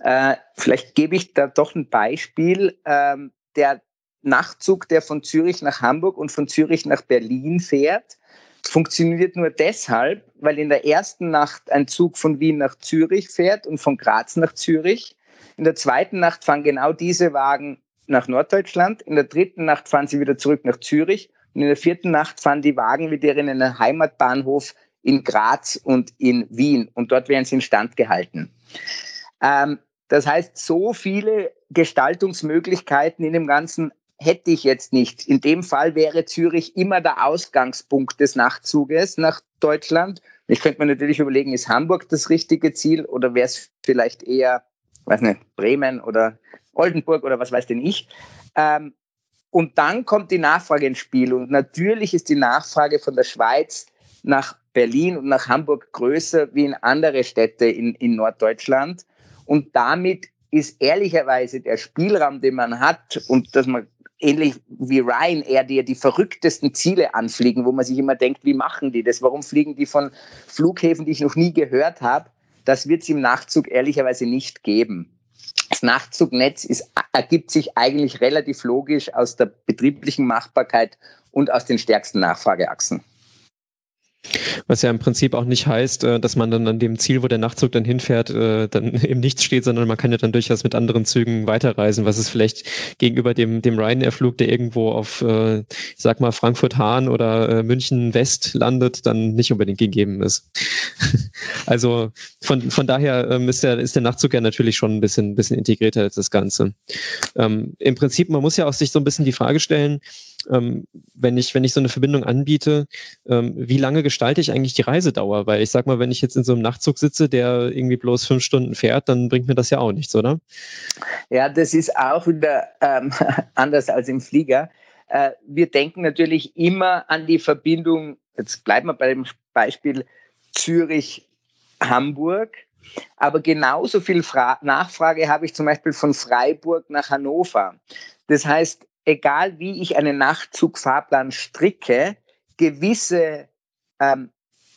Äh, vielleicht gebe ich da doch ein Beispiel. Ähm, der Nachtzug, der von Zürich nach Hamburg und von Zürich nach Berlin fährt, funktioniert nur deshalb, weil in der ersten Nacht ein Zug von Wien nach Zürich fährt und von Graz nach Zürich. In der zweiten Nacht fahren genau diese Wagen nach Norddeutschland. In der dritten Nacht fahren sie wieder zurück nach Zürich. Und in der vierten Nacht fahren die Wagen wieder in einen Heimatbahnhof in Graz und in Wien. Und dort werden sie instand gehalten. Ähm, das heißt, so viele Gestaltungsmöglichkeiten in dem Ganzen hätte ich jetzt nicht. In dem Fall wäre Zürich immer der Ausgangspunkt des Nachtzuges nach Deutschland. Ich könnte mir natürlich überlegen, ist Hamburg das richtige Ziel oder wäre es vielleicht eher, weiß nicht, Bremen oder Oldenburg oder was weiß denn ich. Ähm, und dann kommt die Nachfrage ins Spiel. Und natürlich ist die Nachfrage von der Schweiz nach Berlin und nach Hamburg größer wie in andere Städte in, in Norddeutschland. Und damit ist ehrlicherweise der Spielraum, den man hat und dass man ähnlich wie Ryanair, die die verrücktesten Ziele anfliegen, wo man sich immer denkt, wie machen die das? Warum fliegen die von Flughäfen, die ich noch nie gehört habe? Das wird es im Nachtzug ehrlicherweise nicht geben. Das Nachtzugnetz ist, ergibt sich eigentlich relativ logisch aus der betrieblichen Machbarkeit und aus den stärksten Nachfrageachsen. Was ja im Prinzip auch nicht heißt, äh, dass man dann an dem Ziel, wo der Nachtzug dann hinfährt, äh, dann [laughs] eben nichts steht, sondern man kann ja dann durchaus mit anderen Zügen weiterreisen, was es vielleicht gegenüber dem, dem Ryanair-Flug, der irgendwo auf, äh, ich sag mal, Frankfurt-Hahn oder München West landet, dann nicht unbedingt gegeben ist. [laughs] also von, von daher ähm, ist, der, ist der Nachtzug ja natürlich schon ein bisschen, bisschen integrierter als das Ganze. Ähm, Im Prinzip, man muss ja auch sich so ein bisschen die Frage stellen, ähm, wenn ich, wenn ich so eine Verbindung anbiete, ähm, wie lange gestalte ich eigentlich die Reisedauer? Weil ich sag mal, wenn ich jetzt in so einem Nachtzug sitze, der irgendwie bloß fünf Stunden fährt, dann bringt mir das ja auch nichts, oder? Ja, das ist auch wieder ähm, [laughs] anders als im Flieger. Äh, wir denken natürlich immer an die Verbindung, jetzt bleiben wir bei dem Beispiel Zürich, Hamburg. Aber genauso viel Fra Nachfrage habe ich zum Beispiel von Freiburg nach Hannover. Das heißt, egal wie ich einen Nachtzugfahrplan stricke, gewisse ähm,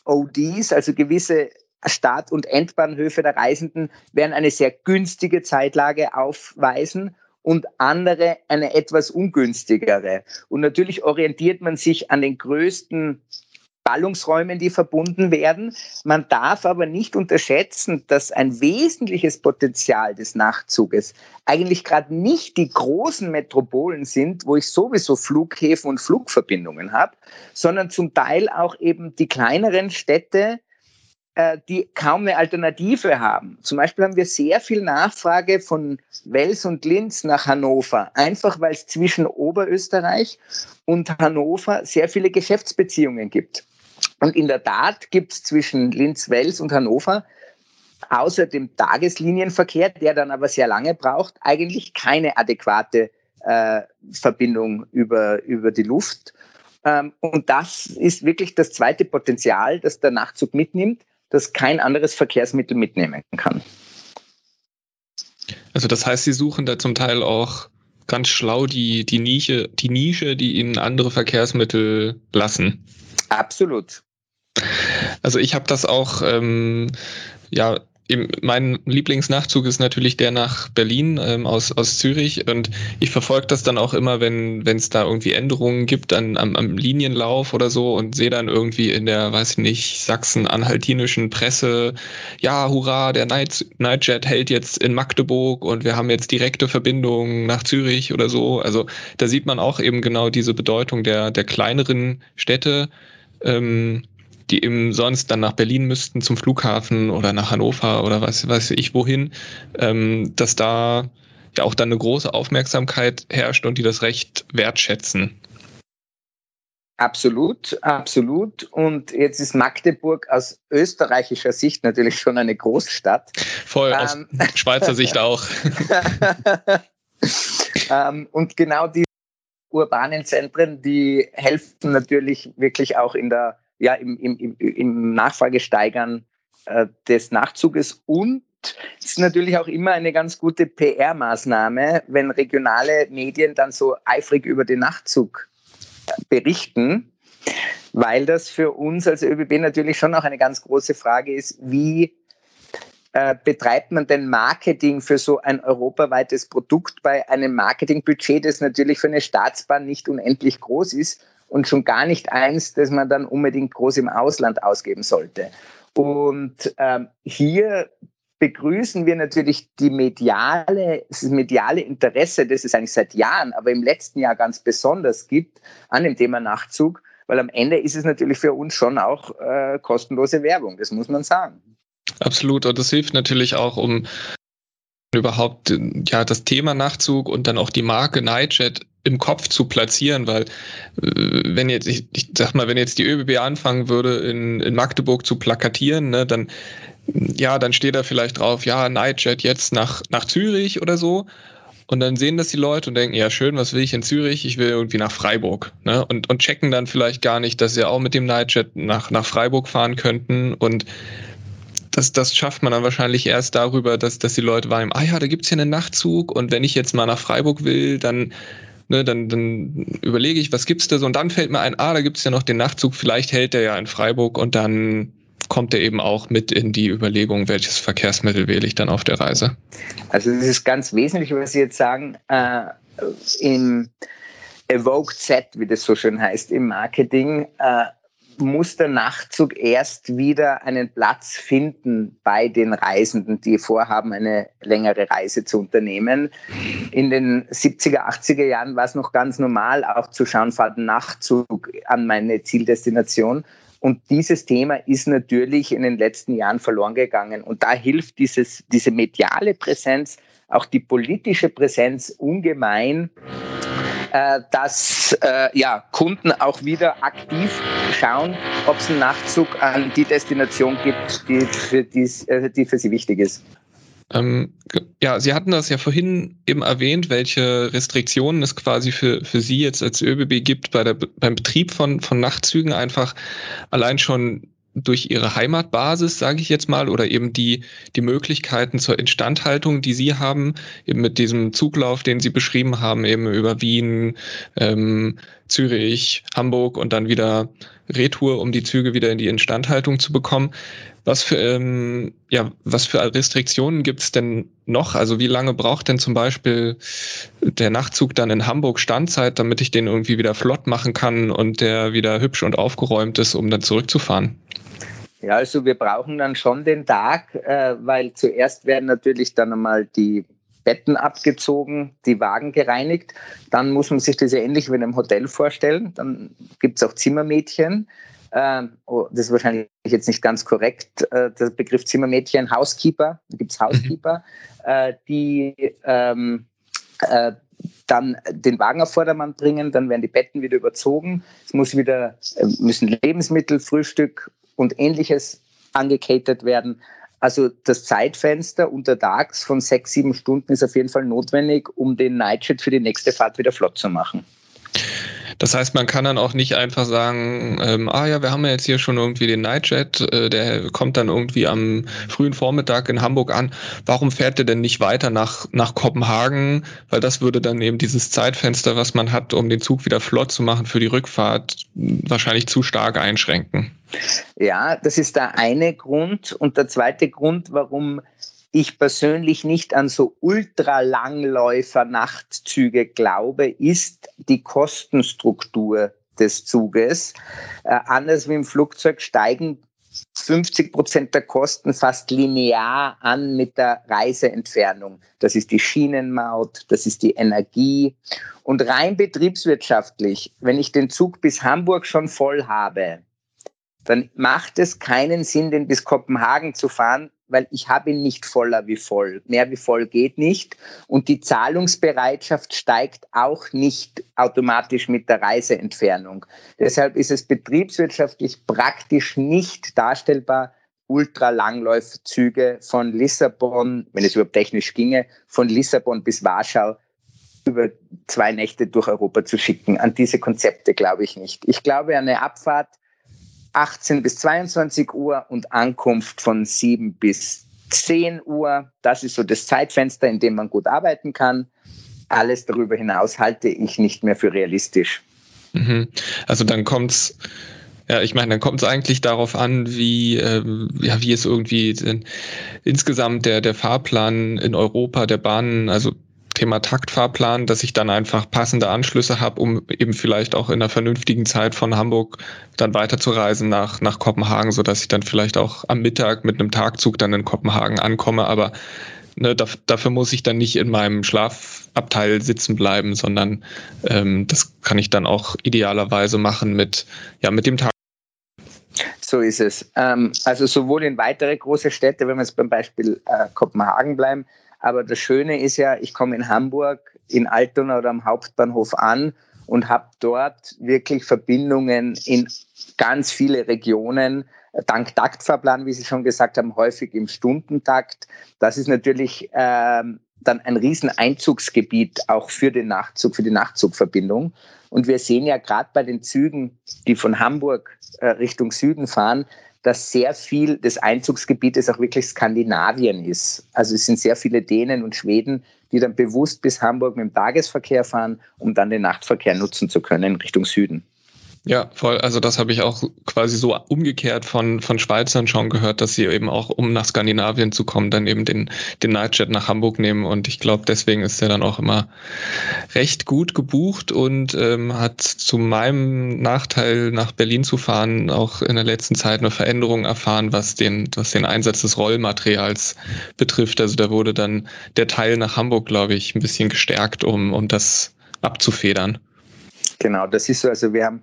ODs, also gewisse Start- und Endbahnhöfe der Reisenden werden eine sehr günstige Zeitlage aufweisen und andere eine etwas ungünstigere. Und natürlich orientiert man sich an den größten Ballungsräumen, die verbunden werden. Man darf aber nicht unterschätzen, dass ein wesentliches Potenzial des Nachtzuges eigentlich gerade nicht die großen Metropolen sind, wo ich sowieso Flughäfen und Flugverbindungen habe, sondern zum Teil auch eben die kleineren Städte, äh, die kaum eine Alternative haben. Zum Beispiel haben wir sehr viel Nachfrage von Wels und Linz nach Hannover, einfach weil es zwischen Oberösterreich und Hannover sehr viele Geschäftsbeziehungen gibt. Und in der Tat gibt es zwischen Linz, Wels und Hannover außer dem Tageslinienverkehr, der dann aber sehr lange braucht, eigentlich keine adäquate äh, Verbindung über, über die Luft. Ähm, und das ist wirklich das zweite Potenzial, das der Nachtzug mitnimmt das kein anderes Verkehrsmittel mitnehmen kann. Also das heißt, Sie suchen da zum Teil auch ganz schlau die, die Nische, die Nische, die Ihnen andere Verkehrsmittel lassen. Absolut. Also ich habe das auch ähm, ja mein Lieblingsnachtzug ist natürlich der nach Berlin ähm, aus, aus Zürich und ich verfolge das dann auch immer, wenn es da irgendwie Änderungen gibt an, am, am Linienlauf oder so und sehe dann irgendwie in der, weiß ich nicht, sachsen-anhaltinischen Presse, ja, hurra, der Night, Nightjet hält jetzt in Magdeburg und wir haben jetzt direkte Verbindungen nach Zürich oder so. Also da sieht man auch eben genau diese Bedeutung der, der kleineren Städte. Ähm, die eben sonst dann nach Berlin müssten zum Flughafen oder nach Hannover oder was weiß ich wohin, ähm, dass da ja auch dann eine große Aufmerksamkeit herrscht und die das Recht wertschätzen. Absolut, absolut. Und jetzt ist Magdeburg aus österreichischer Sicht natürlich schon eine Großstadt. Voll, aus ähm, Schweizer Sicht auch. [laughs] ähm, und genau die urbanen Zentren, die helfen natürlich wirklich auch in der ja, im, im, im Nachfragesteigern äh, des Nachzuges. Und es ist natürlich auch immer eine ganz gute PR-Maßnahme, wenn regionale Medien dann so eifrig über den Nachtzug äh, berichten, weil das für uns als ÖBB natürlich schon auch eine ganz große Frage ist, wie äh, betreibt man denn Marketing für so ein europaweites Produkt bei einem Marketingbudget, das natürlich für eine Staatsbahn nicht unendlich groß ist und schon gar nicht eins, das man dann unbedingt groß im Ausland ausgeben sollte. Und ähm, hier begrüßen wir natürlich die mediale, das mediale Interesse, das es eigentlich seit Jahren, aber im letzten Jahr ganz besonders gibt an dem Thema Nachtzug, weil am Ende ist es natürlich für uns schon auch äh, kostenlose Werbung, das muss man sagen. Absolut, und das hilft natürlich auch, um überhaupt ja das Thema Nachtzug und dann auch die Marke Nightjet im Kopf zu platzieren, weil äh, wenn jetzt, ich, ich sag mal, wenn jetzt die ÖBB anfangen würde, in, in Magdeburg zu plakatieren, ne, dann ja, dann steht da vielleicht drauf, ja, Nightjet jetzt nach, nach Zürich oder so. Und dann sehen das die Leute und denken, ja, schön, was will ich in Zürich? Ich will irgendwie nach Freiburg. Ne? Und, und checken dann vielleicht gar nicht, dass sie auch mit dem Nightjet nach, nach Freiburg fahren könnten. Und das, das schafft man dann wahrscheinlich erst darüber, dass, dass die Leute wahrnehmen, ah ja, da gibt's hier einen Nachtzug und wenn ich jetzt mal nach Freiburg will, dann, ne, dann, dann überlege ich, was gibt's da so und dann fällt mir ein, ah, da gibt's ja noch den Nachtzug, vielleicht hält der ja in Freiburg und dann kommt er eben auch mit in die Überlegung, welches Verkehrsmittel wähle ich dann auf der Reise. Also das ist ganz wesentlich, was Sie jetzt sagen, äh, im Evoke Z, wie das so schön heißt, im Marketing, äh, muss der Nachtzug erst wieder einen Platz finden bei den Reisenden, die vorhaben, eine längere Reise zu unternehmen. In den 70er, 80er Jahren war es noch ganz normal, auch zu schauen, fahrt ein Nachtzug an meine Zieldestination. Und dieses Thema ist natürlich in den letzten Jahren verloren gegangen. Und da hilft dieses, diese mediale Präsenz, auch die politische Präsenz ungemein, dass äh, ja, Kunden auch wieder aktiv schauen, ob es einen Nachtzug an die Destination gibt, die für, dies, äh, die für sie wichtig ist. Ähm, ja, Sie hatten das ja vorhin eben erwähnt, welche Restriktionen es quasi für, für Sie jetzt als ÖBB gibt bei der, beim Betrieb von, von Nachtzügen. Einfach allein schon durch ihre Heimatbasis, sage ich jetzt mal, oder eben die, die Möglichkeiten zur Instandhaltung, die sie haben, eben mit diesem Zuglauf, den sie beschrieben haben, eben über Wien, ähm, Zürich, Hamburg und dann wieder Retour, um die Züge wieder in die Instandhaltung zu bekommen. Was für, ähm, ja, was für Restriktionen gibt es denn noch? Also wie lange braucht denn zum Beispiel der Nachtzug dann in Hamburg Standzeit, damit ich den irgendwie wieder flott machen kann und der wieder hübsch und aufgeräumt ist, um dann zurückzufahren? Ja, also wir brauchen dann schon den Tag, äh, weil zuerst werden natürlich dann einmal die Betten abgezogen, die Wagen gereinigt. Dann muss man sich das ja ähnlich wie in einem Hotel vorstellen. Dann gibt es auch Zimmermädchen. Ähm, oh, das ist wahrscheinlich jetzt nicht ganz korrekt, äh, der Begriff Zimmermädchen, Housekeeper, da gibt es Housekeeper, mhm. äh, die ähm, äh, dann den Wagen auf Vordermann bringen, dann werden die Betten wieder überzogen, es muss wieder, äh, müssen Lebensmittel, Frühstück und ähnliches angekatert werden. Also das Zeitfenster untertags von sechs, sieben Stunden ist auf jeden Fall notwendig, um den Nightjet für die nächste Fahrt wieder flott zu machen. Das heißt, man kann dann auch nicht einfach sagen, ähm, ah ja, wir haben ja jetzt hier schon irgendwie den Nightjet, äh, der kommt dann irgendwie am frühen Vormittag in Hamburg an. Warum fährt der denn nicht weiter nach, nach Kopenhagen? Weil das würde dann eben dieses Zeitfenster, was man hat, um den Zug wieder flott zu machen für die Rückfahrt, wahrscheinlich zu stark einschränken. Ja, das ist der eine Grund. Und der zweite Grund, warum ich persönlich nicht an so Ultralangläufer-Nachtzüge glaube, ist die Kostenstruktur des Zuges. Äh, anders wie im Flugzeug steigen 50 Prozent der Kosten fast linear an mit der Reiseentfernung. Das ist die Schienenmaut, das ist die Energie. Und rein betriebswirtschaftlich, wenn ich den Zug bis Hamburg schon voll habe, dann macht es keinen Sinn, den bis Kopenhagen zu fahren, weil ich habe ihn nicht voller wie voll. Mehr wie voll geht nicht. Und die Zahlungsbereitschaft steigt auch nicht automatisch mit der Reiseentfernung. Deshalb ist es betriebswirtschaftlich praktisch nicht darstellbar, Ultralangläufzüge von Lissabon, wenn es überhaupt technisch ginge, von Lissabon bis Warschau über zwei Nächte durch Europa zu schicken. An diese Konzepte glaube ich nicht. Ich glaube, eine Abfahrt 18 bis 22 Uhr und Ankunft von 7 bis 10 Uhr. Das ist so das Zeitfenster, in dem man gut arbeiten kann. Alles darüber hinaus halte ich nicht mehr für realistisch. Mhm. Also dann kommt es ja, ich meine, dann kommt es eigentlich darauf an, wie, äh, ja, wie es irgendwie denn, insgesamt der, der Fahrplan in Europa der Bahnen, also Thema Taktfahrplan, dass ich dann einfach passende Anschlüsse habe, um eben vielleicht auch in einer vernünftigen Zeit von Hamburg dann weiterzureisen nach, nach Kopenhagen, so dass ich dann vielleicht auch am Mittag mit einem Tagzug dann in Kopenhagen ankomme. Aber ne, da, dafür muss ich dann nicht in meinem Schlafabteil sitzen bleiben, sondern ähm, das kann ich dann auch idealerweise machen mit, ja, mit dem Tag. So ist es. Ähm, also sowohl in weitere große Städte, wenn wir jetzt beim Beispiel äh, Kopenhagen bleiben, aber das Schöne ist ja, ich komme in Hamburg, in Altona oder am Hauptbahnhof an und habe dort wirklich Verbindungen in ganz viele Regionen. Dank Taktfahrplan, wie Sie schon gesagt haben, häufig im Stundentakt. Das ist natürlich ähm, dann ein Rieseneinzugsgebiet auch für den Nachtzug, für die Nachtzugverbindung. Und wir sehen ja gerade bei den Zügen, die von Hamburg äh, Richtung Süden fahren, dass sehr viel des Einzugsgebietes auch wirklich Skandinavien ist. Also es sind sehr viele Dänen und Schweden, die dann bewusst bis Hamburg mit dem Tagesverkehr fahren, um dann den Nachtverkehr nutzen zu können Richtung Süden. Ja, voll. Also das habe ich auch quasi so umgekehrt von, von Schweizern schon gehört, dass sie eben auch, um nach Skandinavien zu kommen, dann eben den, den Nightjet nach Hamburg nehmen. Und ich glaube, deswegen ist er dann auch immer recht gut gebucht und ähm, hat zu meinem Nachteil, nach Berlin zu fahren, auch in der letzten Zeit eine Veränderung erfahren, was den, was den Einsatz des Rollmaterials betrifft. Also da wurde dann der Teil nach Hamburg, glaube ich, ein bisschen gestärkt, um, um das abzufedern. Genau, das ist so. Also wir haben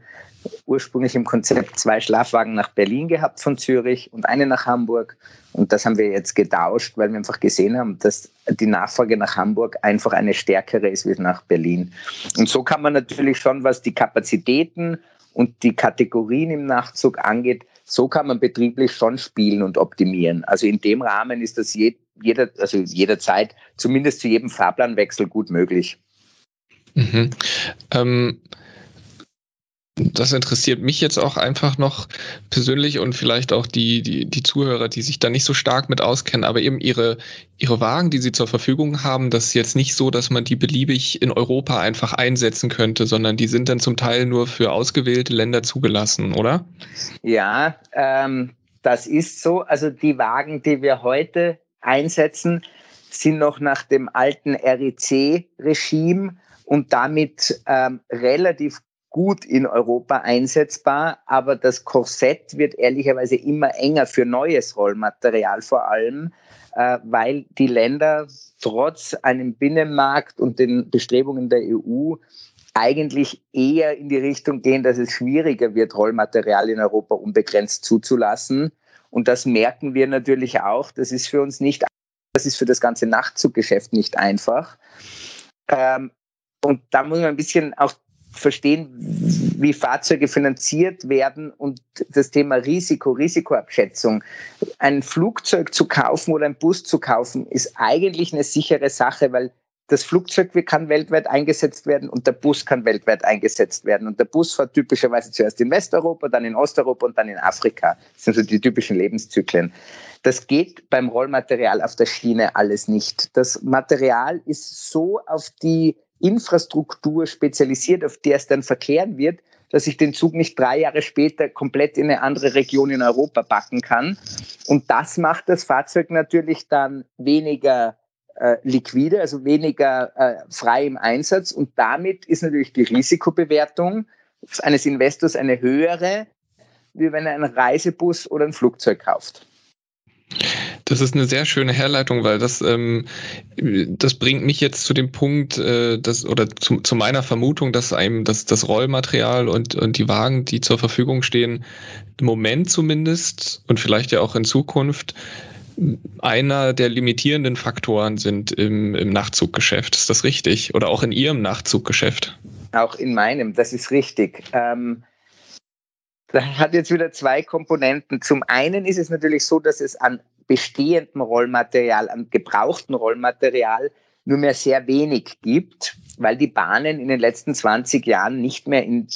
ursprünglich im Konzept zwei Schlafwagen nach Berlin gehabt von Zürich und eine nach Hamburg. Und das haben wir jetzt getauscht, weil wir einfach gesehen haben, dass die Nachfrage nach Hamburg einfach eine stärkere ist wie nach Berlin. Und so kann man natürlich schon, was die Kapazitäten und die Kategorien im Nachtzug angeht, so kann man betrieblich schon spielen und optimieren. Also in dem Rahmen ist das jeder, also jederzeit, zumindest zu jedem Fahrplanwechsel gut möglich. Mhm. Ähm das interessiert mich jetzt auch einfach noch persönlich und vielleicht auch die, die, die Zuhörer, die sich da nicht so stark mit auskennen, aber eben ihre, ihre Wagen, die sie zur Verfügung haben, das ist jetzt nicht so, dass man die beliebig in Europa einfach einsetzen könnte, sondern die sind dann zum Teil nur für ausgewählte Länder zugelassen, oder? Ja, ähm, das ist so. Also die Wagen, die wir heute einsetzen, sind noch nach dem alten REC-Regime und damit ähm, relativ gut in Europa einsetzbar, aber das Korsett wird ehrlicherweise immer enger für neues Rollmaterial vor allem, äh, weil die Länder trotz einem Binnenmarkt und den Bestrebungen der EU eigentlich eher in die Richtung gehen, dass es schwieriger wird, Rollmaterial in Europa unbegrenzt zuzulassen. Und das merken wir natürlich auch. Das ist für uns nicht, das ist für das ganze Nachtzuggeschäft nicht einfach. Ähm, und da muss man ein bisschen auch verstehen, wie Fahrzeuge finanziert werden und das Thema Risiko, Risikoabschätzung. Ein Flugzeug zu kaufen oder ein Bus zu kaufen, ist eigentlich eine sichere Sache, weil das Flugzeug kann weltweit eingesetzt werden und der Bus kann weltweit eingesetzt werden. Und der Bus fährt typischerweise zuerst in Westeuropa, dann in Osteuropa und dann in Afrika. Das sind so die typischen Lebenszyklen. Das geht beim Rollmaterial auf der Schiene alles nicht. Das Material ist so auf die Infrastruktur spezialisiert, auf der es dann verkehren wird, dass ich den Zug nicht drei Jahre später komplett in eine andere Region in Europa packen kann. Und das macht das Fahrzeug natürlich dann weniger äh, liquide, also weniger äh, frei im Einsatz. Und damit ist natürlich die Risikobewertung eines Investors eine höhere, wie wenn er einen Reisebus oder ein Flugzeug kauft. Das ist eine sehr schöne Herleitung, weil das, ähm, das bringt mich jetzt zu dem Punkt, äh, dass, oder zu, zu meiner Vermutung, dass einem das, das Rollmaterial und, und die Wagen, die zur Verfügung stehen, im Moment zumindest und vielleicht ja auch in Zukunft einer der limitierenden Faktoren sind im, im Nachtzuggeschäft. Ist das richtig? Oder auch in Ihrem Nachtzuggeschäft? Auch in meinem, das ist richtig. Ähm, das hat jetzt wieder zwei Komponenten. Zum einen ist es natürlich so, dass es an bestehendem Rollmaterial, an gebrauchtem Rollmaterial nur mehr sehr wenig gibt, weil die Bahnen in den letzten 20 Jahren nicht mehr in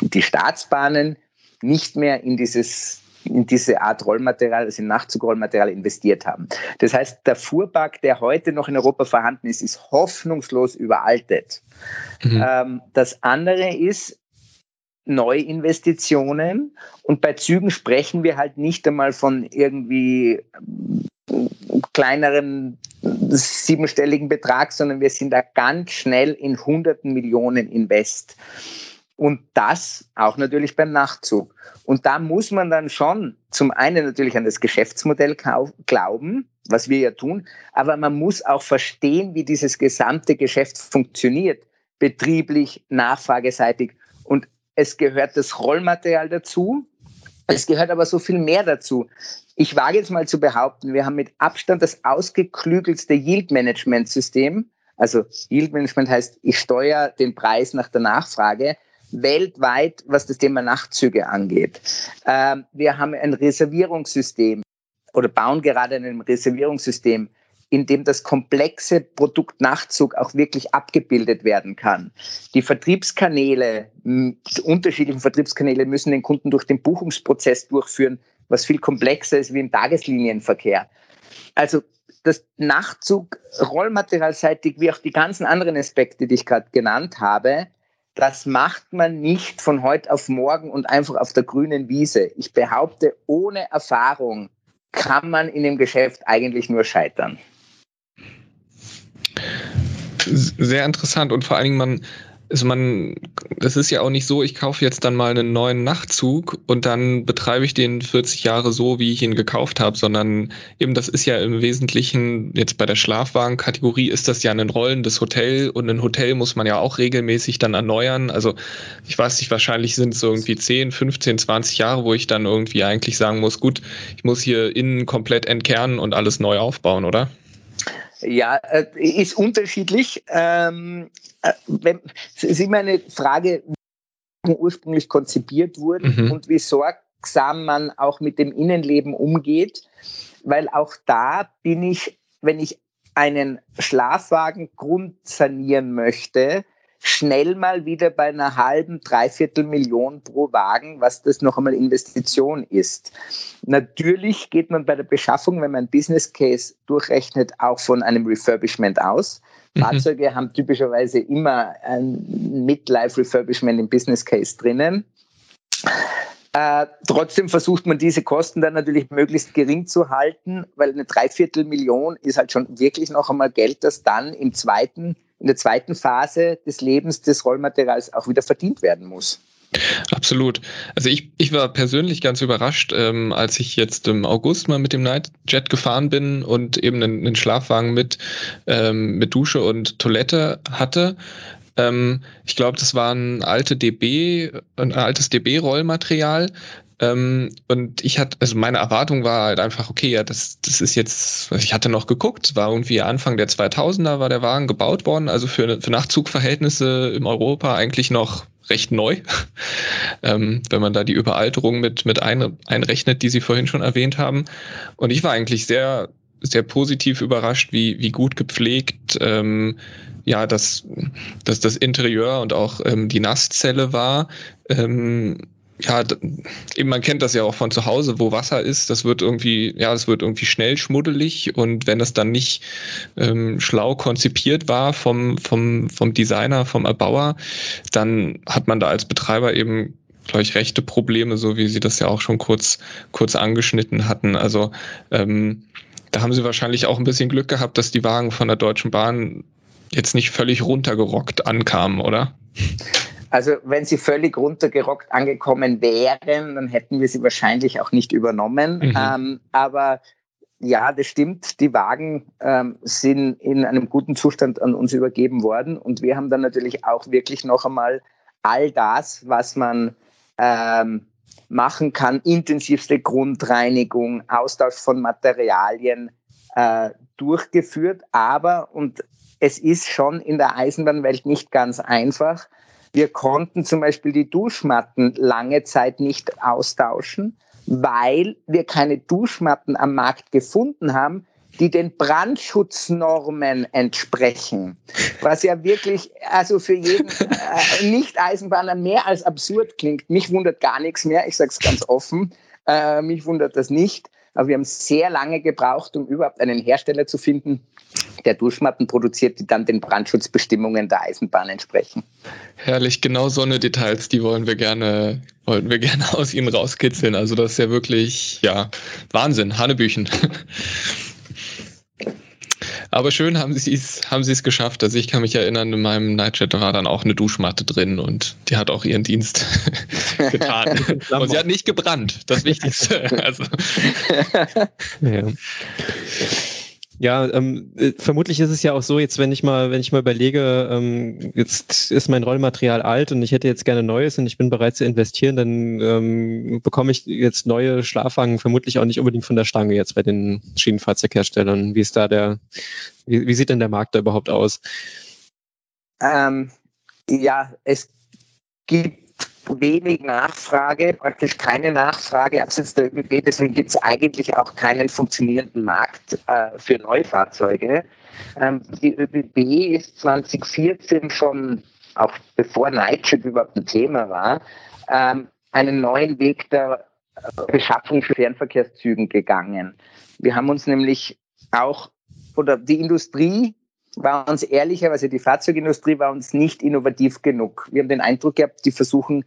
die Staatsbahnen, nicht mehr in dieses in diese Art Rollmaterial, also in Nachzugrollmaterial investiert haben. Das heißt, der Fuhrpark, der heute noch in Europa vorhanden ist, ist hoffnungslos überaltet. Mhm. Ähm, das andere ist, Neuinvestitionen. Und bei Zügen sprechen wir halt nicht einmal von irgendwie kleineren siebenstelligen Betrag, sondern wir sind da ganz schnell in hunderten Millionen Invest. Und das auch natürlich beim Nachtzug. Und da muss man dann schon zum einen natürlich an das Geschäftsmodell glauben, was wir ja tun, aber man muss auch verstehen, wie dieses gesamte Geschäft funktioniert, betrieblich, nachfrageseitig. Und es gehört das Rollmaterial dazu, es gehört aber so viel mehr dazu. Ich wage jetzt mal zu behaupten, wir haben mit Abstand das ausgeklügelste Yield-Management-System. Also Yield-Management heißt, ich steuere den Preis nach der Nachfrage weltweit, was das Thema Nachtzüge angeht. Ähm, wir haben ein Reservierungssystem oder bauen gerade ein Reservierungssystem, in dem das komplexe Produkt Nachtzug auch wirklich abgebildet werden kann. Die Vertriebskanäle, die unterschiedlichen Vertriebskanäle müssen den Kunden durch den Buchungsprozess durchführen, was viel komplexer ist wie im Tageslinienverkehr. Also das Nachtzug rollmaterialseitig wie auch die ganzen anderen Aspekte, die ich gerade genannt habe, das macht man nicht von heute auf morgen und einfach auf der grünen Wiese. Ich behaupte, ohne Erfahrung kann man in dem Geschäft eigentlich nur scheitern sehr interessant und vor allen Dingen man, also man, das ist ja auch nicht so, ich kaufe jetzt dann mal einen neuen Nachtzug und dann betreibe ich den 40 Jahre so, wie ich ihn gekauft habe, sondern eben das ist ja im Wesentlichen, jetzt bei der Schlafwagenkategorie ist das ja ein rollendes Hotel und ein Hotel muss man ja auch regelmäßig dann erneuern. Also ich weiß nicht, wahrscheinlich sind es irgendwie 10, 15, 20 Jahre, wo ich dann irgendwie eigentlich sagen muss, gut, ich muss hier innen komplett entkernen und alles neu aufbauen, oder? Ja, äh, ist unterschiedlich. Ähm, äh, wenn, es ist immer eine Frage, wie ursprünglich konzipiert wurden mhm. und wie sorgsam man auch mit dem Innenleben umgeht, weil auch da bin ich, wenn ich einen Schlafwagen grundsanieren möchte, schnell mal wieder bei einer halben, dreiviertel Million pro Wagen, was das noch einmal Investition ist. Natürlich geht man bei der Beschaffung, wenn man Business Case durchrechnet, auch von einem Refurbishment aus. Mhm. Fahrzeuge haben typischerweise immer ein Midlife Refurbishment im Business Case drinnen. Äh, trotzdem versucht man diese Kosten dann natürlich möglichst gering zu halten, weil eine Dreiviertelmillion ist halt schon wirklich noch einmal Geld, das dann im zweiten, in der zweiten Phase des Lebens des Rollmaterials auch wieder verdient werden muss. Absolut. Also ich, ich war persönlich ganz überrascht, ähm, als ich jetzt im August mal mit dem Nightjet gefahren bin und eben einen, einen Schlafwagen mit, ähm, mit Dusche und Toilette hatte. Ähm, ich glaube, das war ein alte DB, ein altes DB-Rollmaterial. Ähm, und ich hatte, also meine Erwartung war halt einfach, okay, ja, das, das ist jetzt, ich hatte noch geguckt, war irgendwie Anfang der 2000er war der Wagen gebaut worden, also für, für Nachtzugverhältnisse in Europa eigentlich noch recht neu, [laughs] ähm, wenn man da die Überalterung mit, mit ein, einrechnet, die Sie vorhin schon erwähnt haben. Und ich war eigentlich sehr, sehr positiv überrascht, wie, wie gut gepflegt ähm, ja, dass, dass das Interieur und auch ähm, die Nasszelle war. Ähm, ja, eben man kennt das ja auch von zu Hause, wo Wasser ist, das wird irgendwie, ja, das wird irgendwie schnell schmuddelig und wenn das dann nicht ähm, schlau konzipiert war vom, vom, vom Designer, vom Erbauer, dann hat man da als Betreiber eben glaube ich, rechte Probleme, so wie Sie das ja auch schon kurz, kurz angeschnitten hatten. Also ähm, da haben Sie wahrscheinlich auch ein bisschen Glück gehabt, dass die Wagen von der Deutschen Bahn jetzt nicht völlig runtergerockt ankamen, oder? Also wenn sie völlig runtergerockt angekommen wären, dann hätten wir sie wahrscheinlich auch nicht übernommen. Mhm. Ähm, aber ja, das stimmt. Die Wagen ähm, sind in einem guten Zustand an uns übergeben worden. Und wir haben dann natürlich auch wirklich noch einmal all das, was man ähm, machen kann, intensivste Grundreinigung, Austausch von Materialien äh, durchgeführt. Aber, und es ist schon in der Eisenbahnwelt nicht ganz einfach. Wir konnten zum Beispiel die Duschmatten lange Zeit nicht austauschen, weil wir keine Duschmatten am Markt gefunden haben, die den Brandschutznormen entsprechen. Was ja wirklich, also für jeden äh, Nicht-Eisenbahner mehr als absurd klingt. Mich wundert gar nichts mehr, ich sage es ganz offen. Äh, mich wundert das nicht. Aber wir haben sehr lange gebraucht, um überhaupt einen Hersteller zu finden, der Duschmatten produziert, die dann den Brandschutzbestimmungen der Eisenbahn entsprechen. Herrlich, genau so eine Details, die wollen wir gerne, wollten wir [laughs] gerne aus Ihnen rauskitzeln. Also das ist ja wirklich, ja, Wahnsinn, Hanebüchen. [laughs] Aber schön haben sie es haben sie es geschafft. Also ich kann mich erinnern, in meinem Nightjet war dann auch eine Duschmatte drin und die hat auch ihren Dienst [laughs] getan. [laughs] und sie hat nicht gebrannt, das Wichtigste. [laughs] also. ja. Ja, ähm, äh, vermutlich ist es ja auch so, jetzt wenn ich mal, wenn ich mal überlege, ähm, jetzt ist mein Rollmaterial alt und ich hätte jetzt gerne neues und ich bin bereit zu investieren, dann ähm, bekomme ich jetzt neue Schlafwagen vermutlich auch nicht unbedingt von der Stange jetzt bei den Schienenfahrzeugherstellern. Wie ist da der, wie, wie sieht denn der Markt da überhaupt aus? Ähm, ja, es gibt wenig Nachfrage, praktisch keine Nachfrage abseits der ÖBB. Deswegen gibt es eigentlich auch keinen funktionierenden Markt äh, für Neufahrzeuge. Ähm, die ÖBB ist 2014 schon, auch bevor Nightship überhaupt ein Thema war, ähm, einen neuen Weg der Beschaffung für Fernverkehrszügen gegangen. Wir haben uns nämlich auch, oder die Industrie war uns ehrlicherweise, die Fahrzeugindustrie war uns nicht innovativ genug. Wir haben den Eindruck gehabt, die versuchen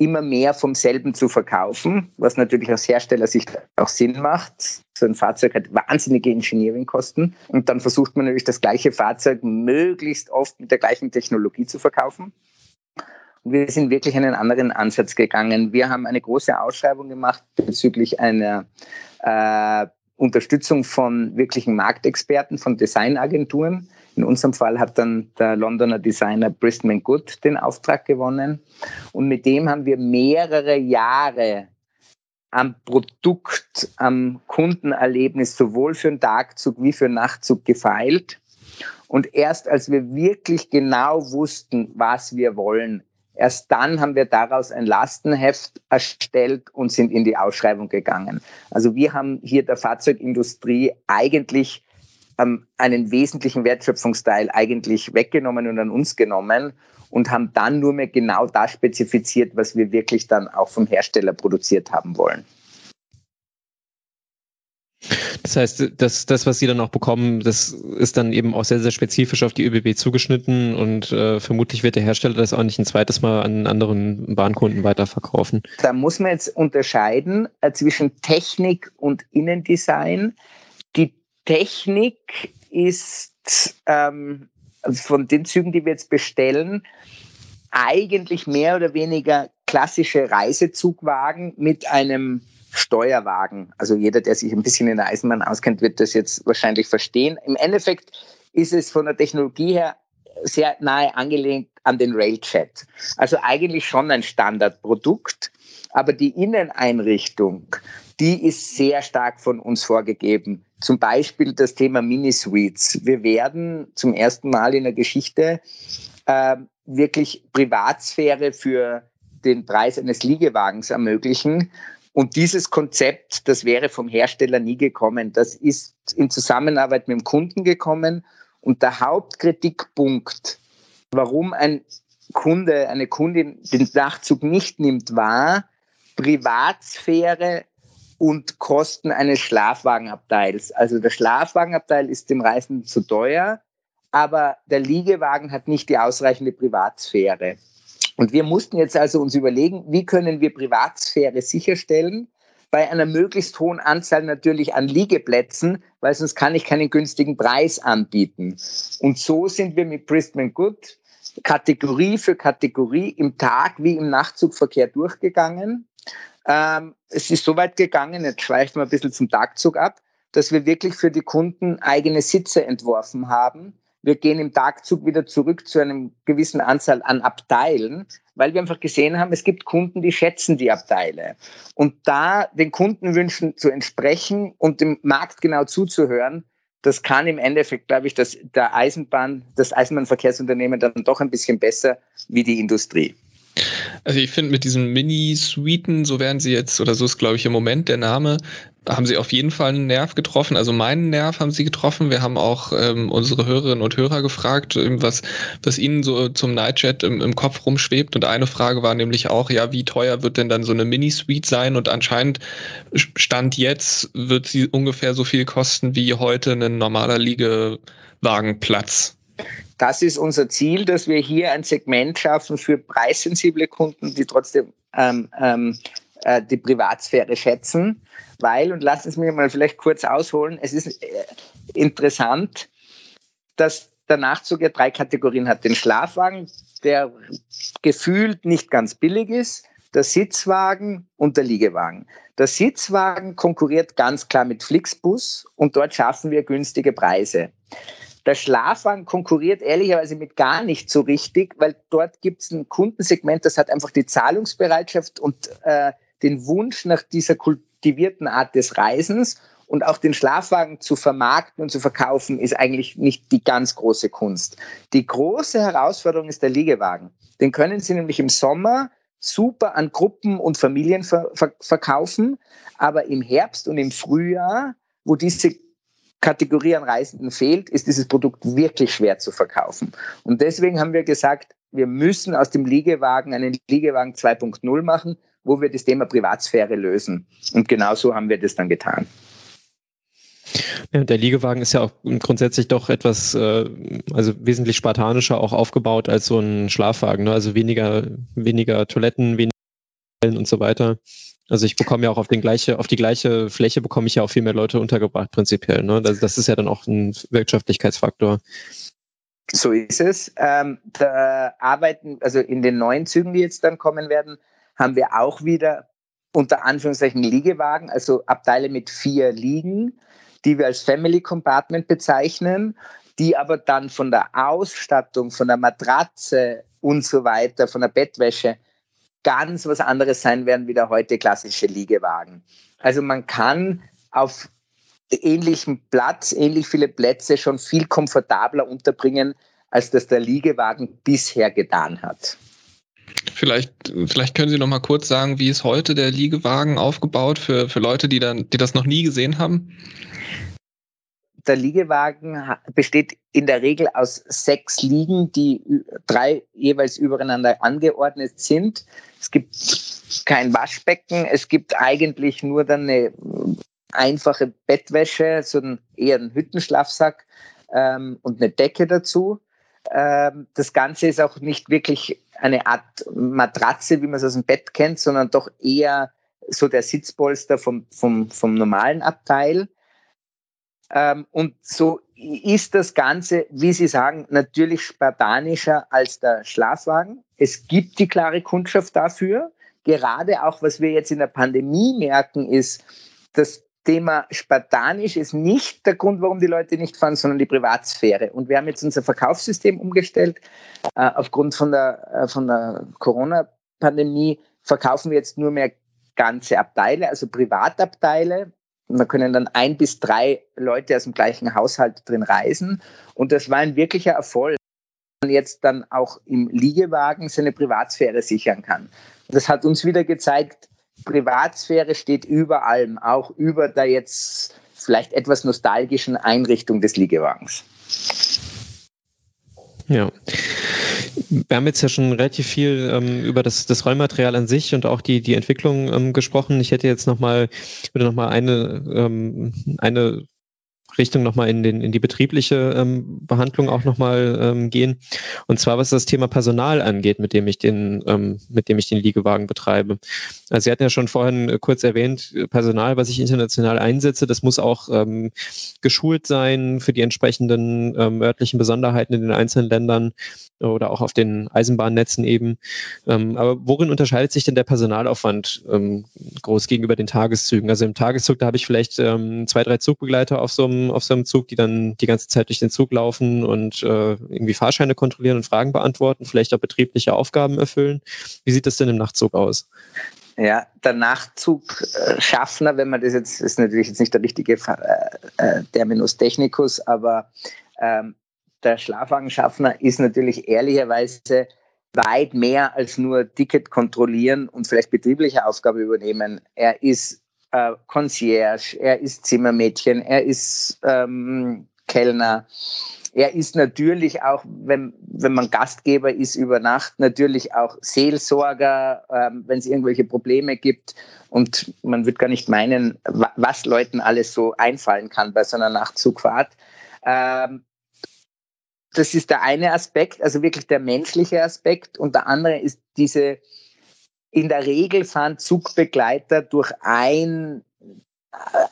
immer mehr vom selben zu verkaufen, was natürlich aus Herstellersicht auch Sinn macht. So ein Fahrzeug hat wahnsinnige Engineering-Kosten und dann versucht man natürlich das gleiche Fahrzeug möglichst oft mit der gleichen Technologie zu verkaufen. Und wir sind wirklich einen anderen Ansatz gegangen. Wir haben eine große Ausschreibung gemacht bezüglich einer äh, Unterstützung von wirklichen Marktexperten, von Designagenturen in unserem Fall hat dann der Londoner Designer Bristman Good den Auftrag gewonnen. Und mit dem haben wir mehrere Jahre am Produkt, am Kundenerlebnis sowohl für den Tagzug wie für den Nachtzug gefeilt. Und erst als wir wirklich genau wussten, was wir wollen, erst dann haben wir daraus ein Lastenheft erstellt und sind in die Ausschreibung gegangen. Also wir haben hier der Fahrzeugindustrie eigentlich ähm, einen wesentlichen Wertschöpfungsteil eigentlich weggenommen und an uns genommen und haben dann nur mehr genau das spezifiziert, was wir wirklich dann auch vom Hersteller produziert haben wollen. Das heißt, das, das, was Sie dann auch bekommen, das ist dann eben auch sehr, sehr spezifisch auf die ÖBB zugeschnitten und äh, vermutlich wird der Hersteller das auch nicht ein zweites Mal an anderen Bahnkunden weiterverkaufen. Da muss man jetzt unterscheiden äh, zwischen Technik und Innendesign. Technik ist ähm, also von den Zügen, die wir jetzt bestellen, eigentlich mehr oder weniger klassische Reisezugwagen mit einem Steuerwagen. Also jeder, der sich ein bisschen in der Eisenbahn auskennt, wird das jetzt wahrscheinlich verstehen. Im Endeffekt ist es von der Technologie her sehr nahe angelegt an den Railjet. Also eigentlich schon ein Standardprodukt, aber die Inneneinrichtung, die ist sehr stark von uns vorgegeben. Zum Beispiel das Thema Mini-Suites. Wir werden zum ersten Mal in der Geschichte äh, wirklich Privatsphäre für den Preis eines Liegewagens ermöglichen. Und dieses Konzept, das wäre vom Hersteller nie gekommen. Das ist in Zusammenarbeit mit dem Kunden gekommen. Und der Hauptkritikpunkt, warum ein Kunde, eine Kundin den Nachzug nicht nimmt, war Privatsphäre und Kosten eines Schlafwagenabteils. Also der Schlafwagenabteil ist dem Reisenden zu teuer, aber der Liegewagen hat nicht die ausreichende Privatsphäre. Und wir mussten jetzt also uns überlegen, wie können wir Privatsphäre sicherstellen bei einer möglichst hohen Anzahl natürlich an Liegeplätzen, weil sonst kann ich keinen günstigen Preis anbieten. Und so sind wir mit Pristman Good Kategorie für Kategorie im Tag wie im Nachtzugverkehr durchgegangen. Ähm, es ist so weit gegangen, jetzt schweift man ein bisschen zum Tagzug ab, dass wir wirklich für die Kunden eigene Sitze entworfen haben, wir gehen im Tagzug wieder zurück zu einem gewissen Anzahl an Abteilen, weil wir einfach gesehen haben, es gibt Kunden, die schätzen die Abteile. Und da den Kundenwünschen zu entsprechen und dem Markt genau zuzuhören, das kann im Endeffekt, glaube ich, das, der Eisenbahn, das Eisenbahnverkehrsunternehmen dann doch ein bisschen besser wie die Industrie. Also ich finde mit diesen Mini-Suiten, so werden sie jetzt, oder so ist glaube ich im Moment der Name, haben sie auf jeden Fall einen Nerv getroffen. Also meinen Nerv haben sie getroffen. Wir haben auch ähm, unsere Hörerinnen und Hörer gefragt, ähm, was, was ihnen so zum Nightchat im, im Kopf rumschwebt. Und eine Frage war nämlich auch, ja, wie teuer wird denn dann so eine Mini-Suite sein? Und anscheinend Stand jetzt wird sie ungefähr so viel kosten wie heute ein normaler Liegewagenplatz. Das ist unser Ziel, dass wir hier ein Segment schaffen für preissensible Kunden, die trotzdem ähm, ähm, äh, die Privatsphäre schätzen. Weil, und lassen Sie mich mal vielleicht kurz ausholen, es ist äh, interessant, dass der Nachzug ja drei Kategorien hat. Den Schlafwagen, der gefühlt nicht ganz billig ist, der Sitzwagen und der Liegewagen. Der Sitzwagen konkurriert ganz klar mit Flixbus und dort schaffen wir günstige Preise. Der Schlafwagen konkurriert ehrlicherweise mit gar nicht so richtig, weil dort gibt es ein Kundensegment, das hat einfach die Zahlungsbereitschaft und äh, den Wunsch nach dieser kultivierten Art des Reisens. Und auch den Schlafwagen zu vermarkten und zu verkaufen, ist eigentlich nicht die ganz große Kunst. Die große Herausforderung ist der Liegewagen. Den können Sie nämlich im Sommer super an Gruppen und Familien ver ver verkaufen, aber im Herbst und im Frühjahr, wo diese Kategorie an Reisenden fehlt, ist dieses Produkt wirklich schwer zu verkaufen. Und deswegen haben wir gesagt, wir müssen aus dem Liegewagen einen Liegewagen 2.0 machen, wo wir das Thema Privatsphäre lösen. Und genau so haben wir das dann getan. Ja, der Liegewagen ist ja auch grundsätzlich doch etwas, äh, also wesentlich spartanischer auch aufgebaut als so ein Schlafwagen. Ne? Also weniger, weniger Toiletten, weniger und so weiter. Also ich bekomme ja auch auf, den gleiche, auf die gleiche Fläche bekomme ich ja auch viel mehr Leute untergebracht prinzipiell. Ne? Das, das ist ja dann auch ein Wirtschaftlichkeitsfaktor. So ist es. Ähm, da arbeiten, also in den neuen Zügen, die jetzt dann kommen werden, haben wir auch wieder unter Anführungszeichen Liegewagen, also Abteile mit vier Liegen, die wir als Family Compartment bezeichnen, die aber dann von der Ausstattung, von der Matratze und so weiter, von der Bettwäsche ganz was anderes sein werden wie der heute klassische Liegewagen. Also man kann auf ähnlichem Platz, ähnlich viele Plätze schon viel komfortabler unterbringen, als das der Liegewagen bisher getan hat. Vielleicht, vielleicht können Sie noch mal kurz sagen, wie ist heute der Liegewagen aufgebaut für, für Leute, die, dann, die das noch nie gesehen haben? der Liegewagen besteht in der Regel aus sechs Liegen, die drei jeweils übereinander angeordnet sind. Es gibt kein Waschbecken, es gibt eigentlich nur dann eine einfache Bettwäsche, so ein, eher ein Hüttenschlafsack ähm, und eine Decke dazu. Ähm, das Ganze ist auch nicht wirklich eine Art Matratze, wie man es aus dem Bett kennt, sondern doch eher so der Sitzpolster vom, vom, vom normalen Abteil. Ähm, und so ist das Ganze, wie Sie sagen, natürlich spartanischer als der Schlafwagen. Es gibt die klare Kundschaft dafür. Gerade auch, was wir jetzt in der Pandemie merken, ist, das Thema spartanisch ist nicht der Grund, warum die Leute nicht fahren, sondern die Privatsphäre. Und wir haben jetzt unser Verkaufssystem umgestellt. Äh, aufgrund von der, äh, von der Corona-Pandemie verkaufen wir jetzt nur mehr ganze Abteile, also Privatabteile. Da können dann ein bis drei Leute aus dem gleichen Haushalt drin reisen. Und das war ein wirklicher Erfolg, man jetzt dann auch im Liegewagen seine Privatsphäre sichern kann. Das hat uns wieder gezeigt, Privatsphäre steht über allem, auch über der jetzt vielleicht etwas nostalgischen Einrichtung des Liegewagens. Ja. Wir haben jetzt ja schon relativ viel ähm, über das, das Rollmaterial an sich und auch die, die Entwicklung ähm, gesprochen. Ich hätte jetzt nochmal, würde nochmal eine, ähm, eine Richtung nochmal in, den, in die betriebliche ähm, Behandlung auch nochmal ähm, gehen. Und zwar, was das Thema Personal angeht, mit dem ich den, ähm, mit dem ich den Liegewagen betreibe. Also Sie hatten ja schon vorhin äh, kurz erwähnt, Personal, was ich international einsetze, das muss auch ähm, geschult sein für die entsprechenden ähm, örtlichen Besonderheiten in den einzelnen Ländern oder auch auf den Eisenbahnnetzen eben. Ähm, aber worin unterscheidet sich denn der Personalaufwand ähm, groß gegenüber den Tageszügen? Also im Tageszug, da habe ich vielleicht ähm, zwei, drei Zugbegleiter auf so, einem, auf so einem Zug, die dann die ganze Zeit durch den Zug laufen und äh, irgendwie Fahrscheine kontrollieren und Fragen beantworten, vielleicht auch betriebliche Aufgaben erfüllen. Wie sieht das denn im Nachtzug aus? Ja, der Nachzugschaffner, wenn man das jetzt, ist natürlich jetzt nicht der richtige äh, äh, Terminus technicus, aber ähm, der Schlafwagenschaffner ist natürlich ehrlicherweise weit mehr als nur Ticket kontrollieren und vielleicht betriebliche Aufgabe übernehmen. Er ist äh, Concierge, er ist Zimmermädchen, er ist ähm, Kellner. Er ist natürlich auch, wenn, wenn man Gastgeber ist über Nacht, natürlich auch Seelsorger, ähm, wenn es irgendwelche Probleme gibt. Und man wird gar nicht meinen, was Leuten alles so einfallen kann bei so einer Nachtzugfahrt. Ähm, das ist der eine Aspekt, also wirklich der menschliche Aspekt. Und der andere ist diese, in der Regel fahren Zugbegleiter durch ein,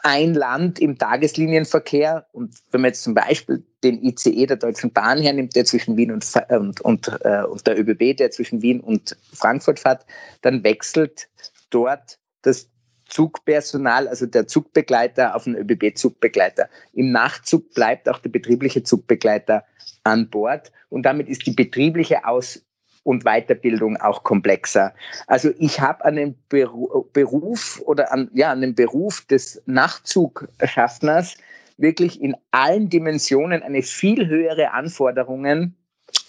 ein Land im Tageslinienverkehr. Und wenn man jetzt zum Beispiel den ICE der Deutschen Bahn hernimmt, der zwischen Wien und, und, und, äh, und der ÖBB, der zwischen Wien und Frankfurt fährt, dann wechselt dort das Zugpersonal, also der Zugbegleiter auf den ÖBB-Zugbegleiter. Im Nachtzug bleibt auch der betriebliche Zugbegleiter an Bord und damit ist die betriebliche Aus- und Weiterbildung auch komplexer. Also ich habe an den Beruf oder an, ja, an den Beruf des Nachtzugschaffners wirklich in allen Dimensionen eine viel höhere Anforderungen,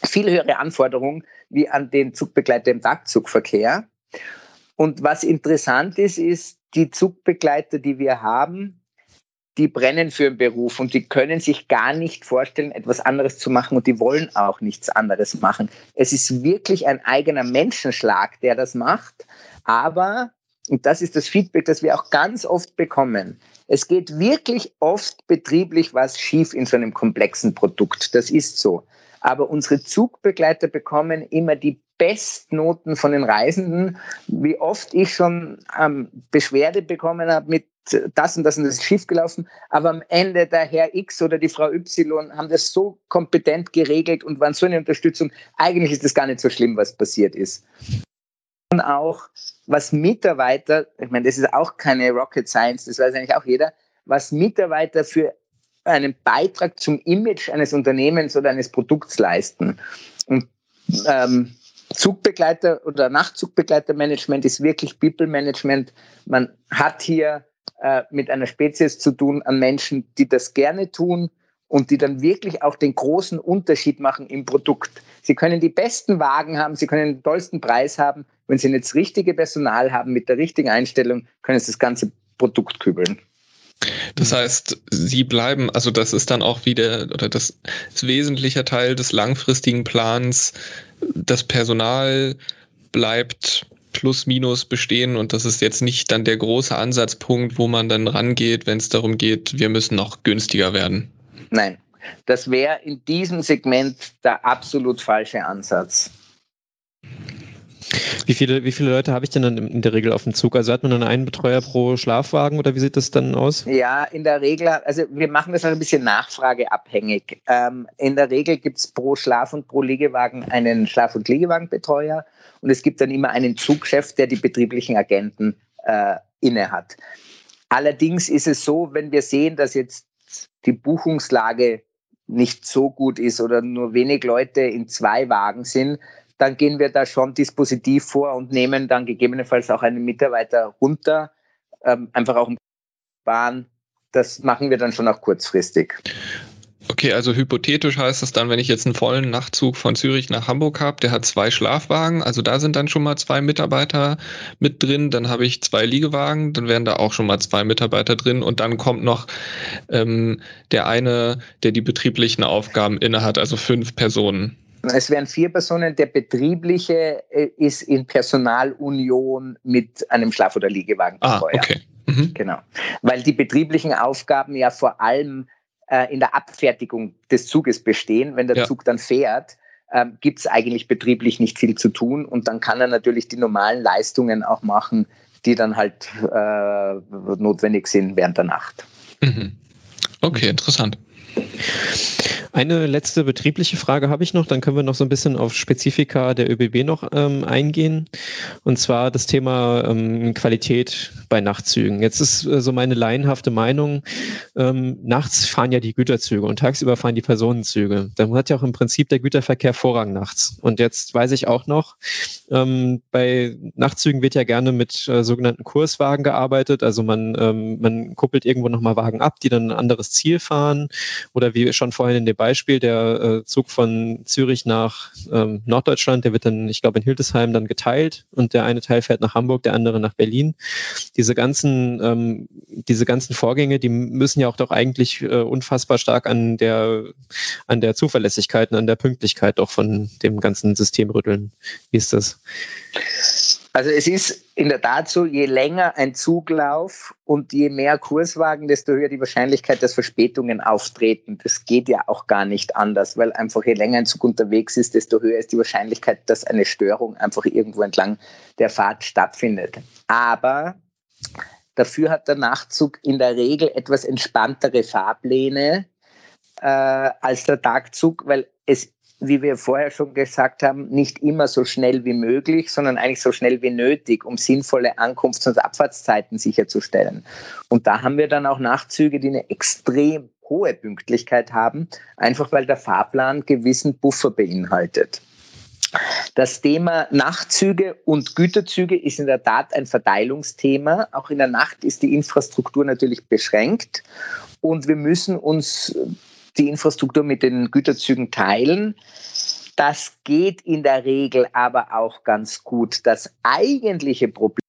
viel höhere Anforderung wie an den Zugbegleiter im Tagzugverkehr. Und was interessant ist, ist, die Zugbegleiter, die wir haben, die brennen für den Beruf und die können sich gar nicht vorstellen, etwas anderes zu machen und die wollen auch nichts anderes machen. Es ist wirklich ein eigener Menschenschlag, der das macht, aber, und das ist das Feedback, das wir auch ganz oft bekommen, es geht wirklich oft betrieblich was schief in so einem komplexen Produkt. Das ist so. Aber unsere Zugbegleiter bekommen immer die Bestnoten von den Reisenden. Wie oft ich schon ähm, Beschwerde bekommen habe mit das und das und das ist schief gelaufen, aber am Ende der Herr X oder die Frau Y haben das so kompetent geregelt und waren so eine Unterstützung. Eigentlich ist das gar nicht so schlimm, was passiert ist. Und auch, was Mitarbeiter, ich meine, das ist auch keine Rocket Science, das weiß eigentlich auch jeder, was Mitarbeiter für einen Beitrag zum Image eines Unternehmens oder eines Produkts leisten. Und ähm, Zugbegleiter oder Nachzugbegleitermanagement ist wirklich People Management. Man hat hier äh, mit einer Spezies zu tun an Menschen, die das gerne tun und die dann wirklich auch den großen Unterschied machen im Produkt. Sie können die besten Wagen haben, sie können den tollsten Preis haben. Wenn sie das richtige Personal haben mit der richtigen Einstellung, können sie das ganze Produkt kübeln. Das heißt, sie bleiben, also das ist dann auch wieder, oder das ist wesentlicher Teil des langfristigen Plans. Das Personal bleibt plus minus bestehen und das ist jetzt nicht dann der große Ansatzpunkt, wo man dann rangeht, wenn es darum geht, wir müssen noch günstiger werden. Nein, das wäre in diesem Segment der absolut falsche Ansatz. Wie viele, wie viele Leute habe ich denn dann in der Regel auf dem Zug? Also hat man dann einen Betreuer pro Schlafwagen oder wie sieht das dann aus? Ja, in der Regel, also wir machen das auch ein bisschen nachfrageabhängig. Ähm, in der Regel gibt es pro Schlaf- und pro Liegewagen einen Schlaf- und Liegewagenbetreuer und es gibt dann immer einen Zugchef, der die betrieblichen Agenten äh, inne. Allerdings ist es so, wenn wir sehen, dass jetzt die Buchungslage nicht so gut ist oder nur wenig Leute in zwei Wagen sind, dann gehen wir da schon dispositiv vor und nehmen dann gegebenenfalls auch einen Mitarbeiter runter, ähm, einfach auch im Bahn. Das machen wir dann schon auch kurzfristig. Okay, also hypothetisch heißt das dann, wenn ich jetzt einen vollen Nachtzug von Zürich nach Hamburg habe, der hat zwei Schlafwagen, also da sind dann schon mal zwei Mitarbeiter mit drin, dann habe ich zwei Liegewagen, dann wären da auch schon mal zwei Mitarbeiter drin und dann kommt noch ähm, der eine, der die betrieblichen Aufgaben innehat, also fünf Personen. Es wären vier Personen. Der betriebliche äh, ist in Personalunion mit einem Schlaf- oder Liegewagen. Ah, okay. Mhm. Genau. Weil die betrieblichen Aufgaben ja vor allem äh, in der Abfertigung des Zuges bestehen. Wenn der ja. Zug dann fährt, ähm, gibt es eigentlich betrieblich nicht viel zu tun und dann kann er natürlich die normalen Leistungen auch machen, die dann halt äh, notwendig sind während der Nacht. Mhm. Okay, interessant. Eine letzte betriebliche Frage habe ich noch, dann können wir noch so ein bisschen auf Spezifika der ÖBB noch ähm, eingehen. Und zwar das Thema ähm, Qualität bei Nachtzügen. Jetzt ist äh, so meine laienhafte Meinung, ähm, nachts fahren ja die Güterzüge und tagsüber fahren die Personenzüge. Dann hat ja auch im Prinzip der Güterverkehr Vorrang nachts. Und jetzt weiß ich auch noch, ähm, bei Nachtzügen wird ja gerne mit äh, sogenannten Kurswagen gearbeitet. Also man, ähm, man kuppelt irgendwo nochmal Wagen ab, die dann ein anderes Ziel fahren. Oder wie schon vorhin in dem Beispiel, der äh, Zug von Zürich nach ähm, Norddeutschland, der wird dann, ich glaube, in Hildesheim dann geteilt und der eine Teil fährt nach Hamburg, der andere nach Berlin. Diese ganzen, ähm, diese ganzen Vorgänge, die müssen ja auch doch eigentlich äh, unfassbar stark an der, an der Zuverlässigkeit und an der Pünktlichkeit auch von dem ganzen System rütteln. Wie ist das? Also es ist in der Tat so, je länger ein Zuglauf und je mehr Kurswagen, desto höher die Wahrscheinlichkeit, dass Verspätungen auftreten. Das geht ja auch gar nicht anders, weil einfach je länger ein Zug unterwegs ist, desto höher ist die Wahrscheinlichkeit, dass eine Störung einfach irgendwo entlang der Fahrt stattfindet. Aber dafür hat der Nachtzug in der Regel etwas entspanntere Fahrpläne äh, als der Tagzug, weil es wie wir vorher schon gesagt haben, nicht immer so schnell wie möglich, sondern eigentlich so schnell wie nötig, um sinnvolle Ankunfts- und Abfahrtszeiten sicherzustellen. Und da haben wir dann auch Nachtzüge, die eine extrem hohe Pünktlichkeit haben, einfach weil der Fahrplan gewissen Buffer beinhaltet. Das Thema Nachtzüge und Güterzüge ist in der Tat ein Verteilungsthema. Auch in der Nacht ist die Infrastruktur natürlich beschränkt und wir müssen uns die Infrastruktur mit den Güterzügen teilen. Das geht in der Regel aber auch ganz gut. Das eigentliche Problem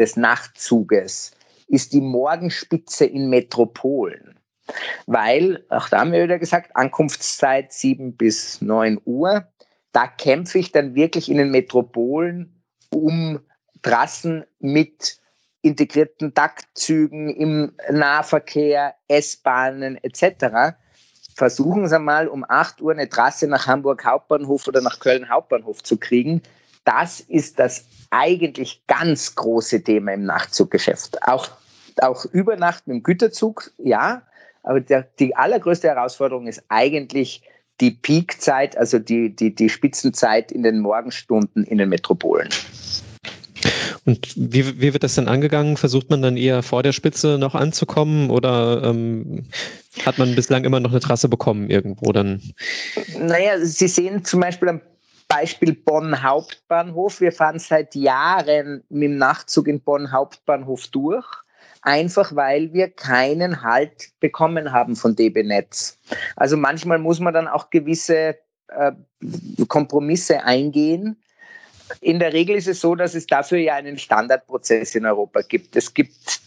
des Nachtzuges ist die Morgenspitze in Metropolen. Weil, auch da haben wir wieder gesagt, Ankunftszeit 7 bis 9 Uhr. Da kämpfe ich dann wirklich in den Metropolen um Trassen mit integrierten Taktzügen im Nahverkehr, S-Bahnen etc versuchen Sie mal um 8 Uhr eine Trasse nach Hamburg Hauptbahnhof oder nach Köln Hauptbahnhof zu kriegen. Das ist das eigentlich ganz große Thema im Nachtzuggeschäft. Auch, auch mit dem Güterzug, ja, aber der, die allergrößte Herausforderung ist eigentlich die Peakzeit, also die, die, die Spitzenzeit in den Morgenstunden in den Metropolen. Und wie, wie wird das denn angegangen? Versucht man dann eher vor der Spitze noch anzukommen oder ähm, hat man bislang immer noch eine Trasse bekommen irgendwo dann? Naja, Sie sehen zum Beispiel am Beispiel Bonn Hauptbahnhof. Wir fahren seit Jahren mit dem Nachtzug in Bonn Hauptbahnhof durch. Einfach weil wir keinen Halt bekommen haben von DB Netz. Also manchmal muss man dann auch gewisse äh, Kompromisse eingehen in der Regel ist es so, dass es dafür ja einen Standardprozess in Europa gibt. Es gibt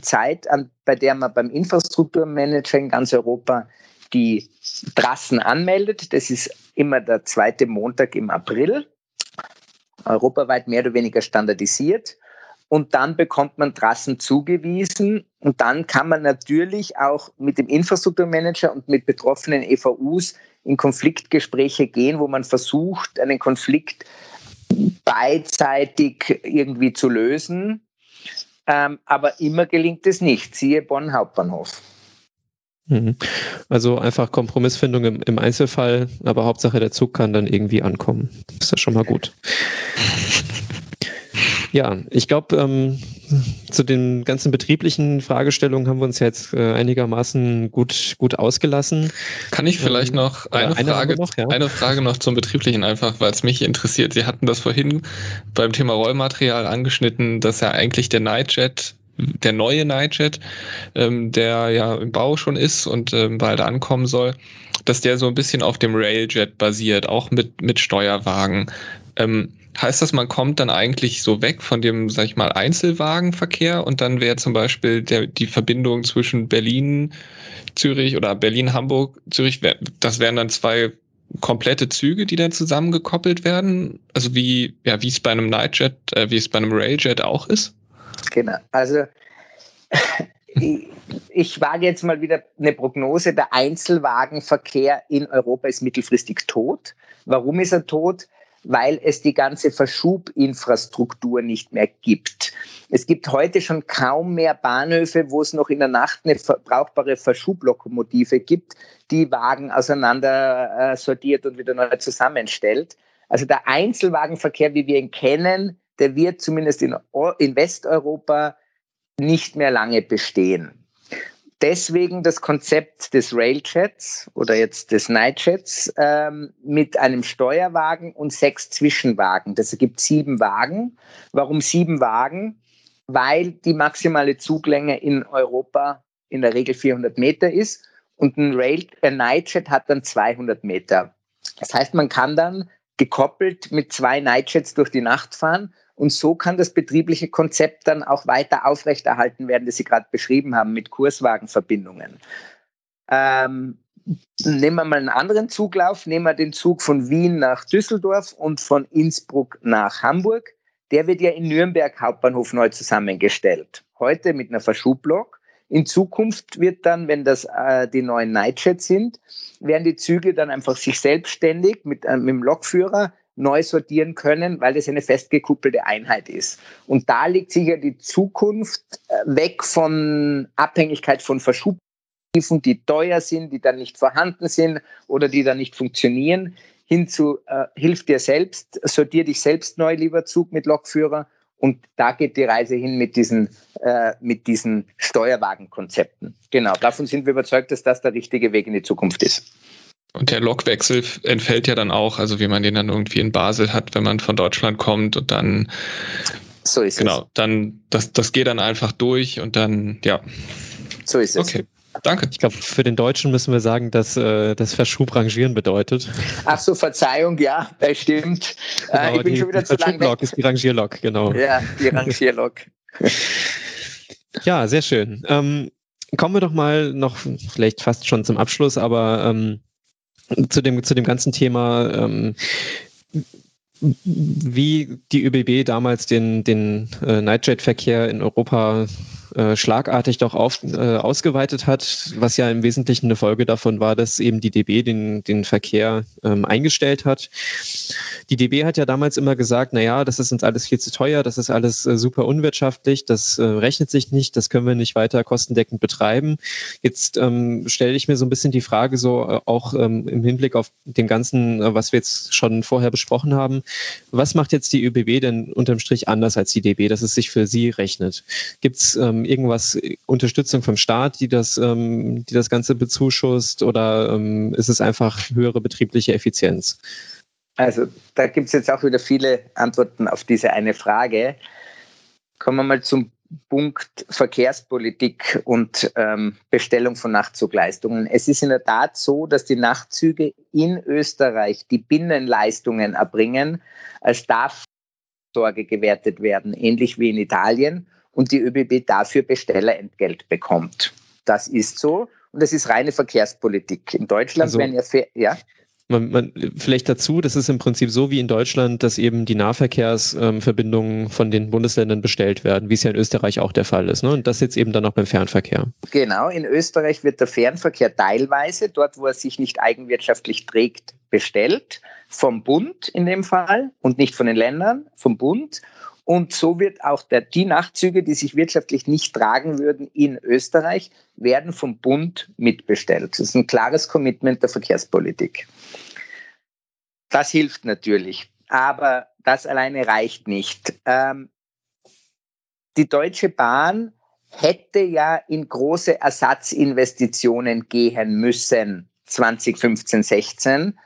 Zeit, an, bei der man beim Infrastrukturmanager in ganz Europa die Trassen anmeldet. Das ist immer der zweite Montag im April, europaweit mehr oder weniger standardisiert. Und dann bekommt man Trassen zugewiesen und dann kann man natürlich auch mit dem Infrastrukturmanager und mit betroffenen EVUs in Konfliktgespräche gehen, wo man versucht, einen Konflikt beidseitig irgendwie zu lösen. Ähm, aber immer gelingt es nicht. Siehe Bonn Hauptbahnhof. Mhm. Also einfach Kompromissfindung im, im, Einzelfall, aber Hauptsache der Zug kann dann irgendwie ankommen. Ist ja schon mal gut. [laughs] Ja, ich glaube, ähm, zu den ganzen betrieblichen Fragestellungen haben wir uns jetzt äh, einigermaßen gut, gut ausgelassen. Kann ich vielleicht ähm, noch eine, eine Frage, noch, ja? eine Frage noch zum betrieblichen einfach, weil es mich interessiert. Sie hatten das vorhin beim Thema Rollmaterial angeschnitten, dass ja eigentlich der Nightjet der neue Nightjet, ähm, der ja im Bau schon ist und ähm, bald ankommen soll, dass der so ein bisschen auf dem Railjet basiert, auch mit, mit Steuerwagen. Ähm, heißt das, man kommt dann eigentlich so weg von dem, sag ich mal, Einzelwagenverkehr und dann wäre zum Beispiel der, die Verbindung zwischen Berlin, Zürich oder Berlin, Hamburg, Zürich, das wären dann zwei komplette Züge, die dann zusammengekoppelt werden? Also wie, ja, wie es bei einem Nightjet, äh, wie es bei einem Railjet auch ist? Genau. Also [laughs] ich, ich wage jetzt mal wieder eine Prognose. Der Einzelwagenverkehr in Europa ist mittelfristig tot. Warum ist er tot? Weil es die ganze Verschubinfrastruktur nicht mehr gibt. Es gibt heute schon kaum mehr Bahnhöfe, wo es noch in der Nacht eine brauchbare Verschublokomotive gibt, die Wagen auseinander äh, sortiert und wieder neu zusammenstellt. Also der Einzelwagenverkehr, wie wir ihn kennen, der wird zumindest in, in Westeuropa nicht mehr lange bestehen. Deswegen das Konzept des Railjets oder jetzt des Nightjets ähm, mit einem Steuerwagen und sechs Zwischenwagen. Das ergibt sieben Wagen. Warum sieben Wagen? Weil die maximale Zuglänge in Europa in der Regel 400 Meter ist und ein, Rail, ein Nightjet hat dann 200 Meter. Das heißt, man kann dann gekoppelt mit zwei Nightjets durch die Nacht fahren und so kann das betriebliche Konzept dann auch weiter aufrechterhalten werden, das Sie gerade beschrieben haben, mit Kurswagenverbindungen. Ähm, nehmen wir mal einen anderen Zuglauf, nehmen wir den Zug von Wien nach Düsseldorf und von Innsbruck nach Hamburg. Der wird ja in Nürnberg Hauptbahnhof neu zusammengestellt. Heute mit einer Verschublok. In Zukunft wird dann, wenn das äh, die neuen Nightjets sind, werden die Züge dann einfach sich selbstständig mit, äh, mit dem Lokführer neu sortieren können, weil das eine festgekuppelte Einheit ist. Und da liegt sicher die Zukunft äh, weg von Abhängigkeit von Verschubtiefen, die teuer sind, die dann nicht vorhanden sind oder die dann nicht funktionieren, hin zu äh, hilf dir selbst, sortier dich selbst neu, lieber Zug mit Lokführer. Und da geht die Reise hin mit diesen, äh, mit diesen Steuerwagenkonzepten. Genau, davon sind wir überzeugt, dass das der richtige Weg in die Zukunft ist. Und der Lokwechsel entfällt ja dann auch, also wie man den dann irgendwie in Basel hat, wenn man von Deutschland kommt und dann so ist genau, es. dann das, das geht dann einfach durch und dann, ja. So ist es. Okay. Danke. Ich glaube, für den Deutschen müssen wir sagen, dass äh, das Verschub rangieren bedeutet. Ach so, Verzeihung, ja, das stimmt. Äh, genau, ich bin die, schon wieder zu lang weg. ist die Rangierlok, genau. Ja, die Rangierlok. [laughs] ja, sehr schön. Ähm, kommen wir doch mal noch vielleicht fast schon zum Abschluss, aber ähm, zu dem, zu dem ganzen Thema, ähm, wie die ÖBB damals den, den äh, Nightjet-Verkehr in Europa äh, schlagartig doch auf, äh, ausgeweitet hat, was ja im Wesentlichen eine Folge davon war, dass eben die DB den, den Verkehr ähm, eingestellt hat. Die DB hat ja damals immer gesagt, naja, das ist uns alles viel zu teuer, das ist alles äh, super unwirtschaftlich, das äh, rechnet sich nicht, das können wir nicht weiter kostendeckend betreiben. Jetzt ähm, stelle ich mir so ein bisschen die Frage so äh, auch ähm, im Hinblick auf den ganzen, was wir jetzt schon vorher besprochen haben, was macht jetzt die ÖBB denn unterm Strich anders als die DB, dass es sich für sie rechnet? Gibt es ähm, irgendwas, Unterstützung vom Staat, die das, ähm, die das Ganze bezuschusst oder ähm, ist es einfach höhere betriebliche Effizienz? Also da gibt es jetzt auch wieder viele Antworten auf diese eine Frage. Kommen wir mal zum Punkt Verkehrspolitik und ähm, Bestellung von Nachtzugleistungen. Es ist in der Tat so, dass die Nachtzüge in Österreich die Binnenleistungen erbringen, als darf Sorge gewertet werden, ähnlich wie in Italien und die ÖBB dafür Bestellerentgelt bekommt. Das ist so und das ist reine Verkehrspolitik. In Deutschland also, werden ja, ja man, man, vielleicht dazu, das ist im Prinzip so wie in Deutschland, dass eben die Nahverkehrsverbindungen ähm, von den Bundesländern bestellt werden, wie es ja in Österreich auch der Fall ist. Ne? Und das jetzt eben dann auch beim Fernverkehr. Genau, in Österreich wird der Fernverkehr teilweise, dort wo er sich nicht eigenwirtschaftlich trägt, bestellt, vom Bund in dem Fall und nicht von den Ländern, vom Bund. Und so wird auch der, die Nachtzüge, die sich wirtschaftlich nicht tragen würden in Österreich, werden vom Bund mitbestellt. Das ist ein klares Commitment der Verkehrspolitik. Das hilft natürlich, aber das alleine reicht nicht. Ähm, die Deutsche Bahn hätte ja in große Ersatzinvestitionen gehen müssen 2015, 16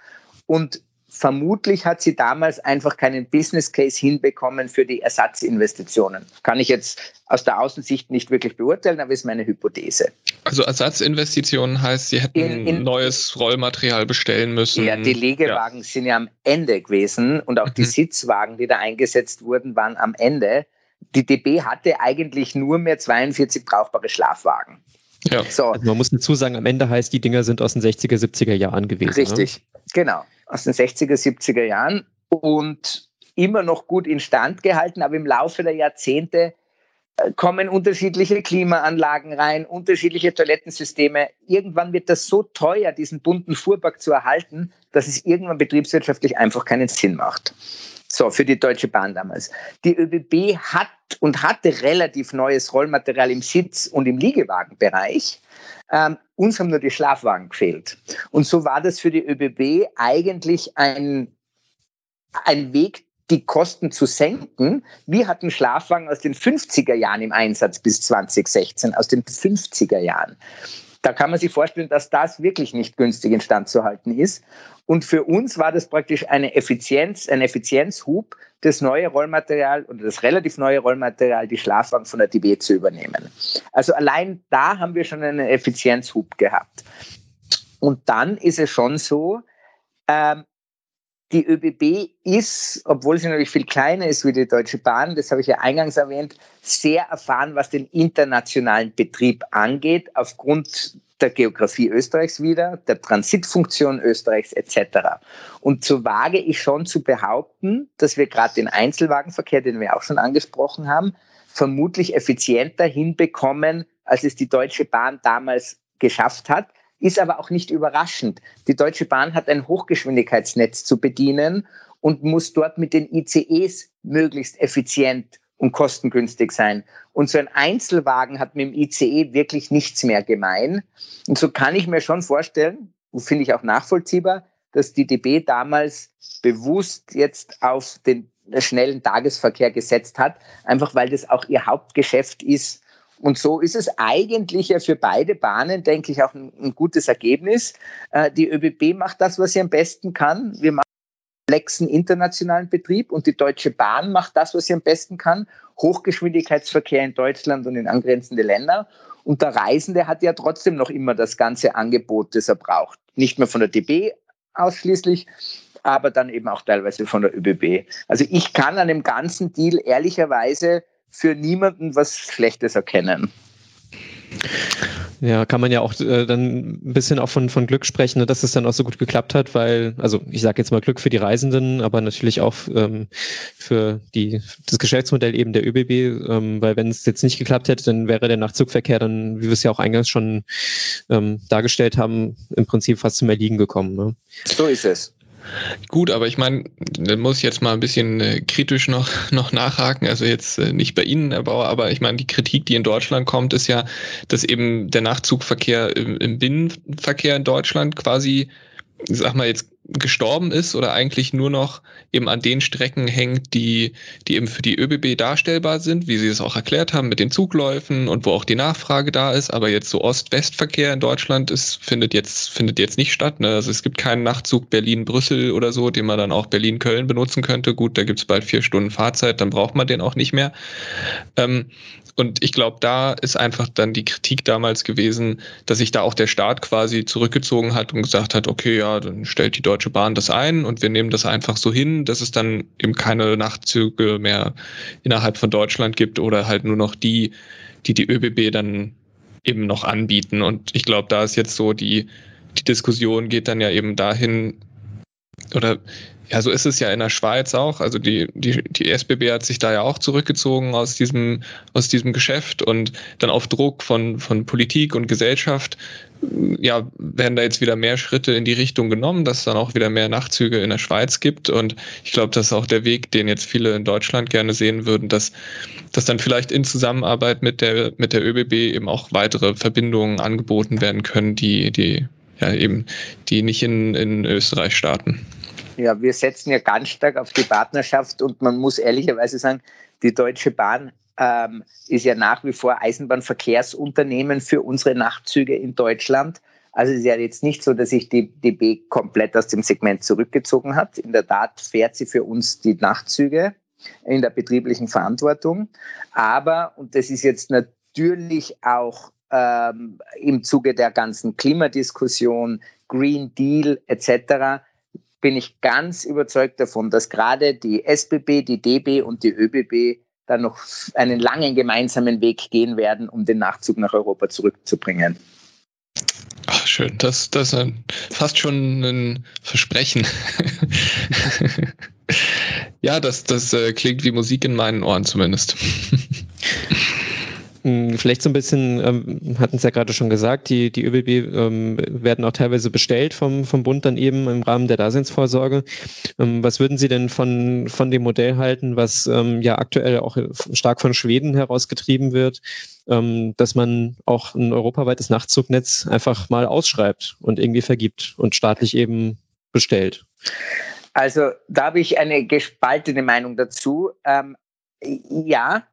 und Vermutlich hat sie damals einfach keinen Business Case hinbekommen für die Ersatzinvestitionen. Kann ich jetzt aus der Außensicht nicht wirklich beurteilen, aber ist meine Hypothese. Also Ersatzinvestitionen heißt, sie hätten in, in, neues Rollmaterial bestellen müssen. Ja, die Legewagen ja. sind ja am Ende gewesen und auch die mhm. Sitzwagen, die da eingesetzt wurden, waren am Ende. Die DB hatte eigentlich nur mehr 42 brauchbare Schlafwagen. Ja. So. Also man muss dazu sagen, am Ende heißt, die Dinger sind aus den 60er, 70er Jahren gewesen. Ne? Richtig, ne? genau aus den 60er, 70er Jahren und immer noch gut instand gehalten, aber im Laufe der Jahrzehnte kommen unterschiedliche Klimaanlagen rein, unterschiedliche Toilettensysteme. Irgendwann wird das so teuer, diesen bunten Fuhrpark zu erhalten, dass es irgendwann betriebswirtschaftlich einfach keinen Sinn macht. So, für die Deutsche Bahn damals. Die ÖBB hat und hatte relativ neues Rollmaterial im Sitz- und im Liegewagenbereich. Ähm, uns haben nur die Schlafwagen gefehlt. Und so war das für die ÖBB eigentlich ein, ein Weg, die Kosten zu senken. Wir hatten Schlafwagen aus den 50er Jahren im Einsatz bis 2016, aus den 50er Jahren. Da kann man sich vorstellen, dass das wirklich nicht günstig instand zu halten ist. Und für uns war das praktisch eine Effizienz, ein Effizienzhub, das neue Rollmaterial oder das relativ neue Rollmaterial, die Schlafwagen von der DB zu übernehmen. Also allein da haben wir schon einen Effizienzhub gehabt. Und dann ist es schon so, ähm, die ÖBB ist, obwohl sie natürlich viel kleiner ist wie die Deutsche Bahn, das habe ich ja eingangs erwähnt, sehr erfahren, was den internationalen Betrieb angeht, aufgrund der Geografie Österreichs wieder, der Transitfunktion Österreichs etc. Und so wage ich schon zu behaupten, dass wir gerade den Einzelwagenverkehr, den wir auch schon angesprochen haben, vermutlich effizienter hinbekommen, als es die Deutsche Bahn damals geschafft hat. Ist aber auch nicht überraschend. Die Deutsche Bahn hat ein Hochgeschwindigkeitsnetz zu bedienen und muss dort mit den ICEs möglichst effizient und kostengünstig sein. Und so ein Einzelwagen hat mit dem ICE wirklich nichts mehr gemein. Und so kann ich mir schon vorstellen, finde ich auch nachvollziehbar, dass die DB damals bewusst jetzt auf den schnellen Tagesverkehr gesetzt hat, einfach weil das auch ihr Hauptgeschäft ist. Und so ist es eigentlich ja für beide Bahnen, denke ich, auch ein, ein gutes Ergebnis. Äh, die ÖBB macht das, was sie am besten kann. Wir machen komplexen internationalen Betrieb und die Deutsche Bahn macht das, was sie am besten kann, Hochgeschwindigkeitsverkehr in Deutschland und in angrenzende Länder. Und der Reisende hat ja trotzdem noch immer das ganze Angebot, das er braucht. Nicht mehr von der DB ausschließlich, aber dann eben auch teilweise von der ÖBB. Also ich kann an dem ganzen Deal ehrlicherweise für niemanden was Schlechtes erkennen. Ja, kann man ja auch äh, dann ein bisschen auch von, von Glück sprechen, ne, dass es dann auch so gut geklappt hat, weil, also ich sage jetzt mal Glück für die Reisenden, aber natürlich auch ähm, für die, das Geschäftsmodell eben der ÖBB, ähm, weil wenn es jetzt nicht geklappt hätte, dann wäre der Nachtzugverkehr dann, wie wir es ja auch eingangs schon ähm, dargestellt haben, im Prinzip fast zum Erliegen gekommen. Ne? So ist es. Gut, aber ich meine, da muss ich jetzt mal ein bisschen äh, kritisch noch, [laughs] noch nachhaken. Also jetzt äh, nicht bei Ihnen, Herr Bauer, aber ich meine, die Kritik, die in Deutschland kommt, ist ja, dass eben der Nachtzugverkehr im, im Binnenverkehr in Deutschland quasi, sag mal jetzt gestorben ist oder eigentlich nur noch eben an den Strecken hängt, die, die eben für die ÖBB darstellbar sind, wie Sie es auch erklärt haben mit den Zugläufen und wo auch die Nachfrage da ist. Aber jetzt so Ost-West-Verkehr in Deutschland ist, findet jetzt, findet jetzt nicht statt. Ne? Also es gibt keinen Nachtzug Berlin-Brüssel oder so, den man dann auch Berlin-Köln benutzen könnte. Gut, da gibt es bald vier Stunden Fahrzeit, dann braucht man den auch nicht mehr. Ähm, und ich glaube, da ist einfach dann die Kritik damals gewesen, dass sich da auch der Staat quasi zurückgezogen hat und gesagt hat, okay, ja, dann stellt die Deutsche Deutsche Bahn das ein und wir nehmen das einfach so hin, dass es dann eben keine Nachtzüge mehr innerhalb von Deutschland gibt oder halt nur noch die, die die ÖBB dann eben noch anbieten. Und ich glaube, da ist jetzt so die, die Diskussion geht dann ja eben dahin, oder ja, so ist es ja in der Schweiz auch. Also die, die, die SBB hat sich da ja auch zurückgezogen aus diesem, aus diesem Geschäft und dann auf Druck von, von Politik und Gesellschaft, ja, werden da jetzt wieder mehr Schritte in die Richtung genommen, dass es dann auch wieder mehr Nachtzüge in der Schweiz gibt. Und ich glaube, das ist auch der Weg, den jetzt viele in Deutschland gerne sehen würden, dass, dass dann vielleicht in Zusammenarbeit mit der, mit der ÖBB eben auch weitere Verbindungen angeboten werden können, die, die, ja, eben, die nicht in, in Österreich starten. Ja, wir setzen ja ganz stark auf die Partnerschaft und man muss ehrlicherweise sagen, die Deutsche Bahn ähm, ist ja nach wie vor Eisenbahnverkehrsunternehmen für unsere Nachtzüge in Deutschland. Also es ist ja jetzt nicht so, dass sich die DB komplett aus dem Segment zurückgezogen hat. In der Tat fährt sie für uns die Nachtzüge in der betrieblichen Verantwortung. Aber, und das ist jetzt natürlich auch ähm, im Zuge der ganzen Klimadiskussion, Green Deal etc., bin ich ganz überzeugt davon, dass gerade die SBB, die DB und die ÖBB dann noch einen langen gemeinsamen Weg gehen werden, um den Nachzug nach Europa zurückzubringen. Ach, schön. Das, das ist fast schon ein Versprechen. [laughs] ja, das, das äh, klingt wie Musik in meinen Ohren zumindest. [laughs] Hm, vielleicht so ein bisschen, ähm, hatten es ja gerade schon gesagt, die, die ÖBB ähm, werden auch teilweise bestellt vom, vom Bund dann eben im Rahmen der Daseinsvorsorge. Ähm, was würden Sie denn von, von dem Modell halten, was ähm, ja aktuell auch stark von Schweden herausgetrieben wird, ähm, dass man auch ein europaweites Nachtzugnetz einfach mal ausschreibt und irgendwie vergibt und staatlich eben bestellt? Also da habe ich eine gespaltene Meinung dazu. Ähm, ja,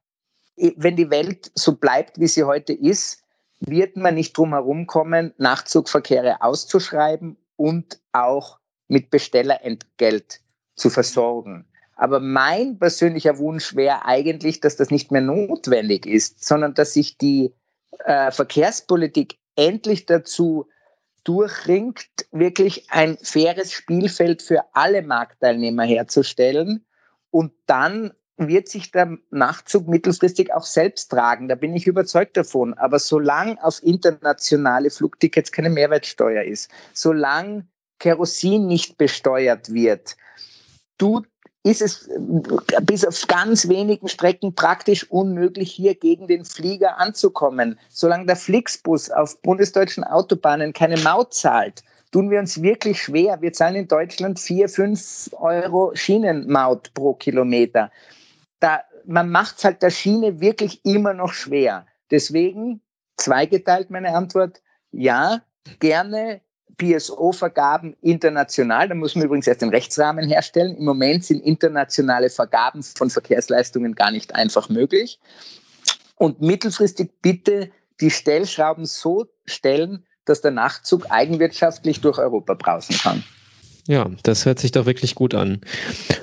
wenn die Welt so bleibt, wie sie heute ist, wird man nicht drum herum kommen, Nachtzugverkehre auszuschreiben und auch mit Bestellerentgelt zu versorgen. Aber mein persönlicher Wunsch wäre eigentlich, dass das nicht mehr notwendig ist, sondern dass sich die äh, Verkehrspolitik endlich dazu durchringt, wirklich ein faires Spielfeld für alle Marktteilnehmer herzustellen und dann wird sich der Nachtzug mittelfristig auch selbst tragen. Da bin ich überzeugt davon. Aber solange auf internationale Flugtickets keine Mehrwertsteuer ist, solange Kerosin nicht besteuert wird, tut ist es bis auf ganz wenigen Strecken praktisch unmöglich, hier gegen den Flieger anzukommen. Solange der Flixbus auf bundesdeutschen Autobahnen keine Maut zahlt, tun wir uns wirklich schwer. Wir zahlen in Deutschland vier, fünf Euro Schienenmaut pro Kilometer da, man macht es halt der Schiene wirklich immer noch schwer. Deswegen zweigeteilt meine Antwort. Ja, gerne PSO-Vergaben international. Da muss man übrigens erst den Rechtsrahmen herstellen. Im Moment sind internationale Vergaben von Verkehrsleistungen gar nicht einfach möglich. Und mittelfristig bitte die Stellschrauben so stellen, dass der Nachtzug eigenwirtschaftlich durch Europa brausen kann. Ja, das hört sich doch wirklich gut an.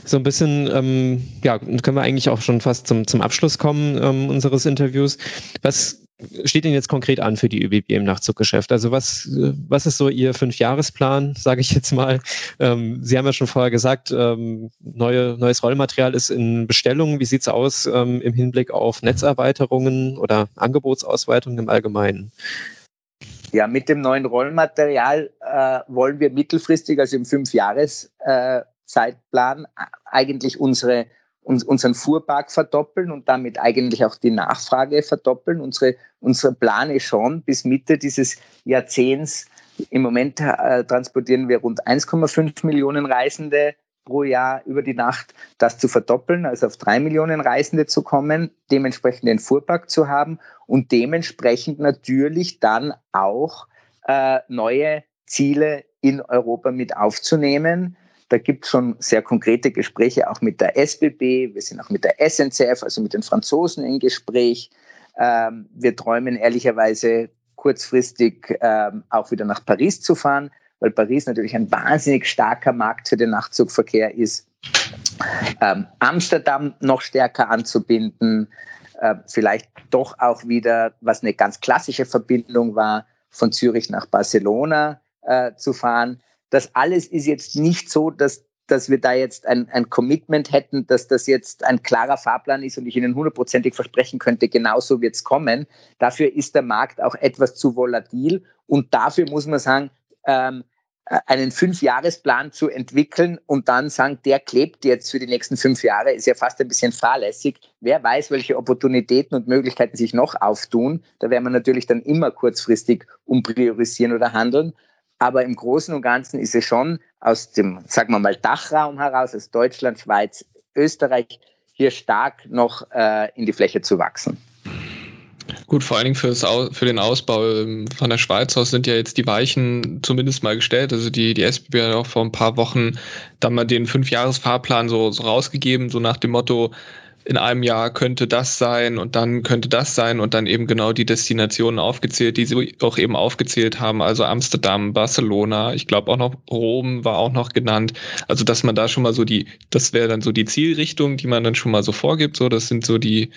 So ein bisschen, ähm, ja, können wir eigentlich auch schon fast zum, zum Abschluss kommen ähm, unseres Interviews. Was steht denn jetzt konkret an für die ÖBB im Nachtzuggeschäft? Also was, was ist so Ihr Fünfjahresplan, sage ich jetzt mal? Ähm, Sie haben ja schon vorher gesagt, ähm, neue, neues Rollmaterial ist in Bestellung. Wie sieht's aus ähm, im Hinblick auf Netzerweiterungen oder Angebotsausweitungen im Allgemeinen? Ja, mit dem neuen Rollmaterial äh, wollen wir mittelfristig, also im Fünfjahres-Zeitplan, äh, eigentlich unsere, uns, unseren Fuhrpark verdoppeln und damit eigentlich auch die Nachfrage verdoppeln. Unsere, unsere Plan ist schon, bis Mitte dieses Jahrzehnts, im Moment äh, transportieren wir rund 1,5 Millionen Reisende pro Jahr über die Nacht, das zu verdoppeln, also auf drei Millionen Reisende zu kommen, dementsprechend den Fuhrpark zu haben und dementsprechend natürlich dann auch äh, neue Ziele in Europa mit aufzunehmen. Da gibt es schon sehr konkrete Gespräche auch mit der SBB. Wir sind auch mit der SNCF, also mit den Franzosen in Gespräch. Ähm, wir träumen ehrlicherweise kurzfristig ähm, auch wieder nach Paris zu fahren weil Paris natürlich ein wahnsinnig starker Markt für den Nachtzugverkehr ist. Ähm, Amsterdam noch stärker anzubinden, äh, vielleicht doch auch wieder, was eine ganz klassische Verbindung war, von Zürich nach Barcelona äh, zu fahren. das alles ist jetzt nicht so, dass dass wir da jetzt ein, ein Commitment hätten, dass das jetzt ein klarer Fahrplan ist und ich Ihnen hundertprozentig versprechen könnte, genauso wird es kommen. Dafür ist der Markt auch etwas zu volatil und dafür muss man sagen, ähm, einen Fünfjahresplan zu entwickeln und dann sagen, der klebt jetzt für die nächsten fünf Jahre, ist ja fast ein bisschen fahrlässig. Wer weiß, welche Opportunitäten und Möglichkeiten sich noch auftun. Da werden wir natürlich dann immer kurzfristig umpriorisieren oder handeln. Aber im Großen und Ganzen ist es schon aus dem, sagen wir mal, Dachraum heraus, aus Deutschland, Schweiz, Österreich, hier stark noch äh, in die Fläche zu wachsen. Gut, vor allen Dingen fürs, für den Ausbau ähm, von der Schweiz aus sind ja jetzt die Weichen zumindest mal gestellt. Also die, die SBB hat auch vor ein paar Wochen dann mal den Fünfjahresfahrplan so, so rausgegeben, so nach dem Motto, in einem Jahr könnte das sein und dann könnte das sein und dann eben genau die Destinationen aufgezählt, die sie auch eben aufgezählt haben, also Amsterdam, Barcelona, ich glaube auch noch Rom war auch noch genannt. Also dass man da schon mal so die, das wäre dann so die Zielrichtung, die man dann schon mal so vorgibt. So, das sind so die,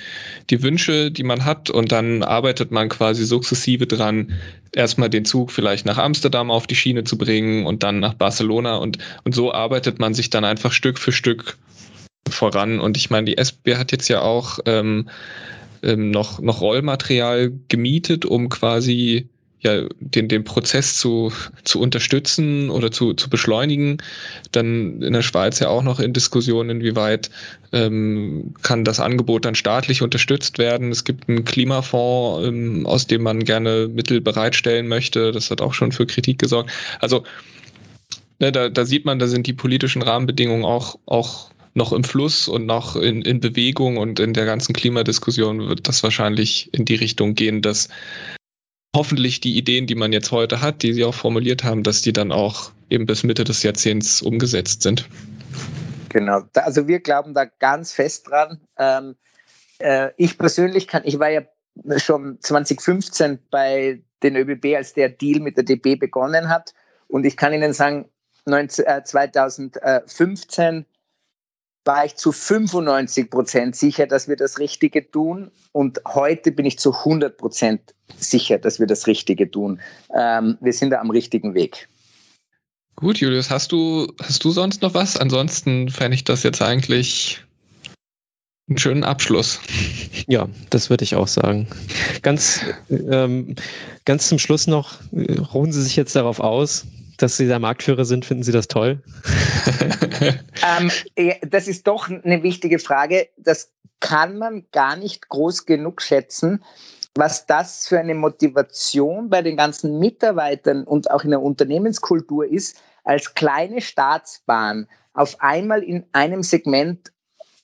die Wünsche, die man hat und dann arbeitet man quasi sukzessive dran, erstmal den Zug vielleicht nach Amsterdam auf die Schiene zu bringen und dann nach Barcelona und, und so arbeitet man sich dann einfach Stück für Stück voran. Und ich meine, die SB hat jetzt ja auch ähm, ähm, noch, noch Rollmaterial gemietet, um quasi ja, den, den Prozess zu, zu unterstützen oder zu, zu beschleunigen. Dann in der Schweiz ja auch noch in Diskussion, inwieweit ähm, kann das Angebot dann staatlich unterstützt werden. Es gibt einen Klimafonds, ähm, aus dem man gerne Mittel bereitstellen möchte. Das hat auch schon für Kritik gesorgt. Also ne, da, da sieht man, da sind die politischen Rahmenbedingungen auch, auch noch im Fluss und noch in, in Bewegung und in der ganzen Klimadiskussion wird das wahrscheinlich in die Richtung gehen, dass hoffentlich die Ideen, die man jetzt heute hat, die Sie auch formuliert haben, dass die dann auch eben bis Mitte des Jahrzehnts umgesetzt sind. Genau, also wir glauben da ganz fest dran. Ähm, äh, ich persönlich kann, ich war ja schon 2015 bei den ÖBB, als der Deal mit der DB begonnen hat. Und ich kann Ihnen sagen, 19, äh, 2015 war ich zu 95 Prozent sicher, dass wir das Richtige tun. Und heute bin ich zu 100 Prozent sicher, dass wir das Richtige tun. Ähm, wir sind da am richtigen Weg. Gut, Julius, hast du, hast du sonst noch was? Ansonsten fände ich das jetzt eigentlich einen schönen Abschluss. Ja, das würde ich auch sagen. Ganz, [laughs] ähm, ganz zum Schluss noch, äh, ruhen Sie sich jetzt darauf aus, dass Sie der Marktführer sind, finden Sie das toll? [laughs] ähm, das ist doch eine wichtige Frage. Das kann man gar nicht groß genug schätzen, was das für eine Motivation bei den ganzen Mitarbeitern und auch in der Unternehmenskultur ist, als kleine Staatsbahn auf einmal in einem Segment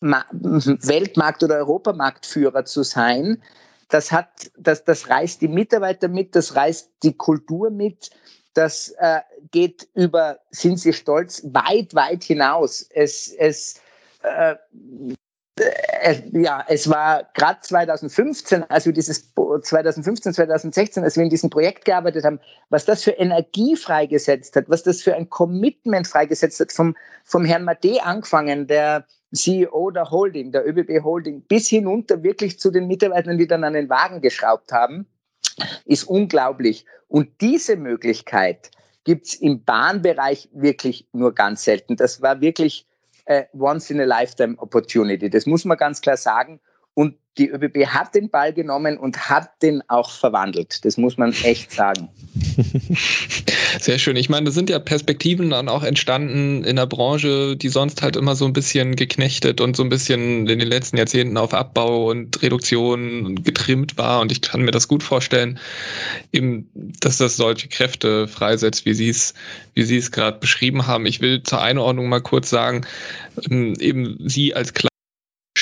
Weltmarkt- oder Europamarktführer zu sein. Das hat, das, das reißt die Mitarbeiter mit, das reißt die Kultur mit, das äh, geht über, sind Sie stolz, weit, weit hinaus. Es, es, äh, äh, ja, es war gerade 2015, als wir dieses 2015, 2016, als wir in diesem Projekt gearbeitet haben, was das für Energie freigesetzt hat, was das für ein Commitment freigesetzt hat, vom, vom Herrn Mate angefangen, der CEO der Holding, der ÖBB Holding, bis hinunter wirklich zu den Mitarbeitern, die dann an den Wagen geschraubt haben ist unglaublich. Und diese Möglichkeit gibt es im Bahnbereich wirklich nur ganz selten. Das war wirklich äh, once in a lifetime opportunity. Das muss man ganz klar sagen. Die ÖBB hat den Ball genommen und hat den auch verwandelt. Das muss man echt sagen. [laughs] Sehr schön. Ich meine, da sind ja Perspektiven dann auch entstanden in der Branche, die sonst halt immer so ein bisschen geknechtet und so ein bisschen in den letzten Jahrzehnten auf Abbau und Reduktion getrimmt war. Und ich kann mir das gut vorstellen, eben, dass das solche Kräfte freisetzt, wie Sie es, wie Sie es gerade beschrieben haben. Ich will zur Einordnung mal kurz sagen, ähm, eben Sie als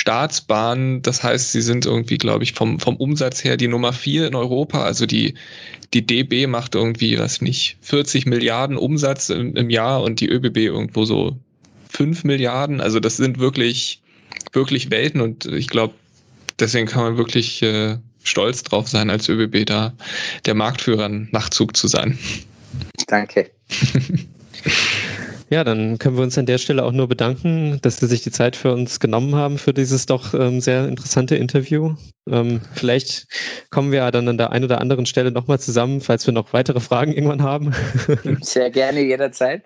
Staatsbahn. Das heißt, sie sind irgendwie, glaube ich, vom, vom Umsatz her die Nummer vier in Europa. Also die, die DB macht irgendwie, was nicht, 40 Milliarden Umsatz im, im Jahr und die ÖBB irgendwo so 5 Milliarden. Also das sind wirklich, wirklich Welten und ich glaube, deswegen kann man wirklich äh, stolz drauf sein, als ÖBB da der Marktführer Nachtzug zu sein. Danke. [laughs] Ja, dann können wir uns an der Stelle auch nur bedanken, dass Sie sich die Zeit für uns genommen haben für dieses doch ähm, sehr interessante Interview. Ähm, vielleicht kommen wir ja dann an der einen oder anderen Stelle nochmal zusammen, falls wir noch weitere Fragen irgendwann haben. [laughs] Sehr gerne jederzeit.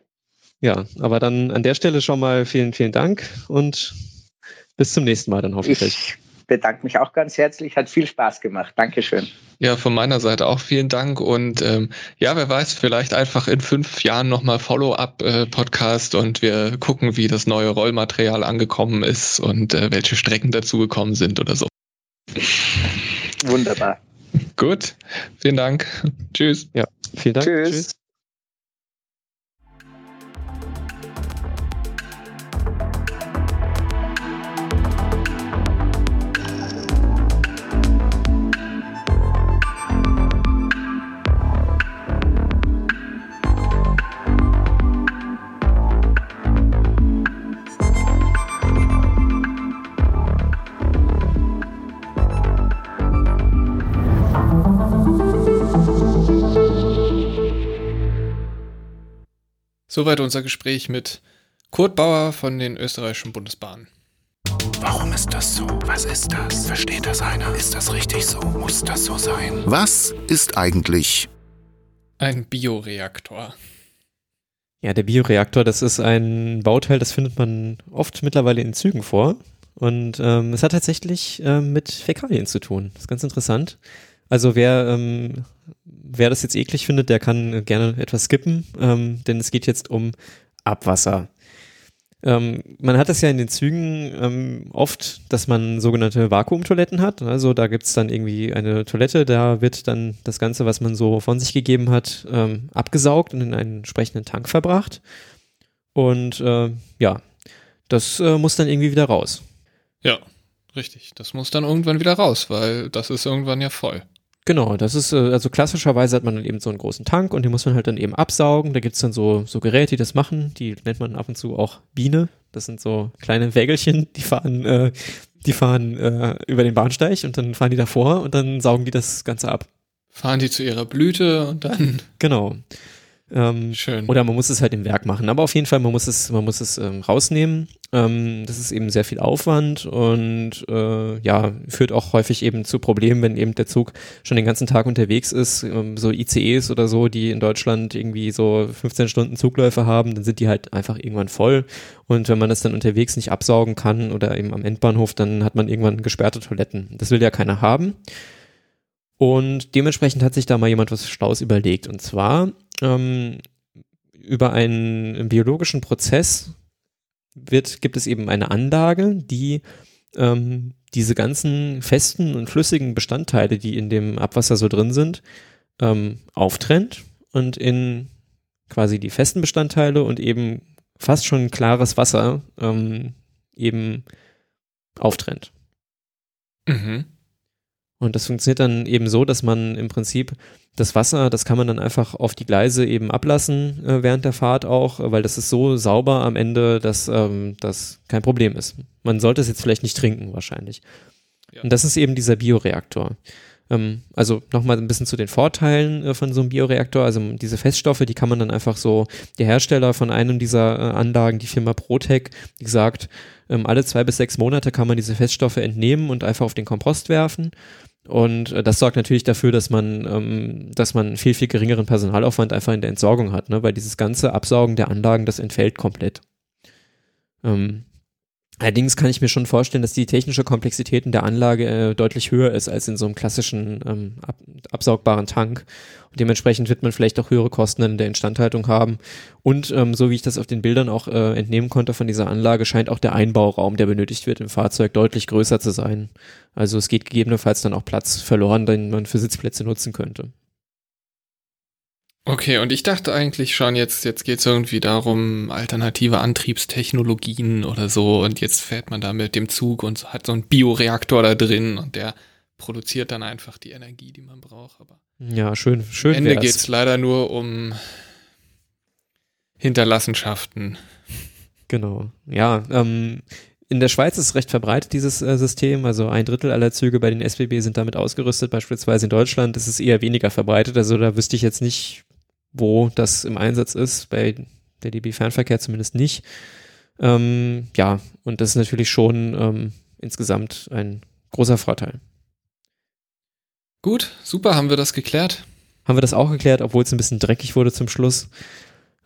Ja, aber dann an der Stelle schon mal vielen, vielen Dank und bis zum nächsten Mal dann hoffentlich. Ich bedanke mich auch ganz herzlich. Hat viel Spaß gemacht. Dankeschön. Ja, von meiner Seite auch vielen Dank. Und ähm, ja, wer weiß, vielleicht einfach in fünf Jahren nochmal Follow-up-Podcast äh, und wir gucken, wie das neue Rollmaterial angekommen ist und äh, welche Strecken dazugekommen sind oder so. Wunderbar. Gut, vielen Dank. Tschüss. Ja, vielen Dank. Tschüss. Tschüss. Soweit unser Gespräch mit Kurt Bauer von den österreichischen Bundesbahnen. Warum ist das so? Was ist das? Versteht das einer? Ist das richtig so? Muss das so sein? Was ist eigentlich ein Bioreaktor? Ja, der Bioreaktor, das ist ein Bauteil, das findet man oft mittlerweile in Zügen vor. Und ähm, es hat tatsächlich ähm, mit Fäkalien zu tun. Das ist ganz interessant. Also wer, ähm, wer das jetzt eklig findet, der kann gerne etwas skippen, ähm, denn es geht jetzt um Abwasser. Ähm, man hat es ja in den Zügen ähm, oft, dass man sogenannte Vakuumtoiletten hat. Also da gibt es dann irgendwie eine Toilette, da wird dann das Ganze, was man so von sich gegeben hat, ähm, abgesaugt und in einen entsprechenden Tank verbracht. Und äh, ja, das äh, muss dann irgendwie wieder raus. Ja, richtig. Das muss dann irgendwann wieder raus, weil das ist irgendwann ja voll. Genau, das ist, äh, also klassischerweise hat man dann eben so einen großen Tank und den muss man halt dann eben absaugen. Da gibt's dann so, so Geräte, die das machen. Die nennt man ab und zu auch Biene. Das sind so kleine Wägelchen, die fahren, äh, die fahren äh, über den Bahnsteig und dann fahren die davor und dann saugen die das Ganze ab. Fahren die zu ihrer Blüte und dann. Genau. Ähm, Schön. Oder man muss es halt im Werk machen. Aber auf jeden Fall, man muss es, man muss es ähm, rausnehmen. Ähm, das ist eben sehr viel Aufwand und äh, ja, führt auch häufig eben zu Problemen, wenn eben der Zug schon den ganzen Tag unterwegs ist. Ähm, so ICEs oder so, die in Deutschland irgendwie so 15 Stunden Zugläufe haben, dann sind die halt einfach irgendwann voll. Und wenn man das dann unterwegs nicht absaugen kann oder eben am Endbahnhof, dann hat man irgendwann gesperrte Toiletten. Das will ja keiner haben. Und dementsprechend hat sich da mal jemand was Schlaues überlegt. Und zwar ähm, über einen biologischen Prozess wird, gibt es eben eine Anlage, die ähm, diese ganzen festen und flüssigen Bestandteile, die in dem Abwasser so drin sind, ähm, auftrennt und in quasi die festen Bestandteile und eben fast schon klares Wasser ähm, eben auftrennt. Mhm. Und das funktioniert dann eben so, dass man im Prinzip das Wasser, das kann man dann einfach auf die Gleise eben ablassen äh, während der Fahrt auch, weil das ist so sauber am Ende, dass ähm, das kein Problem ist. Man sollte es jetzt vielleicht nicht trinken wahrscheinlich. Ja. Und das ist eben dieser Bioreaktor. Ähm, also nochmal ein bisschen zu den Vorteilen äh, von so einem Bioreaktor. Also diese Feststoffe, die kann man dann einfach so, der Hersteller von einem dieser äh, Anlagen, die Firma Protec, die sagt, ähm, alle zwei bis sechs Monate kann man diese Feststoffe entnehmen und einfach auf den Kompost werfen. Und äh, das sorgt natürlich dafür, dass man, ähm, dass man viel, viel geringeren Personalaufwand einfach in der Entsorgung hat, ne? weil dieses ganze Absaugen der Anlagen, das entfällt komplett. Ähm, allerdings kann ich mir schon vorstellen, dass die technische Komplexität in der Anlage äh, deutlich höher ist als in so einem klassischen ähm, ab, absaugbaren Tank. Und dementsprechend wird man vielleicht auch höhere Kosten in der Instandhaltung haben. Und ähm, so wie ich das auf den Bildern auch äh, entnehmen konnte von dieser Anlage, scheint auch der Einbauraum, der benötigt wird im Fahrzeug, deutlich größer zu sein. Also es geht gegebenenfalls dann auch Platz verloren, den man für Sitzplätze nutzen könnte. Okay, und ich dachte eigentlich schon, jetzt, jetzt geht es irgendwie darum, alternative Antriebstechnologien oder so, und jetzt fährt man da mit dem Zug und hat so einen Bioreaktor da drin und der produziert dann einfach die Energie, die man braucht. Aber ja, schön, schön. Am Ende geht es leider nur um Hinterlassenschaften. Genau. Ja, ähm, in der Schweiz ist recht verbreitet dieses äh, System. Also ein Drittel aller Züge bei den SBB sind damit ausgerüstet. Beispielsweise in Deutschland ist es eher weniger verbreitet. Also da wüsste ich jetzt nicht, wo das im Einsatz ist. Bei der DB Fernverkehr zumindest nicht. Ähm, ja, und das ist natürlich schon ähm, insgesamt ein großer Vorteil. Gut, super, haben wir das geklärt? Haben wir das auch geklärt, obwohl es ein bisschen dreckig wurde zum Schluss.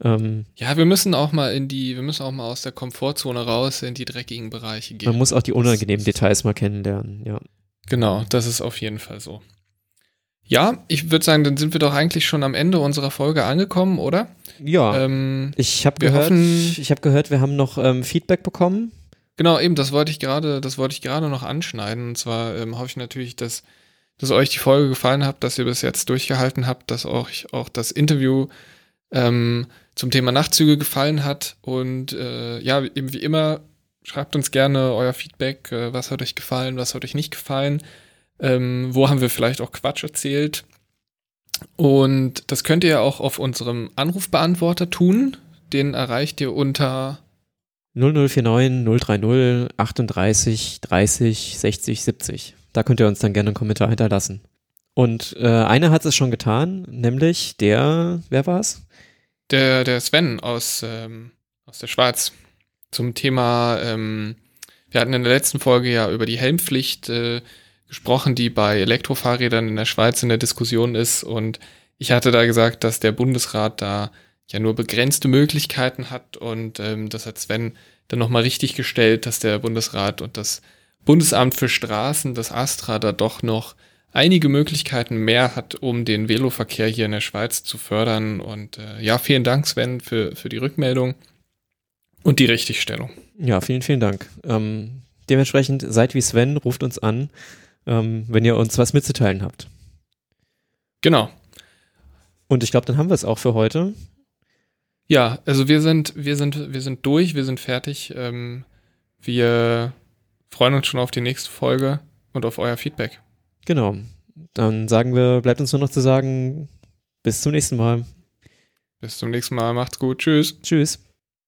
Ähm, Ja, wir müssen auch mal in die, wir müssen auch mal aus der Komfortzone raus in die dreckigen Bereiche gehen. man muss auch die unangenehmen Details mal kennenlernen, ja. Genau, das ist auf jeden Fall so. Ja, ich würde sagen, dann sind wir doch eigentlich schon am Ende unserer Folge angekommen, oder? Ja, Ähm, ich habe gehört, hoffen- ich habe gehört, wir haben noch ähm, Feedback bekommen. genau, eben, das wollte ich gerade, das wollte ich gerade noch anschneiden. Und zwar ähm, hoffe ich natürlich, dass, dass euch die Folge gefallen hat, dass ihr bis jetzt durchgehalten habt, dass euch auch das Interview ähm, zum Thema Nachtzüge gefallen hat. Und äh, ja, eben wie immer, schreibt uns gerne euer Feedback. Äh, was hat euch gefallen, was hat euch nicht gefallen? Ähm, wo haben wir vielleicht auch Quatsch erzählt? Und das könnt ihr auch auf unserem Anrufbeantworter tun. Den erreicht ihr unter 0049 030 38 30 60 70. Da könnt ihr uns dann gerne einen Kommentar hinterlassen. Und äh, einer hat es schon getan, nämlich der, wer war's? der, der Sven aus, ähm, aus der Schweiz zum Thema, ähm, wir hatten in der letzten Folge ja über die Helmpflicht äh, gesprochen, die bei Elektrofahrrädern in der Schweiz in der Diskussion ist. Und ich hatte da gesagt, dass der Bundesrat da ja nur begrenzte Möglichkeiten hat. Und ähm, das hat Sven dann nochmal richtig gestellt, dass der Bundesrat und das Bundesamt für Straßen, das Astra, da doch noch einige Möglichkeiten mehr hat, um den Veloverkehr hier in der Schweiz zu fördern. Und äh, ja, vielen Dank, Sven, für, für die Rückmeldung und die Richtigstellung. Ja, vielen, vielen Dank. Ähm, dementsprechend seid wie Sven, ruft uns an, ähm, wenn ihr uns was mitzuteilen habt. Genau. Und ich glaube, dann haben wir es auch für heute. Ja, also wir sind, wir sind, wir sind durch, wir sind fertig. Ähm, wir freuen uns schon auf die nächste Folge und auf euer Feedback. Genau. Dann sagen wir, bleibt uns nur noch zu sagen, bis zum nächsten Mal. Bis zum nächsten Mal. Macht's gut. Tschüss. Tschüss.